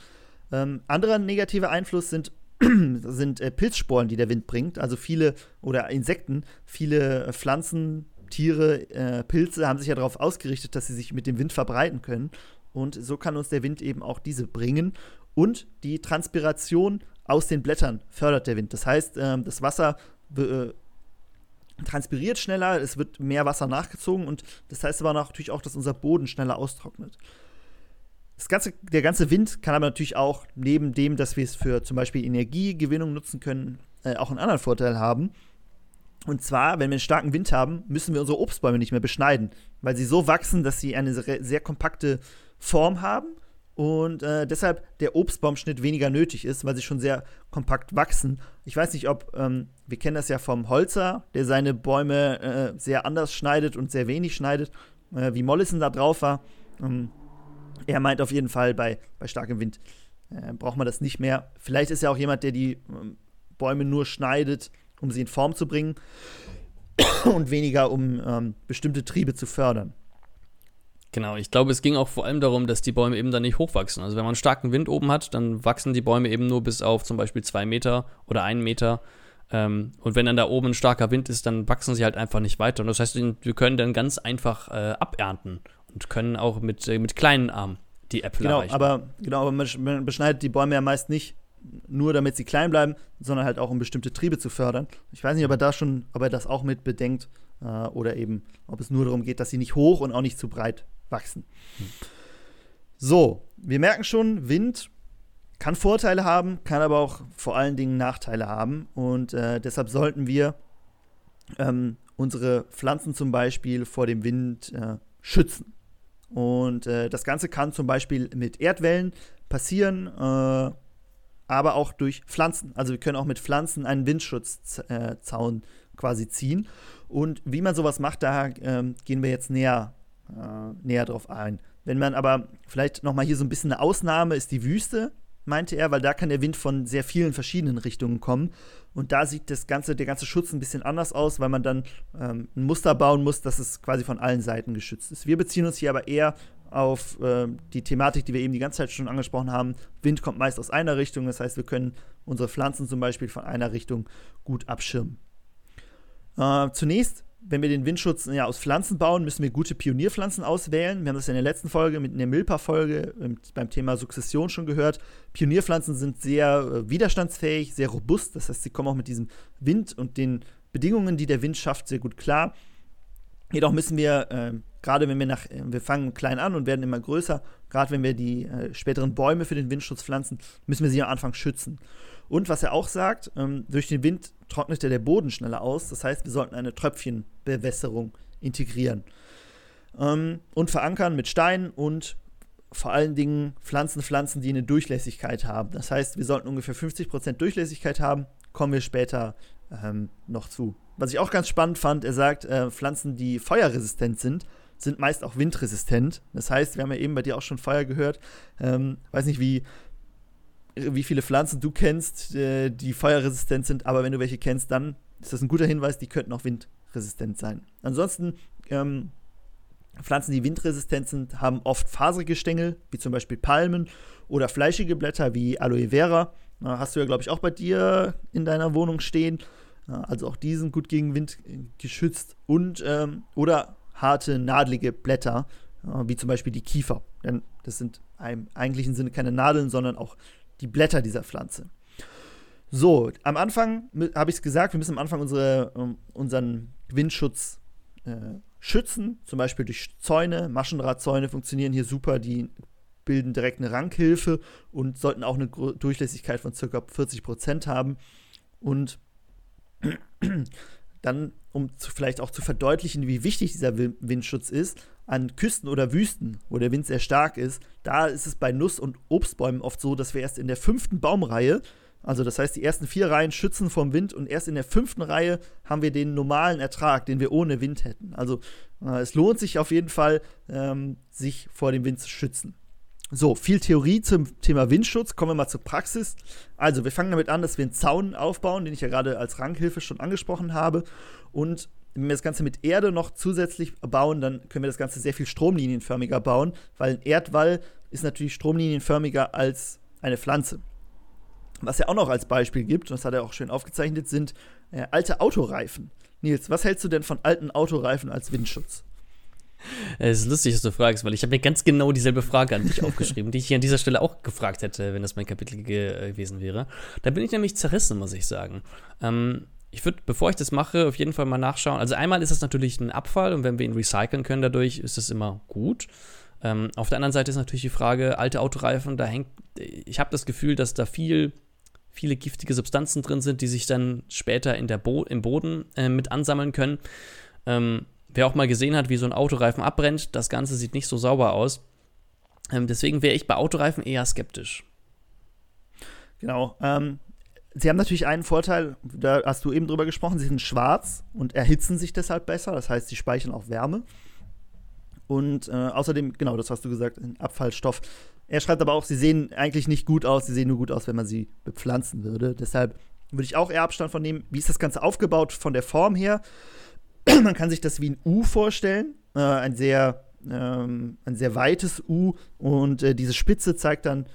Ähm, anderer negativer Einfluss sind, sind äh, Pilzsporen, die der Wind bringt. Also viele, oder Insekten, viele äh, Pflanzen, Tiere, äh, Pilze haben sich ja darauf ausgerichtet, dass sie sich mit dem Wind verbreiten können. Und so kann uns der Wind eben auch diese bringen. Und die Transpiration aus den Blättern fördert der Wind. Das heißt, ähm, das Wasser äh, transpiriert schneller, es wird mehr Wasser nachgezogen und das heißt aber natürlich auch, dass unser Boden schneller austrocknet. Ganze, der ganze Wind kann aber natürlich auch, neben dem, dass wir es für zum Beispiel Energiegewinnung nutzen können, äh, auch einen anderen Vorteil haben. Und zwar, wenn wir einen starken Wind haben, müssen wir unsere Obstbäume nicht mehr beschneiden, weil sie so wachsen, dass sie eine sehr, kompakte Form haben und äh, deshalb der Obstbaumschnitt weniger nötig ist, weil sie schon sehr kompakt wachsen. Ich weiß nicht, ob, ähm, wir kennen das ja vom Holzer, der seine Bäume äh, sehr anders schneidet und sehr wenig schneidet, äh, wie Mollison da drauf war. Ähm, er meint auf jeden Fall, bei, bei starkem Wind äh, braucht man das nicht mehr. Vielleicht ist er auch jemand, der die ähm, Bäume nur schneidet, um sie in Form zu bringen und weniger, um ähm, bestimmte Triebe zu fördern. Genau, ich glaube, es ging auch vor allem darum, dass die Bäume eben dann nicht hochwachsen. Also wenn man einen starken Wind oben hat, dann wachsen die Bäume eben nur bis auf zum Beispiel zwei Meter oder einen Meter. Ähm, und wenn dann da oben ein starker Wind ist, dann wachsen sie halt einfach nicht weiter. Und das heißt, wir können dann ganz einfach äh, abernten und können auch mit, äh, mit kleinen Armen die Äpfel genau, erreichen. Aber, genau, aber man beschneidet die Bäume ja meist nicht nur damit sie klein bleiben, sondern halt auch um bestimmte Triebe zu fördern. Ich weiß nicht, ob er da schon, ob er das auch mit bedenkt äh, oder eben, ob es nur darum geht, dass sie nicht hoch und auch nicht zu breit wachsen. So, wir merken schon, Wind kann Vorteile haben, kann aber auch vor allen Dingen Nachteile haben. Und äh, deshalb sollten wir ähm, unsere Pflanzen zum Beispiel vor dem Wind äh, schützen. Und äh, das Ganze kann zum Beispiel mit Erdwellen passieren, äh, aber auch durch Pflanzen. Also wir können auch mit Pflanzen einen Windschutzzaun äh, quasi ziehen. Und wie man sowas macht, da ähm, gehen wir jetzt näher äh, näher drauf ein. Wenn man aber vielleicht nochmal hier so ein bisschen eine Ausnahme ist die Wüste, meinte er, weil da kann der Wind von sehr vielen verschiedenen Richtungen kommen. Und da sieht das ganze, der ganze Schutz ein bisschen anders aus, weil man dann ähm, ein Muster bauen muss, dass es quasi von allen Seiten geschützt ist. Wir beziehen uns hier aber eher auf äh, die Thematik, die wir eben die ganze Zeit schon angesprochen haben. Wind kommt meist aus einer Richtung, das heißt, wir können unsere Pflanzen zum Beispiel von einer Richtung gut abschirmen. Äh, zunächst wenn wir den Windschutz ja, aus Pflanzen bauen, müssen wir gute Pionierpflanzen auswählen. Wir haben das in der letzten Folge mit der Milpa-Folge beim Thema Sukzession schon gehört. Pionierpflanzen sind sehr äh, widerstandsfähig, sehr robust. Das heißt, sie kommen auch mit diesem Wind und den Bedingungen, die der Wind schafft, sehr gut klar. Jedoch müssen wir, äh, gerade wenn wir nach, äh, wir fangen klein an und werden immer größer, gerade wenn wir die äh, späteren Bäume für den Windschutz pflanzen, müssen wir sie am Anfang schützen. Und was er auch sagt, ähm, durch den Wind trocknet der Boden schneller aus. Das heißt, wir sollten eine Tröpfchenbewässerung integrieren. Ähm, und verankern mit Steinen und vor allen Dingen Pflanzen, Pflanzen, die eine Durchlässigkeit haben. Das heißt, wir sollten ungefähr 50% Durchlässigkeit haben. Kommen wir später ähm, noch zu. Was ich auch ganz spannend fand, er sagt, äh, Pflanzen, die feuerresistent sind, sind meist auch windresistent. Das heißt, wir haben ja eben bei dir auch schon Feuer gehört. Ähm, weiß nicht, wie wie viele Pflanzen du kennst, äh, die feuerresistent sind, aber wenn du welche kennst, dann ist das ein guter Hinweis, die könnten auch windresistent sein. Ansonsten, ähm, Pflanzen, die windresistent sind, haben oft faserige Stängel, wie zum Beispiel Palmen oder fleischige Blätter wie Aloe Vera. Hast du ja, glaube ich, auch bei dir in deiner Wohnung stehen. Also auch die sind gut gegen Wind geschützt. Und, ähm, oder harte, nadelige Blätter, wie zum Beispiel die Kiefer. Denn das sind im eigentlichen Sinne keine Nadeln, sondern auch die Blätter dieser Pflanze. So, am Anfang habe ich es gesagt, wir müssen am Anfang unsere, um, unseren Windschutz äh, schützen, zum Beispiel durch Zäune. Maschendrahtzäune funktionieren hier super, die bilden direkt eine Rankhilfe und sollten auch eine Durchlässigkeit von ca. 40% haben. Und dann, um zu, vielleicht auch zu verdeutlichen, wie wichtig dieser Windschutz ist, an Küsten oder Wüsten, wo der Wind sehr stark ist, da ist es bei Nuss- und Obstbäumen oft so, dass wir erst in der fünften Baumreihe, also das heißt, die ersten vier Reihen schützen vom Wind und erst in der fünften Reihe haben wir den normalen Ertrag, den wir ohne Wind hätten. Also äh, es lohnt sich auf jeden Fall, ähm, sich vor dem Wind zu schützen. So, viel Theorie zum Thema Windschutz. Kommen wir mal zur Praxis. Also, wir fangen damit an, dass wir einen Zaun aufbauen, den ich ja gerade als Ranghilfe schon angesprochen habe. Und wenn wir das Ganze mit Erde noch zusätzlich bauen, dann können wir das Ganze sehr viel stromlinienförmiger bauen, weil ein Erdwall ist natürlich stromlinienförmiger als eine Pflanze. Was er auch noch als Beispiel gibt, und das hat er auch schön aufgezeichnet, sind äh, alte Autoreifen. Nils, was hältst du denn von alten Autoreifen als Windschutz? Es ist lustig, dass du fragst, weil ich habe mir ganz genau dieselbe Frage an dich aufgeschrieben, die ich hier an dieser Stelle auch gefragt hätte, wenn das mein Kapitel ge gewesen wäre. Da bin ich nämlich zerrissen, muss ich sagen. Ähm, ich würde, bevor ich das mache, auf jeden Fall mal nachschauen. Also einmal ist das natürlich ein Abfall und wenn wir ihn recyceln können dadurch, ist das immer gut. Ähm, auf der anderen Seite ist natürlich die Frage, alte Autoreifen, da hängt, ich habe das Gefühl, dass da viel, viele giftige Substanzen drin sind, die sich dann später in der Bo im Boden äh, mit ansammeln können. Ähm, wer auch mal gesehen hat, wie so ein Autoreifen abbrennt, das Ganze sieht nicht so sauber aus. Ähm, deswegen wäre ich bei Autoreifen eher skeptisch. Genau. Ähm, sie haben natürlich einen Vorteil, da hast du eben drüber gesprochen, sie sind schwarz und erhitzen sich deshalb besser. Das heißt, sie speichern auch Wärme. Und äh, außerdem, genau, das hast du gesagt, ein Abfallstoff. Er schreibt aber auch, sie sehen eigentlich nicht gut aus, sie sehen nur gut aus, wenn man sie bepflanzen würde. Deshalb würde ich auch eher Abstand von nehmen. Wie ist das Ganze aufgebaut von der Form her? Man kann sich das wie ein U vorstellen, äh, ein, sehr, ähm, ein sehr weites U und äh, diese Spitze zeigt dann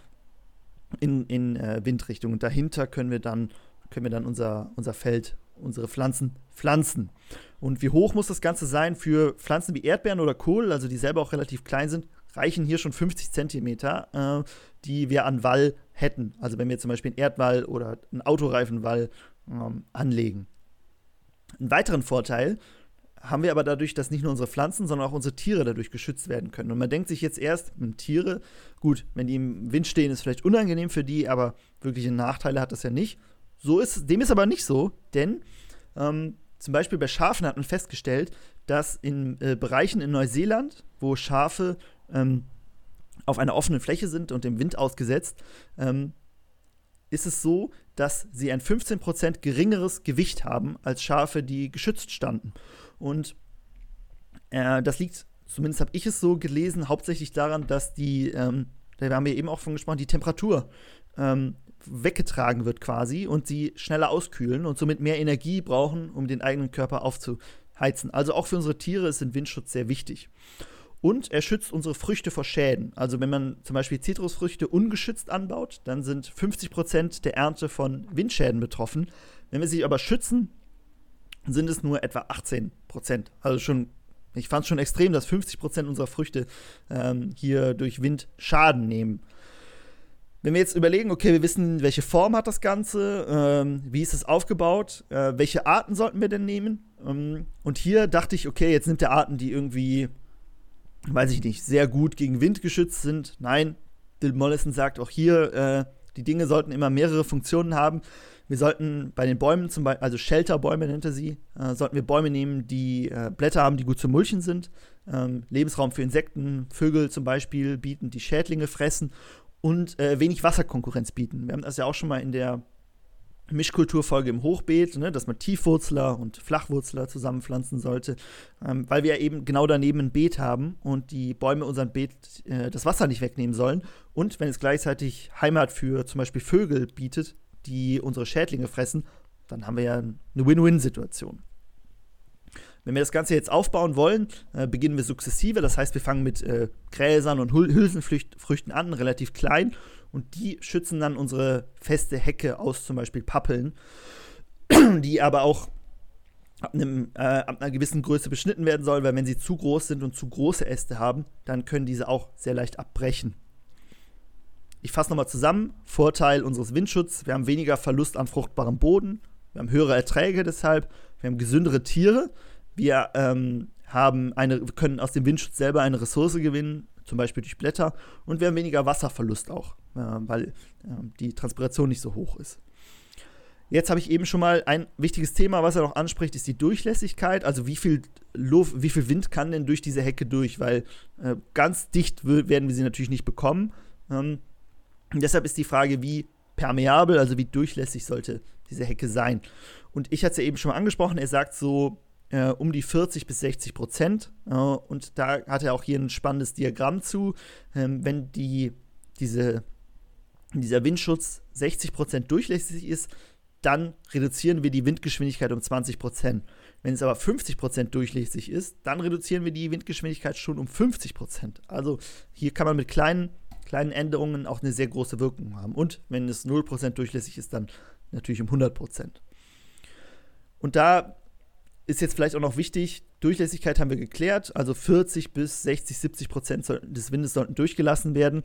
in, in äh, Windrichtung. Und dahinter können wir dann, können wir dann unser, unser Feld, unsere Pflanzen pflanzen. Und wie hoch muss das Ganze sein für Pflanzen wie Erdbeeren oder Kohl, also die selber auch relativ klein sind, reichen hier schon 50 Zentimeter, äh, die wir an Wall hätten. Also wenn wir zum Beispiel einen Erdwall oder einen Autoreifenwall ähm, anlegen. Einen weiteren Vorteil haben wir aber dadurch, dass nicht nur unsere Pflanzen, sondern auch unsere Tiere dadurch geschützt werden können. Und man denkt sich jetzt erst, hm, Tiere, gut, wenn die im Wind stehen, ist vielleicht unangenehm für die, aber wirkliche Nachteile hat das ja nicht. So ist, dem ist aber nicht so, denn ähm, zum Beispiel bei Schafen hat man festgestellt, dass in äh, Bereichen in Neuseeland, wo Schafe ähm, auf einer offenen Fläche sind und dem Wind ausgesetzt, ähm, ist es so, dass sie ein 15% geringeres Gewicht haben als Schafe, die geschützt standen. Und äh, das liegt, zumindest habe ich es so gelesen, hauptsächlich daran, dass die, ähm, da haben wir eben auch von gesprochen, die Temperatur ähm, weggetragen wird quasi und sie schneller auskühlen und somit mehr Energie brauchen, um den eigenen Körper aufzuheizen. Also auch für unsere Tiere ist ein Windschutz sehr wichtig. Und er schützt unsere Früchte vor Schäden. Also wenn man zum Beispiel Zitrusfrüchte ungeschützt anbaut, dann sind 50% der Ernte von Windschäden betroffen. Wenn wir sie aber schützen, sind es nur etwa 18 Prozent. Also schon, ich fand es schon extrem, dass 50 Prozent unserer Früchte ähm, hier durch Wind Schaden nehmen. Wenn wir jetzt überlegen, okay, wir wissen, welche Form hat das Ganze, ähm, wie ist es aufgebaut, äh, welche Arten sollten wir denn nehmen? Ähm, und hier dachte ich, okay, jetzt nimmt er Arten, die irgendwie, weiß ich nicht, sehr gut gegen Wind geschützt sind. Nein, Bill Mollison sagt auch hier, äh, die Dinge sollten immer mehrere Funktionen haben. Wir sollten bei den Bäumen zum Beispiel, also Shelterbäume nennt er sie, äh, sollten wir Bäume nehmen, die äh, Blätter haben, die gut zum Mulchen sind, ähm, Lebensraum für Insekten, Vögel zum Beispiel bieten, die Schädlinge fressen und äh, wenig Wasserkonkurrenz bieten. Wir haben das ja auch schon mal in der Mischkulturfolge im Hochbeet, ne, dass man Tiefwurzler und Flachwurzler zusammenpflanzen sollte, ähm, weil wir eben genau daneben ein Beet haben und die Bäume unseren Beet äh, das Wasser nicht wegnehmen sollen. Und wenn es gleichzeitig Heimat für zum Beispiel Vögel bietet, die unsere Schädlinge fressen, dann haben wir ja eine Win-Win-Situation. Wenn wir das Ganze jetzt aufbauen wollen, äh, beginnen wir sukzessive. Das heißt, wir fangen mit äh, Gräsern und Hülsenfrüchten an, relativ klein. Und die schützen dann unsere feste Hecke aus, zum Beispiel Pappeln, die aber auch ab, einem, äh, ab einer gewissen Größe beschnitten werden sollen, weil wenn sie zu groß sind und zu große Äste haben, dann können diese auch sehr leicht abbrechen. Ich fasse nochmal zusammen. Vorteil unseres Windschutzes: Wir haben weniger Verlust an fruchtbarem Boden. Wir haben höhere Erträge deshalb. Wir haben gesündere Tiere. Wir ähm, haben eine, können aus dem Windschutz selber eine Ressource gewinnen, zum Beispiel durch Blätter. Und wir haben weniger Wasserverlust auch, weil äh, die Transpiration nicht so hoch ist. Jetzt habe ich eben schon mal ein wichtiges Thema, was er noch anspricht, ist die Durchlässigkeit. Also wie viel Luft, wie viel Wind kann denn durch diese Hecke durch? Weil äh, ganz dicht werden wir sie natürlich nicht bekommen. Ähm, deshalb ist die Frage, wie permeabel, also wie durchlässig sollte diese Hecke sein. Und ich hatte es ja eben schon mal angesprochen, er sagt so äh, um die 40 bis 60 Prozent. Äh, und da hat er auch hier ein spannendes Diagramm zu. Ähm, wenn die, diese, dieser Windschutz 60 Prozent durchlässig ist, dann reduzieren wir die Windgeschwindigkeit um 20 Prozent. Wenn es aber 50% durchlässig ist, dann reduzieren wir die Windgeschwindigkeit schon um 50%. Also hier kann man mit kleinen, kleinen Änderungen auch eine sehr große Wirkung haben. Und wenn es 0% durchlässig ist, dann natürlich um 100%. Und da ist jetzt vielleicht auch noch wichtig, Durchlässigkeit haben wir geklärt, also 40 bis 60, 70 Prozent des Windes sollten durchgelassen werden.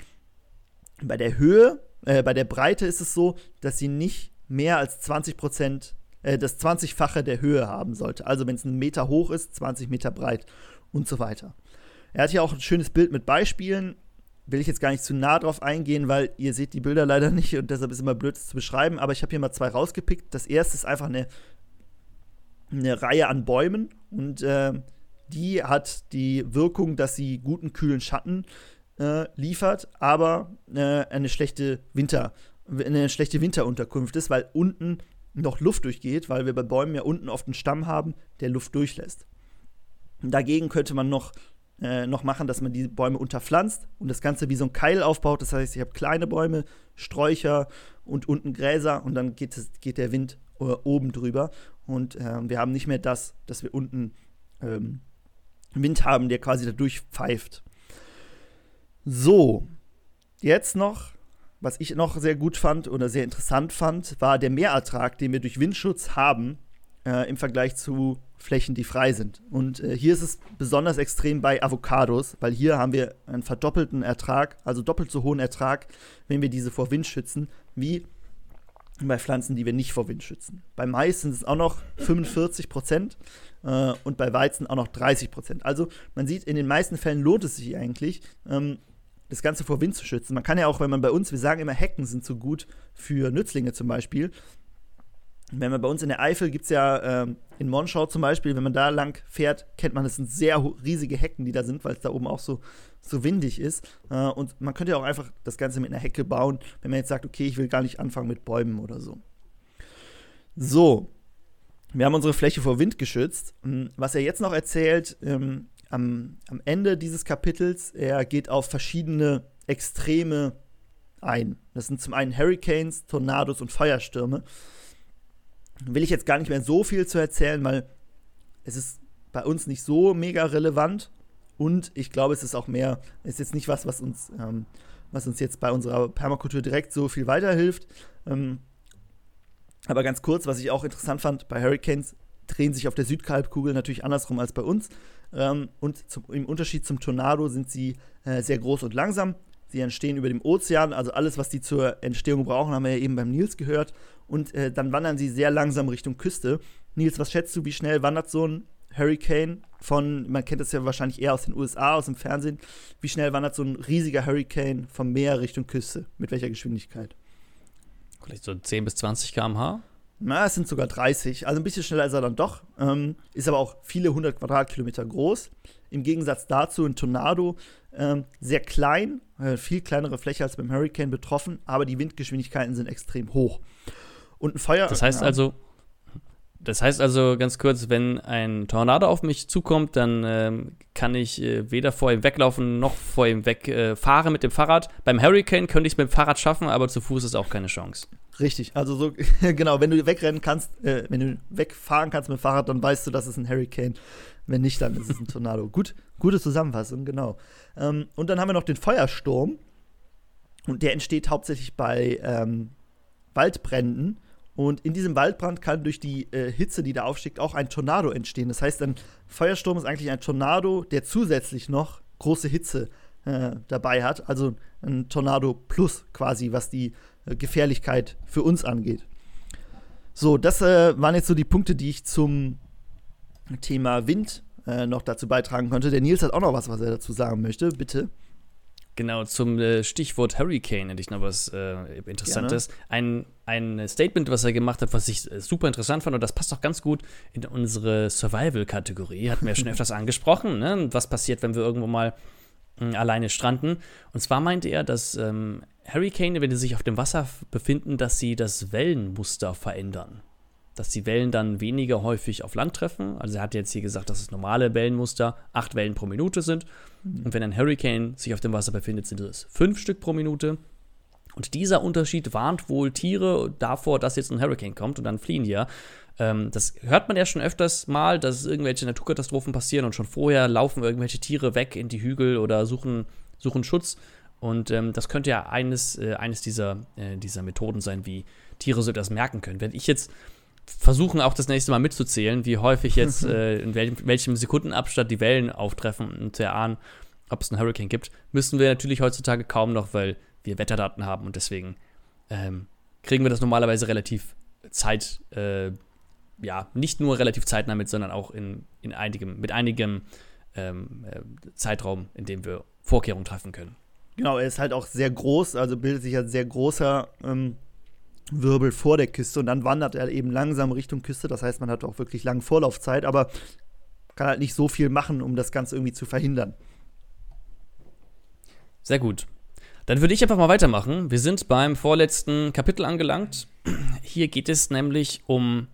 Bei der Höhe, äh, bei der Breite ist es so, dass sie nicht mehr als 20 Prozent, äh, das 20-fache der Höhe haben sollte. Also wenn es einen Meter hoch ist, 20 Meter breit und so weiter. Er hat hier auch ein schönes Bild mit Beispielen. Will ich jetzt gar nicht zu nah drauf eingehen, weil ihr seht die Bilder leider nicht und deshalb ist immer blöd zu beschreiben. Aber ich habe hier mal zwei rausgepickt. Das erste ist einfach eine eine Reihe an Bäumen und äh, die hat die Wirkung, dass sie guten, kühlen Schatten äh, liefert, aber äh, eine schlechte Winter, eine schlechte Winterunterkunft ist, weil unten noch Luft durchgeht, weil wir bei Bäumen ja unten oft einen Stamm haben, der Luft durchlässt. Dagegen könnte man noch, äh, noch machen, dass man die Bäume unterpflanzt und das Ganze wie so ein Keil aufbaut. Das heißt, ich habe kleine Bäume, Sträucher und unten Gräser und dann geht, es, geht der Wind äh, oben drüber und äh, wir haben nicht mehr das, dass wir unten ähm, Wind haben, der quasi da durchpfeift. So, jetzt noch, was ich noch sehr gut fand oder sehr interessant fand, war der Mehrertrag, den wir durch Windschutz haben äh, im Vergleich zu Flächen, die frei sind. Und äh, hier ist es besonders extrem bei Avocados, weil hier haben wir einen verdoppelten Ertrag, also doppelt so hohen Ertrag, wenn wir diese vor Wind schützen, wie bei Pflanzen, die wir nicht vor Wind schützen. Bei Mais sind es auch noch 45 Prozent äh, und bei Weizen auch noch 30 Prozent. Also man sieht, in den meisten Fällen lohnt es sich eigentlich, ähm, das Ganze vor Wind zu schützen. Man kann ja auch, wenn man bei uns, wir sagen immer, Hecken sind so gut für Nützlinge zum Beispiel. Wenn man bei uns in der Eifel gibt es ja ähm, in Monschau zum Beispiel, wenn man da lang fährt, kennt man, es sind sehr riesige Hecken, die da sind, weil es da oben auch so, so windig ist. Äh, und man könnte ja auch einfach das Ganze mit einer Hecke bauen, wenn man jetzt sagt, okay, ich will gar nicht anfangen mit Bäumen oder so. So, wir haben unsere Fläche vor Wind geschützt. Hm, was er jetzt noch erzählt, ähm, am, am Ende dieses Kapitels, er geht auf verschiedene Extreme ein. Das sind zum einen Hurricanes, Tornados und Feuerstürme will ich jetzt gar nicht mehr so viel zu erzählen, weil es ist bei uns nicht so mega relevant und ich glaube, es ist auch mehr, es ist jetzt nicht was, was uns, ähm, was uns jetzt bei unserer Permakultur direkt so viel weiterhilft. Ähm, aber ganz kurz, was ich auch interessant fand, bei Hurricanes drehen sich auf der Südkalbkugel natürlich andersrum als bei uns. Ähm, und zum, im Unterschied zum Tornado sind sie äh, sehr groß und langsam. Sie entstehen über dem Ozean, also alles, was die zur Entstehung brauchen, haben wir ja eben beim Nils gehört. Und äh, dann wandern sie sehr langsam Richtung Küste. Nils, was schätzt du, wie schnell wandert so ein Hurricane von, man kennt das ja wahrscheinlich eher aus den USA, aus dem Fernsehen, wie schnell wandert so ein riesiger Hurricane vom Meer Richtung Küste? Mit welcher Geschwindigkeit? Vielleicht so 10 bis 20 km/h? Na, es sind sogar 30, also ein bisschen schneller ist er dann doch. Ähm, ist aber auch viele hundert Quadratkilometer groß. Im Gegensatz dazu ein Tornado ähm, sehr klein, äh, viel kleinere Fläche als beim Hurricane betroffen, aber die Windgeschwindigkeiten sind extrem hoch. Und ein Feuer. Das heißt ja, also, das heißt also ganz kurz, wenn ein Tornado auf mich zukommt, dann ähm, kann ich äh, weder vor ihm weglaufen noch vor ihm wegfahren äh, mit dem Fahrrad. Beim Hurricane könnte ich es mit dem Fahrrad schaffen, aber zu Fuß ist auch keine Chance. Richtig, also so, genau, wenn du wegrennen kannst, äh, wenn du wegfahren kannst mit dem Fahrrad, dann weißt du, das ist ein Hurricane. Wenn nicht, dann ist es ein Tornado. Gut, gute Zusammenfassung, genau. Ähm, und dann haben wir noch den Feuersturm. Und der entsteht hauptsächlich bei ähm, Waldbränden. Und in diesem Waldbrand kann durch die äh, Hitze, die da aufsteigt, auch ein Tornado entstehen. Das heißt, ein Feuersturm ist eigentlich ein Tornado, der zusätzlich noch große Hitze äh, dabei hat. Also ein Tornado plus quasi, was die äh, Gefährlichkeit für uns angeht. So, das äh, waren jetzt so die Punkte, die ich zum Thema Wind äh, noch dazu beitragen konnte. Der Nils hat auch noch was, was er dazu sagen möchte. Bitte. Genau, zum äh, Stichwort Hurricane hätte ich noch was Interessantes. Ein, ein Statement, was er gemacht hat, was ich äh, super interessant fand, und das passt auch ganz gut in unsere Survival-Kategorie, hatten wir ja schon öfters angesprochen, ne? was passiert, wenn wir irgendwo mal äh, alleine stranden. Und zwar meinte er, dass ähm, Hurricane, wenn sie sich auf dem Wasser befinden, dass sie das Wellenmuster verändern dass die Wellen dann weniger häufig auf Land treffen. Also er hat jetzt hier gesagt, dass das normale Wellenmuster acht Wellen pro Minute sind. Mhm. Und wenn ein Hurricane sich auf dem Wasser befindet, sind es fünf Stück pro Minute. Und dieser Unterschied warnt wohl Tiere davor, dass jetzt ein Hurricane kommt und dann fliehen die ja. Ähm, das hört man ja schon öfters mal, dass irgendwelche Naturkatastrophen passieren und schon vorher laufen irgendwelche Tiere weg in die Hügel oder suchen, suchen Schutz. Und ähm, das könnte ja eines, äh, eines dieser, äh, dieser Methoden sein, wie Tiere so das merken können. Wenn ich jetzt versuchen, auch das nächste Mal mitzuzählen, wie häufig jetzt, äh, in welchem, welchem Sekundenabstand die Wellen auftreffen und zu erahnen, ob es einen Hurricane gibt, müssen wir natürlich heutzutage kaum noch, weil wir Wetterdaten haben und deswegen ähm, kriegen wir das normalerweise relativ Zeit, äh, ja, nicht nur relativ zeitnah mit, sondern auch in, in einigem, mit einigem ähm, äh, Zeitraum, in dem wir Vorkehrungen treffen können. Genau, er ist halt auch sehr groß, also bildet sich ein sehr großer ähm, Wirbel vor der Küste und dann wandert er eben langsam Richtung Küste. Das heißt, man hat auch wirklich lange Vorlaufzeit, aber kann halt nicht so viel machen, um das Ganze irgendwie zu verhindern. Sehr gut. Dann würde ich einfach mal weitermachen. Wir sind beim vorletzten Kapitel angelangt. Hier geht es nämlich um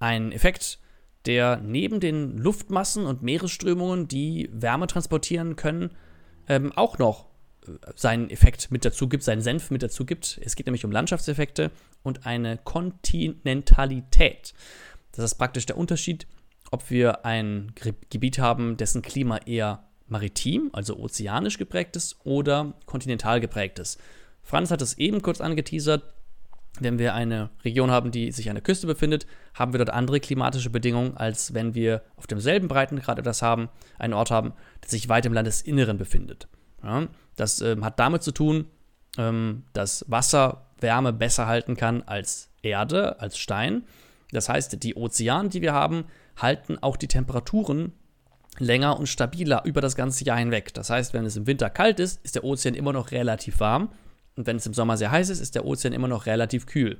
einen Effekt, der neben den Luftmassen und Meeresströmungen, die Wärme transportieren können, ähm, auch noch äh, seinen Effekt mit dazu gibt, seinen Senf mit dazu gibt. Es geht nämlich um Landschaftseffekte und eine Kontinentalität. Das ist praktisch der Unterschied, ob wir ein Gebiet haben, dessen Klima eher maritim, also ozeanisch geprägt ist, oder kontinental geprägt ist. Franz hat es eben kurz angeteasert. Wenn wir eine Region haben, die sich an der Küste befindet, haben wir dort andere klimatische Bedingungen, als wenn wir auf demselben Breitengrad etwas haben, einen Ort haben, der sich weit im Landesinneren befindet. Ja, das ähm, hat damit zu tun, ähm, dass Wasser Wärme besser halten kann als Erde, als Stein. Das heißt, die Ozeane, die wir haben, halten auch die Temperaturen länger und stabiler über das ganze Jahr hinweg. Das heißt, wenn es im Winter kalt ist, ist der Ozean immer noch relativ warm. Und wenn es im Sommer sehr heiß ist, ist der Ozean immer noch relativ kühl.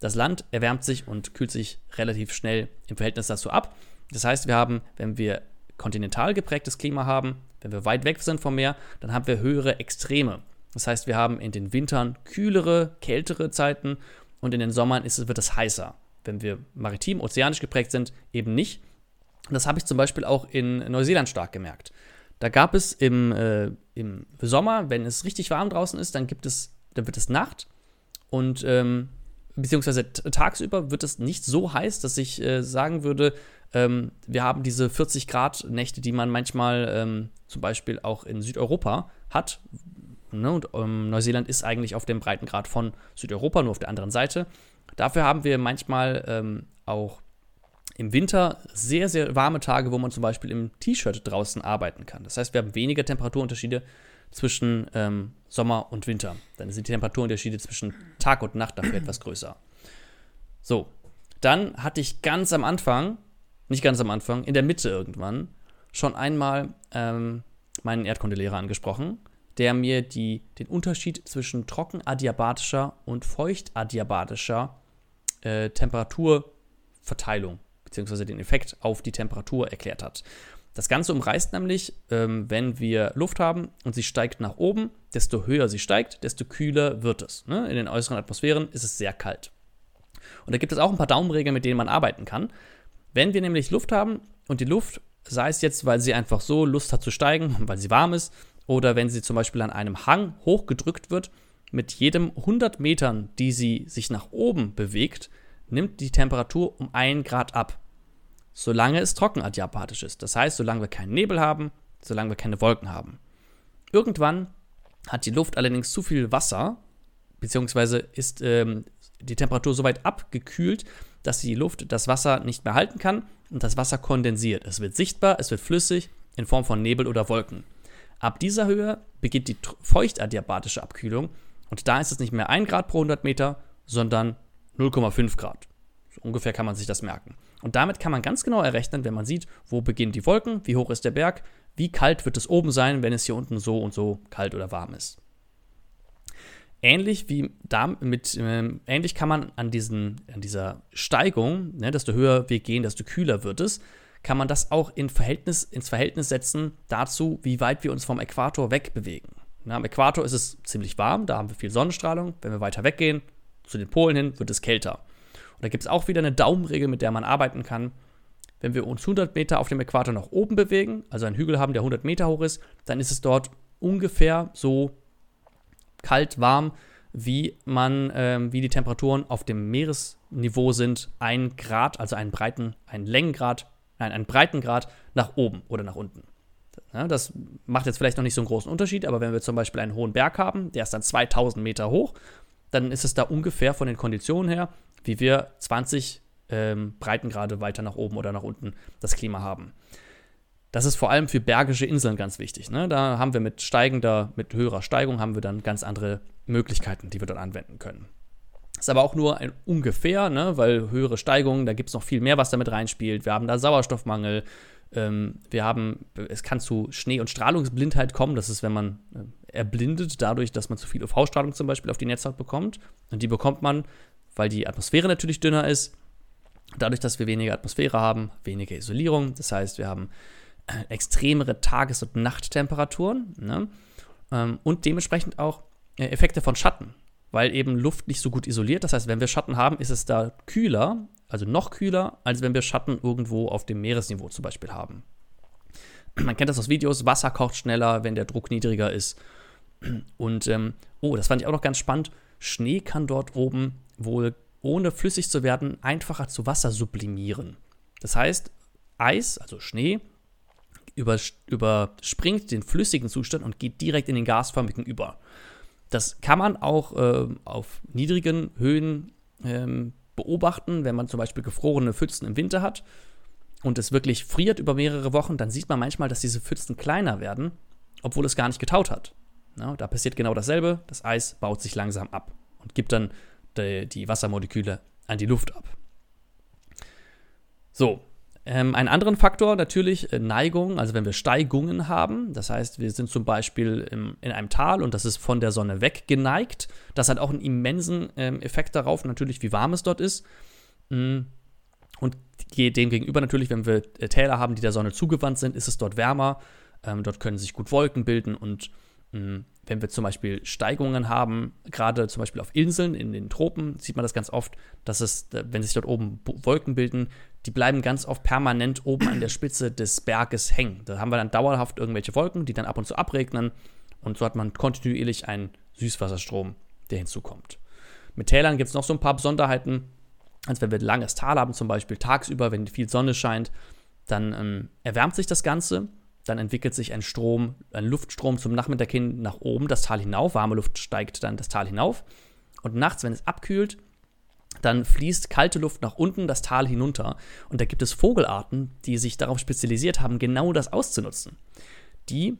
Das Land erwärmt sich und kühlt sich relativ schnell im Verhältnis dazu ab. Das heißt, wir haben, wenn wir kontinental geprägtes Klima haben, wenn wir weit weg sind vom Meer, dann haben wir höhere Extreme. Das heißt, wir haben in den Wintern kühlere, kältere Zeiten und in den Sommern ist, wird es heißer. Wenn wir maritim, ozeanisch geprägt sind, eben nicht. Das habe ich zum Beispiel auch in Neuseeland stark gemerkt. Da gab es im, äh, im Sommer, wenn es richtig warm draußen ist, dann gibt es, dann wird es Nacht und ähm, beziehungsweise tagsüber wird es nicht so heiß, dass ich äh, sagen würde, ähm, wir haben diese 40 Grad Nächte, die man manchmal ähm, zum Beispiel auch in Südeuropa hat. Ne? Und ähm, Neuseeland ist eigentlich auf dem Breitengrad von Südeuropa, nur auf der anderen Seite. Dafür haben wir manchmal ähm, auch im Winter sehr, sehr warme Tage, wo man zum Beispiel im T-Shirt draußen arbeiten kann. Das heißt, wir haben weniger Temperaturunterschiede zwischen ähm, Sommer und Winter. Dann sind die Temperaturunterschiede zwischen Tag und Nacht dafür etwas größer. So, dann hatte ich ganz am Anfang, nicht ganz am Anfang, in der Mitte irgendwann, schon einmal ähm, meinen Erdkundelehrer angesprochen, der mir die, den Unterschied zwischen trockenadiabatischer und feuchtadiabatischer äh, Temperaturverteilung beziehungsweise den Effekt auf die Temperatur erklärt hat. Das Ganze umreißt nämlich, ähm, wenn wir Luft haben und sie steigt nach oben, desto höher sie steigt, desto kühler wird es. Ne? In den äußeren Atmosphären ist es sehr kalt. Und da gibt es auch ein paar Daumenregeln, mit denen man arbeiten kann. Wenn wir nämlich Luft haben und die Luft, sei es jetzt, weil sie einfach so Lust hat zu steigen, weil sie warm ist, oder wenn sie zum Beispiel an einem Hang hochgedrückt wird, mit jedem 100 Metern, die sie sich nach oben bewegt, nimmt die Temperatur um 1 Grad ab solange es trockenadiabatisch ist. Das heißt, solange wir keinen Nebel haben, solange wir keine Wolken haben. Irgendwann hat die Luft allerdings zu viel Wasser, beziehungsweise ist ähm, die Temperatur so weit abgekühlt, dass die Luft das Wasser nicht mehr halten kann und das Wasser kondensiert. Es wird sichtbar, es wird flüssig in Form von Nebel oder Wolken. Ab dieser Höhe beginnt die feuchtadiabatische Abkühlung und da ist es nicht mehr 1 Grad pro 100 Meter, sondern 0,5 Grad. So ungefähr kann man sich das merken. Und damit kann man ganz genau errechnen, wenn man sieht, wo beginnen die Wolken, wie hoch ist der Berg, wie kalt wird es oben sein, wenn es hier unten so und so kalt oder warm ist. Ähnlich wie damit, äh, ähnlich kann man an, diesen, an dieser Steigung, ne, desto höher wir gehen, desto kühler wird es, kann man das auch in Verhältnis, ins Verhältnis setzen dazu, wie weit wir uns vom Äquator wegbewegen. Na, am Äquator ist es ziemlich warm, da haben wir viel Sonnenstrahlung. Wenn wir weiter weggehen, zu den Polen hin, wird es kälter. Und da gibt es auch wieder eine Daumenregel, mit der man arbeiten kann. Wenn wir uns 100 Meter auf dem Äquator nach oben bewegen, also einen Hügel haben, der 100 Meter hoch ist, dann ist es dort ungefähr so kalt, warm, wie man, ähm, wie die Temperaturen auf dem Meeresniveau sind, ein Grad, also einen breiten, einen Längengrad, nein, einen Breitengrad nach oben oder nach unten. Ja, das macht jetzt vielleicht noch nicht so einen großen Unterschied, aber wenn wir zum Beispiel einen hohen Berg haben, der ist dann 2000 Meter hoch, dann ist es da ungefähr von den Konditionen her, wie wir 20 ähm, Breitengrade weiter nach oben oder nach unten das Klima haben. Das ist vor allem für bergische Inseln ganz wichtig. Ne? Da haben wir mit steigender, mit höherer Steigung haben wir dann ganz andere Möglichkeiten, die wir dort anwenden können. Ist aber auch nur ein ungefähr, ne? weil höhere Steigungen, da gibt es noch viel mehr, was damit reinspielt. Wir haben da Sauerstoffmangel, ähm, wir haben, es kann zu Schnee- und Strahlungsblindheit kommen. Das ist, wenn man äh, erblindet, dadurch, dass man zu viel UV-Strahlung zum Beispiel auf die Netzhaut bekommt. Und die bekommt man, weil die Atmosphäre natürlich dünner ist. Dadurch, dass wir weniger Atmosphäre haben, weniger Isolierung. Das heißt, wir haben äh, extremere Tages- und Nachttemperaturen ne? ähm, und dementsprechend auch äh, Effekte von Schatten, weil eben Luft nicht so gut isoliert. Das heißt, wenn wir Schatten haben, ist es da kühler, also noch kühler, als wenn wir Schatten irgendwo auf dem Meeresniveau zum Beispiel haben. Man kennt das aus Videos, Wasser kocht schneller, wenn der Druck niedriger ist. Und, ähm, oh, das fand ich auch noch ganz spannend. Schnee kann dort oben wohl, ohne flüssig zu werden, einfacher zu Wasser sublimieren. Das heißt, Eis, also Schnee, überspringt den flüssigen Zustand und geht direkt in den gasförmigen über. Das kann man auch äh, auf niedrigen Höhen ähm, beobachten, wenn man zum Beispiel gefrorene Pfützen im Winter hat und es wirklich friert über mehrere Wochen, dann sieht man manchmal, dass diese Pfützen kleiner werden, obwohl es gar nicht getaut hat. Ja, da passiert genau dasselbe. Das Eis baut sich langsam ab und gibt dann die, die Wassermoleküle an die Luft ab. So, ähm, einen anderen Faktor natürlich äh, Neigung, also wenn wir Steigungen haben, das heißt, wir sind zum Beispiel im, in einem Tal und das ist von der Sonne weggeneigt, das hat auch einen immensen ähm, Effekt darauf, natürlich, wie warm es dort ist. Mm. Und dem gegenüber natürlich, wenn wir äh, Täler haben, die der Sonne zugewandt sind, ist es dort wärmer. Ähm, dort können sich gut Wolken bilden und wenn wir zum Beispiel Steigungen haben, gerade zum Beispiel auf Inseln in den Tropen, sieht man das ganz oft, dass es, wenn sich dort oben Wolken bilden, die bleiben ganz oft permanent oben an der Spitze des Berges hängen. Da haben wir dann dauerhaft irgendwelche Wolken, die dann ab und zu abregnen und so hat man kontinuierlich einen Süßwasserstrom, der hinzukommt. Mit Tälern gibt es noch so ein paar Besonderheiten, als wenn wir ein langes Tal haben, zum Beispiel tagsüber, wenn viel Sonne scheint, dann ähm, erwärmt sich das Ganze, dann entwickelt sich ein Strom, ein Luftstrom zum Nachmittag hin nach oben, das Tal hinauf, warme Luft steigt dann das Tal hinauf und nachts, wenn es abkühlt, dann fließt kalte Luft nach unten das Tal hinunter. Und da gibt es Vogelarten, die sich darauf spezialisiert haben, genau das auszunutzen. Die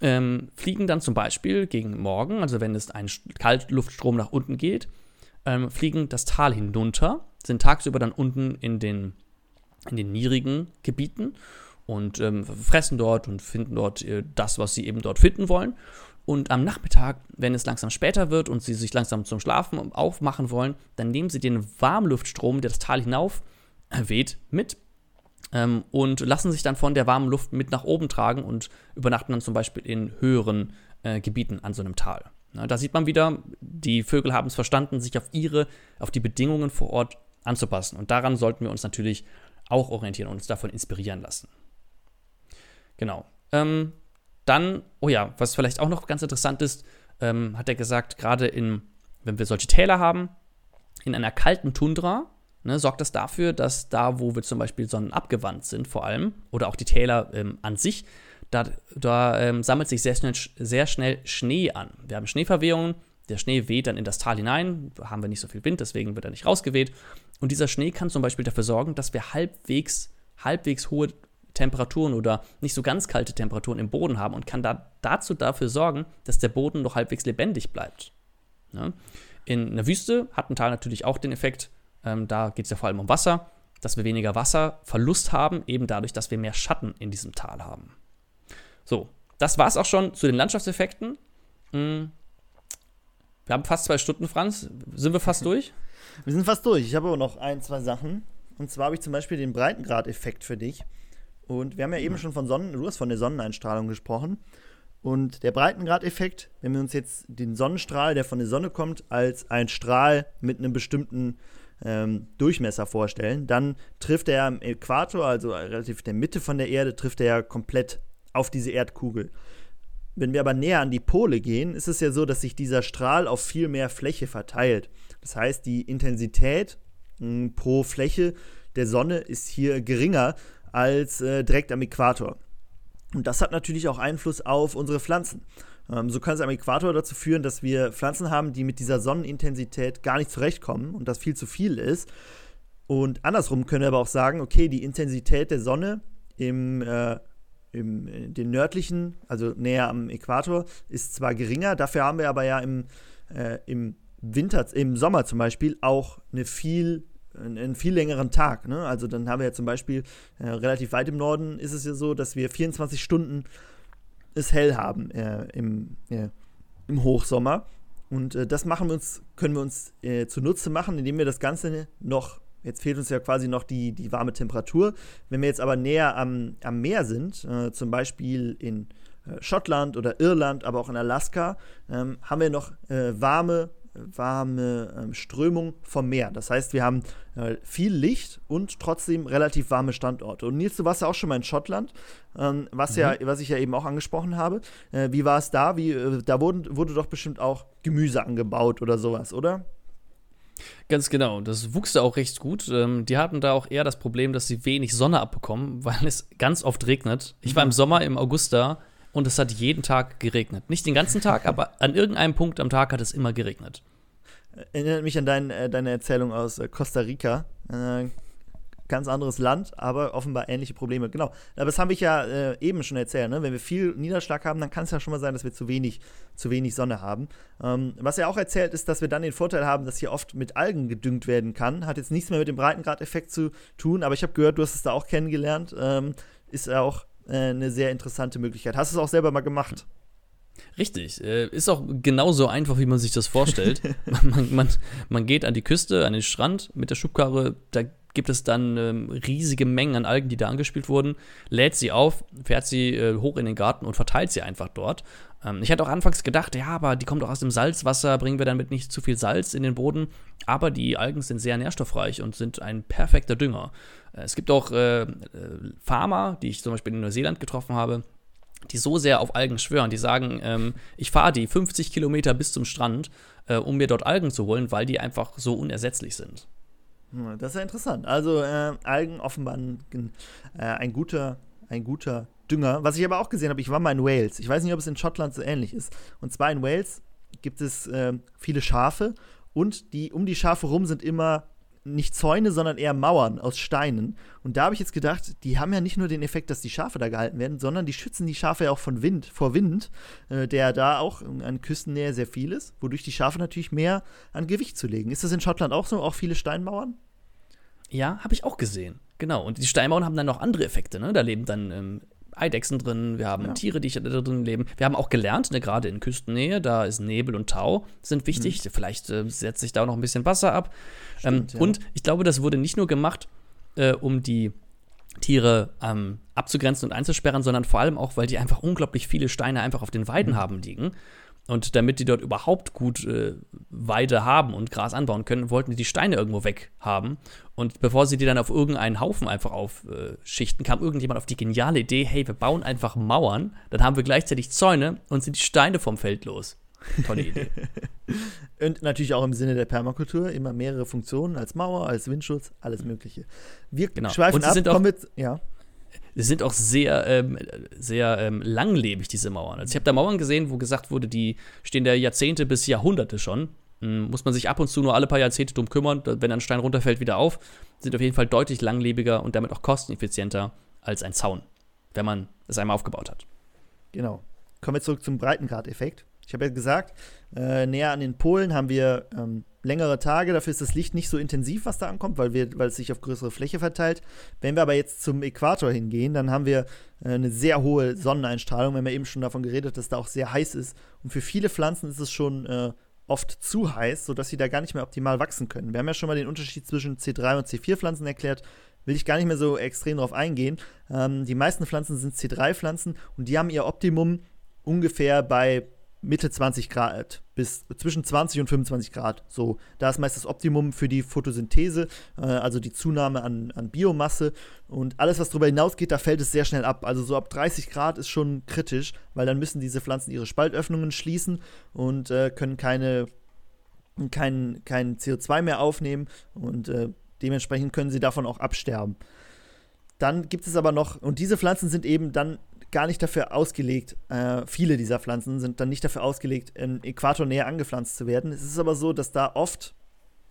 ähm, fliegen dann zum Beispiel gegen Morgen, also wenn es ein Kaltluftstrom nach unten geht, ähm, fliegen das Tal hinunter, sind tagsüber dann unten in den, in den niedrigen Gebieten und ähm, fressen dort und finden dort äh, das, was sie eben dort finden wollen. Und am Nachmittag, wenn es langsam später wird und sie sich langsam zum Schlafen aufmachen wollen, dann nehmen sie den Warmluftstrom, der das Tal hinauf weht, mit ähm, und lassen sich dann von der warmen Luft mit nach oben tragen und übernachten dann zum Beispiel in höheren äh, Gebieten an so einem Tal. Na, da sieht man wieder, die Vögel haben es verstanden, sich auf ihre, auf die Bedingungen vor Ort anzupassen. Und daran sollten wir uns natürlich auch orientieren und uns davon inspirieren lassen. Genau. Ähm, dann, oh ja, was vielleicht auch noch ganz interessant ist, ähm, hat er gesagt, gerade in, wenn wir solche Täler haben, in einer kalten Tundra, ne, sorgt das dafür, dass da, wo wir zum Beispiel sonnenabgewandt sind, vor allem, oder auch die Täler ähm, an sich, da, da ähm, sammelt sich sehr schnell, sehr schnell Schnee an. Wir haben Schneeverwehungen, der Schnee weht dann in das Tal hinein, haben wir nicht so viel Wind, deswegen wird er nicht rausgeweht. Und dieser Schnee kann zum Beispiel dafür sorgen, dass wir halbwegs, halbwegs hohe Temperaturen oder nicht so ganz kalte Temperaturen im Boden haben und kann da dazu dafür sorgen, dass der Boden noch halbwegs lebendig bleibt. Ja? In einer Wüste hat ein Tal natürlich auch den Effekt, ähm, da geht es ja vor allem um Wasser, dass wir weniger Wasserverlust haben, eben dadurch, dass wir mehr Schatten in diesem Tal haben. So, das war es auch schon zu den Landschaftseffekten. Hm. Wir haben fast zwei Stunden, Franz. Sind wir fast durch? Wir sind fast durch. Ich habe aber noch ein, zwei Sachen. Und zwar habe ich zum Beispiel den Breitengrad-Effekt für dich. Und wir haben ja eben schon von Sonnen, du hast von der Sonneneinstrahlung gesprochen. Und der Breitengrad-Effekt, wenn wir uns jetzt den Sonnenstrahl, der von der Sonne kommt, als ein Strahl mit einem bestimmten ähm, Durchmesser vorstellen, dann trifft er am Äquator, also relativ der Mitte von der Erde, trifft er komplett auf diese Erdkugel. Wenn wir aber näher an die Pole gehen, ist es ja so, dass sich dieser Strahl auf viel mehr Fläche verteilt. Das heißt, die Intensität mh, hm, pro Fläche der Sonne ist hier geringer als äh, direkt am Äquator. Und das hat natürlich auch Einfluss auf unsere Pflanzen. Ähm, so kann es am Äquator dazu führen, dass wir Pflanzen haben, die mit dieser Sonnenintensität gar nicht zurechtkommen und das viel zu viel ist. Und andersrum können wir aber auch sagen, okay, die Intensität der Sonne im, äh, im äh, den nördlichen, also näher am Äquator, ist zwar geringer, dafür haben wir aber ja im, äh, im Winter, im Sommer zum Beispiel auch eine viel einen viel längeren Tag. Ne? Also dann haben wir ja zum Beispiel äh, relativ weit im Norden ist es ja so, dass wir 24 Stunden es hell haben äh, im, äh, im Hochsommer. Und äh, das machen wir uns, können wir uns äh, zunutze machen, indem wir das Ganze noch, jetzt fehlt uns ja quasi noch die, die warme Temperatur. Wenn wir jetzt aber näher am, am Meer sind, äh, zum Beispiel in äh, Schottland oder Irland, aber auch in Alaska, ähm, haben wir noch warme warme ähm, Strömung vom Meer. Das heißt, wir haben äh, viel Licht und trotzdem relativ warme Standorte. Und Nils, du warst ja auch schon mal in Schottland, ähm, was, mhm. ja, was ich ja eben auch angesprochen habe. Äh, wie war es da? Wie, äh, da wurden, wurde doch bestimmt auch Gemüse angebaut oder sowas, oder? Ganz genau, das wuchs da auch recht gut. Ähm, die hatten da auch eher das Problem, dass sie wenig Sonne abbekommen, weil es ganz oft regnet. Ich war im mhm. Sommer im August da und es hat jeden Tag geregnet. Nicht den ganzen Tag, aber an irgendeinem Punkt am Tag hat es immer geregnet. Erinnert mich an dein, äh, deine Erzählung aus äh, Costa Rica. Äh, ganz anderes Land, aber offenbar ähnliche Probleme. Genau. Aber das habe ich ja äh, eben schon erzählt. Ne? Wenn wir viel Niederschlag haben, dann kann es ja schon mal sein, dass wir zu wenig, zu wenig Sonne haben. Ähm, was er auch erzählt, ist, dass wir dann den Vorteil haben, dass hier oft mit Algen gedüngt werden kann. Hat jetzt nichts mehr mit dem Breitengrad-Effekt zu tun, aber ich habe gehört, du hast es da auch kennengelernt. Ähm, ist auch äh, eine sehr interessante Möglichkeit. Hast du es auch selber mal gemacht? Richtig. Äh, ist auch genauso einfach, wie man sich das vorstellt. man, man, man, geht an die Küste, an den Strand mit der Schubkarre. Da gibt es dann ähm, riesige Mengen an Algen, die da angespielt wurden, lädt sie auf, fährt sie äh, hoch in den Garten und verteilt sie einfach dort. Ähm, ich hatte auch anfangs gedacht, ja, aber die kommt doch aus dem Salzwasser, bringen wir damit nicht zu viel Salz in den Boden. Aber die Algen sind sehr nährstoffreich und sind ein perfekter Dünger. Äh, es gibt auch äh, äh, Farmer, die ich zum Beispiel in Neuseeland getroffen habe, die so sehr auf Algen schwören, die sagen, ähm, ich fahre die 50 Kilometer bis zum Strand, äh, um mir dort Algen zu holen, weil die einfach so unersetzlich sind. Hm, das ist ja interessant. Also äh, Algen offenbar ein, äh, ein, guter, ein guter Dünger. Was ich aber auch gesehen habe, ich war mal in Wales. Ich weiß nicht, ob es in Schottland so ähnlich ist. Und zwar in Wales gibt es äh, viele Schafe und die um die Schafe rum sind immer nicht Zäune, sondern eher Mauern aus Steinen. Und da habe ich jetzt gedacht, die haben ja nicht nur den Effekt, dass die Schafe da gehalten werden, sondern die schützen die Schafe ja auch von Wind, vor Wind, äh, der da auch an Küstennähe sehr viel ist, wodurch die Schafe natürlich mehr an Gewicht zu legen. Ist das in Schottland auch so? Auch viele Steinmauern? Ja, habe ich auch gesehen. Genau. Und die Steinmauern haben dann noch andere Effekte. Ne? Da leben dann ähm, Eidechsen drin, wir haben ja. Tiere, die da drin leben. Wir haben auch gelernt, ne, gerade in Küstennähe, da ist Nebel und Tau sind wichtig. Mhm. Vielleicht äh, setzt sich da auch noch ein bisschen Wasser ab. Ähm, Stimmt, ähm, ja. Und ich glaube, das wurde nicht nur gemacht, äh, um die Tiere ähm, abzugrenzen und einzusperren, sondern vor allem auch, weil die einfach unglaublich viele Steine einfach auf den Weiden mhm. haben liegen. Und damit die dort überhaupt gut äh, Weide haben und Gras anbauen können, wollten die die Steine irgendwo weg haben. Und bevor sie die dann auf irgendeinen Haufen einfach aufschichten, kam irgendjemand auf die geniale Idee, hey, wir bauen einfach Mauern, dann haben wir gleichzeitig Zäune und sind die Steine vom Feld los. Tolle Idee. und natürlich auch im Sinne der Permakultur immer mehrere Funktionen als Mauer, als Windschutz, alles Mögliche. Wir genau. schweifen und ab, sind auch, mit, ja sie sind auch sehr, ähm, sehr ähm, langlebig, diese Mauern. Also ich habe da Mauern gesehen, wo gesagt wurde, die stehen da Jahrzehnte bis Jahrhunderte schon. Hm, muss man sich ab und zu nur alle paar Jahrzehnte drum kümmern, wenn ein Stein runterfällt, wieder auf. Sind auf jeden Fall deutlich langlebiger und damit auch kosteneffizienter als ein Zaun, wenn man es einmal aufgebaut hat. Genau. Kommen wir zurück zum Breitengrad-Effekt. Ich habe ja gesagt, äh, näher an den Polen haben wir ähm, längere Tage, dafür ist das Licht nicht so intensiv, was da ankommt, weil, wir, weil es sich auf größere Fläche verteilt. Wenn wir aber jetzt zum Äquator hingehen, dann haben wir äh, eine sehr hohe Sonneneinstrahlung. Wir haben ja eben schon davon geredet, dass da auch sehr heiß ist. Und für viele Pflanzen ist es schon äh, oft zu heiß, sodass sie da gar nicht mehr optimal wachsen können. Wir haben ja schon mal den Unterschied zwischen C3 und C4-Pflanzen erklärt. Will ich gar nicht mehr so extrem drauf eingehen. Ähm, die meisten Pflanzen sind C3-Pflanzen und die haben ihr Optimum ungefähr bei Mitte 20 Grad bis zwischen 20 und 25 Grad. So, da ist meist das Optimum für die Photosynthese, äh, also die Zunahme an, an Biomasse. Und alles, was darüber hinausgeht, da fällt es sehr schnell ab. Also so ab 30 Grad ist schon kritisch, weil dann müssen diese Pflanzen ihre Spaltöffnungen schließen und äh, können keine, kein, kein CO2 mehr aufnehmen und äh, dementsprechend können sie davon auch absterben. Dann gibt es aber noch, und diese Pflanzen sind eben dann gar nicht dafür ausgelegt, äh, viele dieser Pflanzen sind dann nicht dafür ausgelegt, im Äquator näher angepflanzt zu werden. Es ist aber so, dass da oft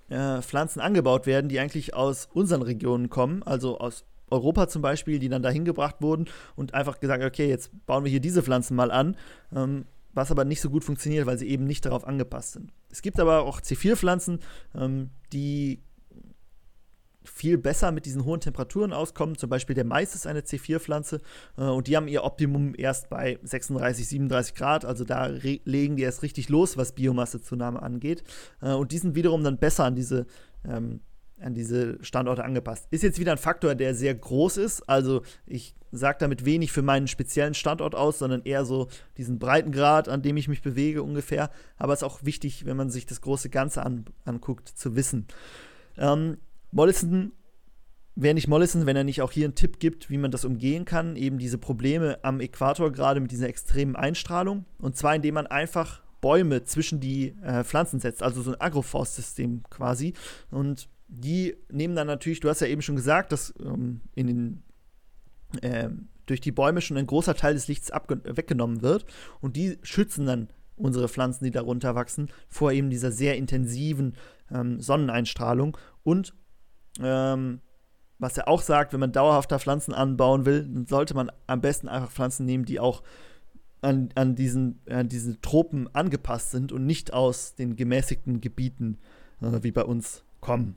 äh, Pflanzen angebaut werden, die eigentlich aus unseren Regionen kommen, also aus Europa zum Beispiel, die dann dahin gebracht wurden und einfach gesagt, okay, jetzt bauen wir hier diese Pflanzen mal an, ähm, was aber nicht so gut funktioniert, weil sie eben nicht darauf angepasst sind. Es gibt aber auch C4-Pflanzen, ähm, die viel besser mit diesen hohen Temperaturen auskommen. Zum Beispiel der Mais ist eine C4-Pflanze äh, und die haben ihr Optimum erst bei 36, 37 Grad. Also da legen die erst richtig los, was Biomassezunahme angeht. Äh, und die sind wiederum dann besser an diese, ähm, an diese Standorte angepasst. Ist jetzt wieder ein Faktor, der sehr groß ist. Also ich sage damit wenig für meinen speziellen Standort aus, sondern eher so diesen Breitengrad, an dem ich mich bewege ungefähr. Aber es ist auch wichtig, wenn man sich das große Ganze an, anguckt, zu wissen. Ähm, Mollison wäre nicht Mollison, wenn er nicht auch hier einen Tipp gibt, wie man das umgehen kann, eben diese Probleme am Äquator, gerade mit dieser extremen Einstrahlung. Und zwar, indem man einfach Bäume zwischen die äh, Pflanzen setzt, also so ein Agroforstsystem quasi. Und die nehmen dann natürlich, du hast ja eben schon gesagt, dass ähm, in den, äh, durch die Bäume schon ein großer Teil des Lichts weggenommen wird. Und die schützen dann unsere Pflanzen, die darunter wachsen, vor eben dieser sehr intensiven ähm, Sonneneinstrahlung und ähm, was er auch sagt, wenn man dauerhafter Pflanzen anbauen will, dann sollte man am besten einfach Pflanzen nehmen, die auch an, an, diesen, an diese Tropen angepasst sind und nicht aus den gemäßigten Gebieten äh, wie bei uns kommen.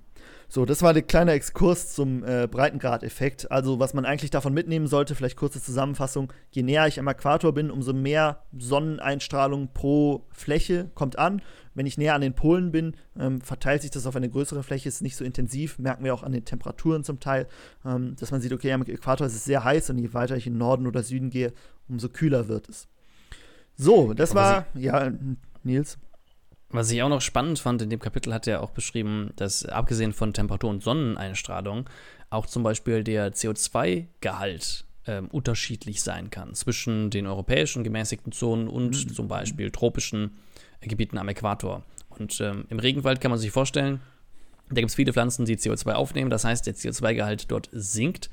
So, das war der kleine Exkurs zum äh, Breitengrad-Effekt. Also, was man eigentlich davon mitnehmen sollte, vielleicht kurze Zusammenfassung: Je näher ich am Äquator bin, umso mehr Sonneneinstrahlung pro Fläche kommt an. Wenn ich näher an den Polen bin, ähm, verteilt sich das auf eine größere Fläche, ist nicht so intensiv. Merken wir auch an den Temperaturen zum Teil, ähm, dass man sieht, okay, am Äquator ist es sehr heiß und je weiter ich in Norden oder Süden gehe, umso kühler wird es. So, das war, ja, Nils. Was ich auch noch spannend fand, in dem Kapitel hat er auch beschrieben, dass abgesehen von Temperatur und Sonneneinstrahlung auch zum Beispiel der CO2-Gehalt äh, unterschiedlich sein kann zwischen den europäischen gemäßigten Zonen und mhm. zum Beispiel tropischen Gebieten am Äquator. Und ähm, im Regenwald kann man sich vorstellen, da gibt es viele Pflanzen, die CO2 aufnehmen, das heißt, der CO2-Gehalt dort sinkt.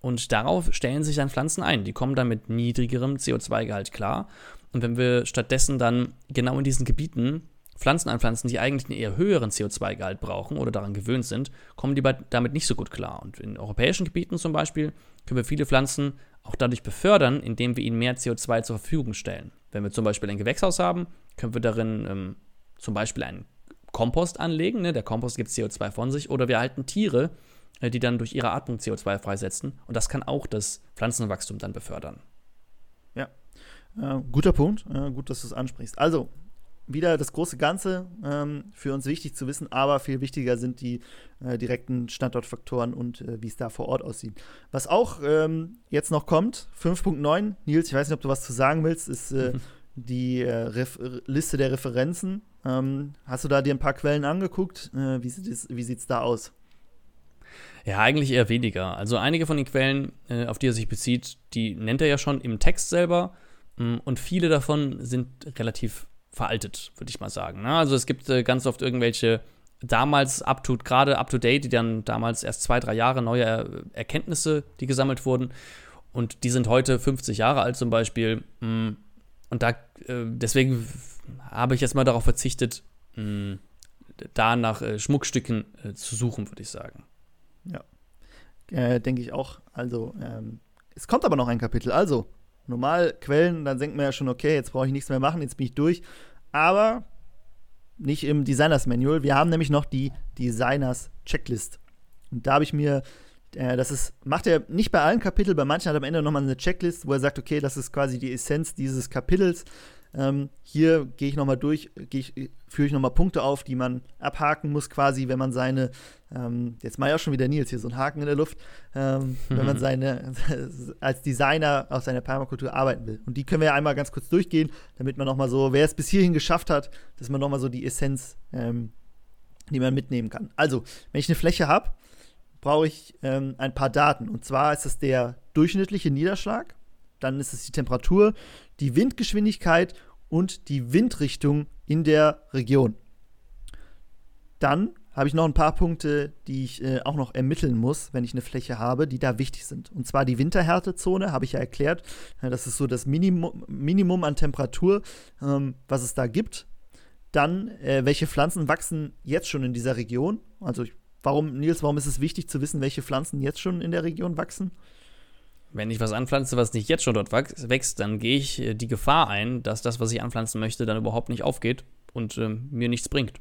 Und darauf stellen sich dann Pflanzen ein. Die kommen dann mit niedrigerem CO2-Gehalt klar. Und wenn wir stattdessen dann genau in diesen Gebieten Pflanzen anpflanzen, die eigentlich einen eher höheren CO2-Gehalt brauchen oder daran gewöhnt sind, kommen die damit nicht so gut klar. Und in europäischen Gebieten zum Beispiel können wir viele Pflanzen auch dadurch befördern, indem wir ihnen mehr CO2 zur Verfügung stellen. Wenn wir zum Beispiel ein Gewächshaus haben, können wir darin ähm, zum Beispiel einen Kompost anlegen. Ne? Der Kompost gibt CO2 von sich. Oder wir halten Tiere, äh, die dann durch ihre Atmung CO2 freisetzen. Und das kann auch das Pflanzenwachstum dann befördern. Ja, äh, guter Punkt. Äh, gut, dass du es ansprichst. Also, wieder das große Ganze ähm, für uns wichtig zu wissen, aber viel wichtiger sind die äh, direkten Standortfaktoren und äh, wie es da vor Ort aussieht. Was auch ähm, jetzt noch kommt, 5.9, Nils, ich weiß nicht, ob du was zu sagen willst, ist äh, mhm. die äh, Liste der Referenzen. Ähm, hast du da dir ein paar Quellen angeguckt? Äh, wie sieht es da aus? Ja, eigentlich eher weniger. Also einige von den Quellen, äh, auf die er sich bezieht, die nennt er ja schon im Text selber. Mm, und viele davon sind relativ veraltet, würde ich mal sagen. Ne? Also es gibt äh, ganz oft irgendwelche damals up to, gerade up to date, die dann damals erst zwei, drei Jahre neue er Erkenntnisse, die gesammelt wurden. Und die sind heute 50 Jahre alt zum Beispiel. Mm, und da, äh, deswegen habe ich jetzt mal darauf verzichtet, mm, da nach äh, Schmuckstücken äh, zu suchen, würde ich sagen. Ja, denke ich auch. Also, ähm, es kommt aber noch ein Kapitel. Also, normal Quellen, dann denkt man ja schon, okay, jetzt brauche ich nichts mehr machen, jetzt bin ich durch. Aber nicht im Designers Manual. Wir haben nämlich noch die Designers Checklist. Und da habe ich mir, äh, das ist, macht er nicht bei allen Kapiteln, bei manchen hat er am Ende nochmal eine Checklist, wo er sagt, okay, das ist quasi die Essenz dieses Kapitels. Ähm, hier gehe ich nochmal durch, ich, führe ich nochmal Punkte auf, die man abhaken muss, quasi, wenn man seine, ähm, jetzt mal ja schon wieder Nils hier, so ein Haken in der Luft, ähm, wenn man seine, als Designer auf seiner Permakultur arbeiten will. Und die können wir ja einmal ganz kurz durchgehen, damit man nochmal so, wer es bis hierhin geschafft hat, dass man nochmal so die Essenz, ähm, die man mitnehmen kann. Also, wenn ich eine Fläche habe, brauche ich ähm, ein paar Daten. Und zwar ist es der durchschnittliche Niederschlag, dann ist es die Temperatur, die Windgeschwindigkeit und die Windrichtung in der Region. Dann habe ich noch ein paar Punkte, die ich äh, auch noch ermitteln muss, wenn ich eine Fläche habe, die da wichtig sind. Und zwar die Winterhärtezone, habe ich ja erklärt. Das ist so das Minimum, Minimum an Temperatur, ähm, was es da gibt. Dann, äh, welche Pflanzen wachsen jetzt schon in dieser Region? Also, ich, warum, Nils, warum ist es wichtig zu wissen, welche Pflanzen jetzt schon in der Region wachsen? Wenn ich was anpflanze, was nicht jetzt schon dort wächst, dann gehe ich äh, die Gefahr ein, dass das, was ich anpflanzen möchte, dann überhaupt nicht aufgeht und ähm, mir nichts bringt.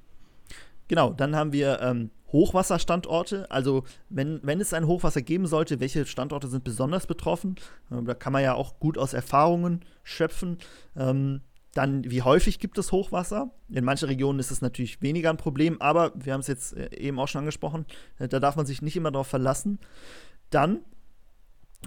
Genau, dann haben wir ähm, Hochwasserstandorte. Also, wenn, wenn es ein Hochwasser geben sollte, welche Standorte sind besonders betroffen? Ähm, da kann man ja auch gut aus Erfahrungen schöpfen. Ähm, dann, wie häufig gibt es Hochwasser? In manchen Regionen ist es natürlich weniger ein Problem, aber wir haben es jetzt äh, eben auch schon angesprochen, äh, da darf man sich nicht immer darauf verlassen. Dann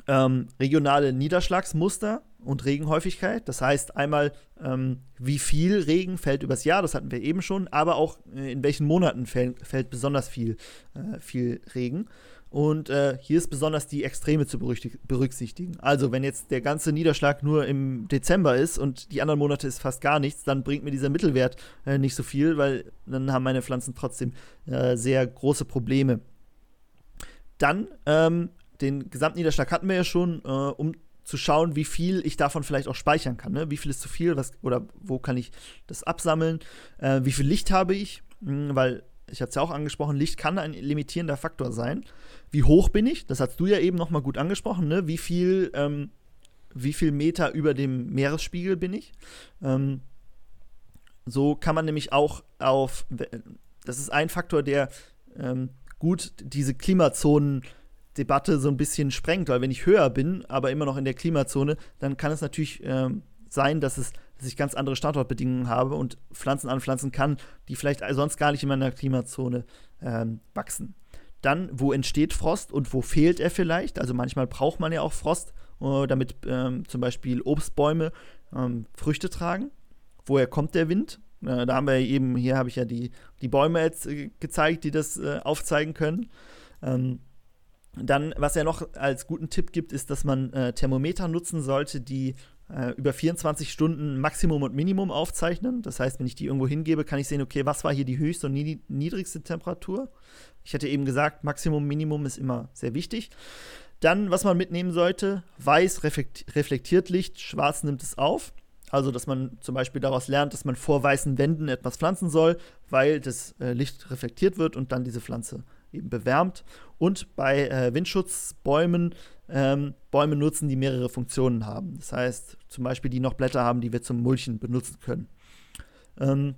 ähm, regionale Niederschlagsmuster und Regenhäufigkeit. Das heißt einmal, ähm, wie viel Regen fällt übers Jahr, das hatten wir eben schon, aber auch äh, in welchen Monaten fällt, fällt besonders viel, äh, viel Regen. Und äh, hier ist besonders die Extreme zu berücksichtigen. Also, wenn jetzt der ganze Niederschlag nur im Dezember ist und die anderen Monate ist fast gar nichts, dann bringt mir dieser Mittelwert äh, nicht so viel, weil dann haben meine Pflanzen trotzdem äh, sehr große Probleme. Dann ähm, den Gesamtniederschlag hatten wir ja schon, äh, um zu schauen, wie viel ich davon vielleicht auch speichern kann. Ne? Wie viel ist zu viel, was, oder wo kann ich das absammeln? Äh, wie viel Licht habe ich? Hm, weil ich hatte es ja auch angesprochen, Licht kann ein limitierender Faktor sein. Wie hoch bin ich? Das hast du ja eben noch mal gut angesprochen. Ne? Wie viel, ähm, wie viel Meter über dem Meeresspiegel bin ich? Ähm, so kann man nämlich auch auf, das ist ein Faktor, der ähm, gut diese Klimazonen Debatte so ein bisschen sprengt, weil wenn ich höher bin, aber immer noch in der Klimazone, dann kann es natürlich ähm, sein, dass, es, dass ich ganz andere Standortbedingungen habe und Pflanzen anpflanzen kann, die vielleicht sonst gar nicht in meiner Klimazone ähm, wachsen. Dann, wo entsteht Frost und wo fehlt er vielleicht? Also manchmal braucht man ja auch Frost, äh, damit ähm, zum Beispiel Obstbäume ähm, Früchte tragen. Woher kommt der Wind? Äh, da haben wir eben, hier habe ich ja die, die Bäume jetzt äh, gezeigt, die das äh, aufzeigen können. Ähm, dann, was er noch als guten Tipp gibt, ist, dass man äh, Thermometer nutzen sollte, die äh, über 24 Stunden Maximum und Minimum aufzeichnen. Das heißt, wenn ich die irgendwo hingebe, kann ich sehen, okay, was war hier die höchste und niedrigste Temperatur. Ich hatte eben gesagt, Maximum, Minimum ist immer sehr wichtig. Dann, was man mitnehmen sollte, weiß reflektiert Licht, schwarz nimmt es auf. Also, dass man zum Beispiel daraus lernt, dass man vor weißen Wänden etwas pflanzen soll, weil das äh, Licht reflektiert wird und dann diese Pflanze eben bewärmt. Und bei äh, Windschutzbäumen, ähm, Bäume nutzen, die mehrere Funktionen haben. Das heißt, zum Beispiel, die noch Blätter haben, die wir zum Mulchen benutzen können. Ähm,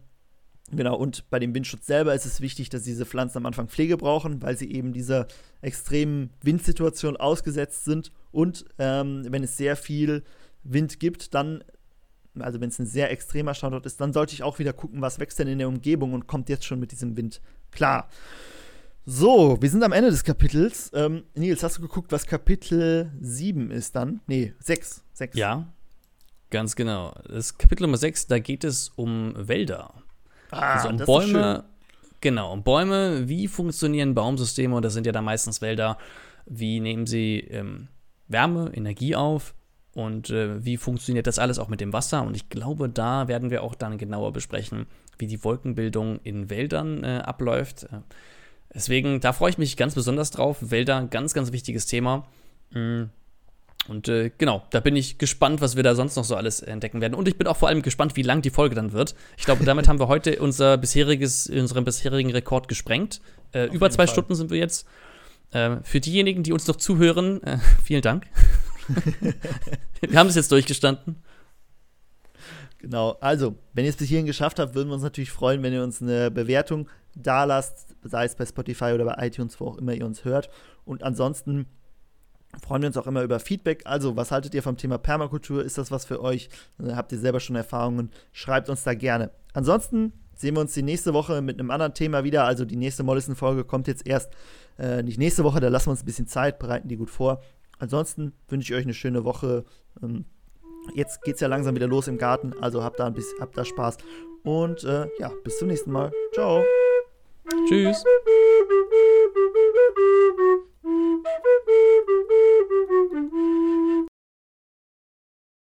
genau, und bei dem Windschutz selber ist es wichtig, dass diese Pflanzen am Anfang Pflege brauchen, weil sie eben dieser extremen Windsituation ausgesetzt sind. Und ähm, wenn es sehr viel Wind gibt, dann also wenn es ein sehr extremer Standort ist, dann sollte ich auch wieder gucken, was wächst denn in der Umgebung und kommt jetzt schon mit diesem Wind klar. So, wir sind am Ende des Kapitels. Ähm, Nils, hast du geguckt, was Kapitel 7 ist dann? Nee, 6. 6. Ja, ganz genau. Das Kapitel Nummer 6, da geht es um Wälder. Ah, also um das Bäume. Genau, um Bäume. Wie funktionieren Baumsysteme? Und das sind ja da meistens Wälder. Wie nehmen sie ähm, Wärme, Energie auf? Und äh, wie funktioniert das alles auch mit dem Wasser? Und ich glaube, da werden wir auch dann genauer besprechen, wie die Wolkenbildung in Wäldern äh, abläuft. Äh, Deswegen, da freue ich mich ganz besonders drauf. Wälder, ganz, ganz wichtiges Thema. Mm. Und äh, genau, da bin ich gespannt, was wir da sonst noch so alles entdecken werden. Und ich bin auch vor allem gespannt, wie lang die Folge dann wird. Ich glaube, damit haben wir heute unser bisheriges, unseren bisherigen Rekord gesprengt. Äh, über zwei Fall. Stunden sind wir jetzt. Äh, für diejenigen, die uns noch zuhören, äh, vielen Dank. wir haben es jetzt durchgestanden. Genau, also, wenn ihr es bis hierhin geschafft habt, würden wir uns natürlich freuen, wenn ihr uns eine Bewertung da lasst, sei es bei Spotify oder bei iTunes, wo auch immer ihr uns hört. Und ansonsten freuen wir uns auch immer über Feedback. Also, was haltet ihr vom Thema Permakultur? Ist das was für euch? Äh, habt ihr selber schon Erfahrungen? Schreibt uns da gerne. Ansonsten sehen wir uns die nächste Woche mit einem anderen Thema wieder. Also die nächste Mollison-Folge kommt jetzt erst äh, nicht nächste Woche, da lassen wir uns ein bisschen Zeit, bereiten die gut vor. Ansonsten wünsche ich euch eine schöne Woche. Ähm, jetzt geht es ja langsam wieder los im Garten, also habt da ein bisschen, habt da Spaß. Und äh, ja, bis zum nächsten Mal. Ciao. Tschüss.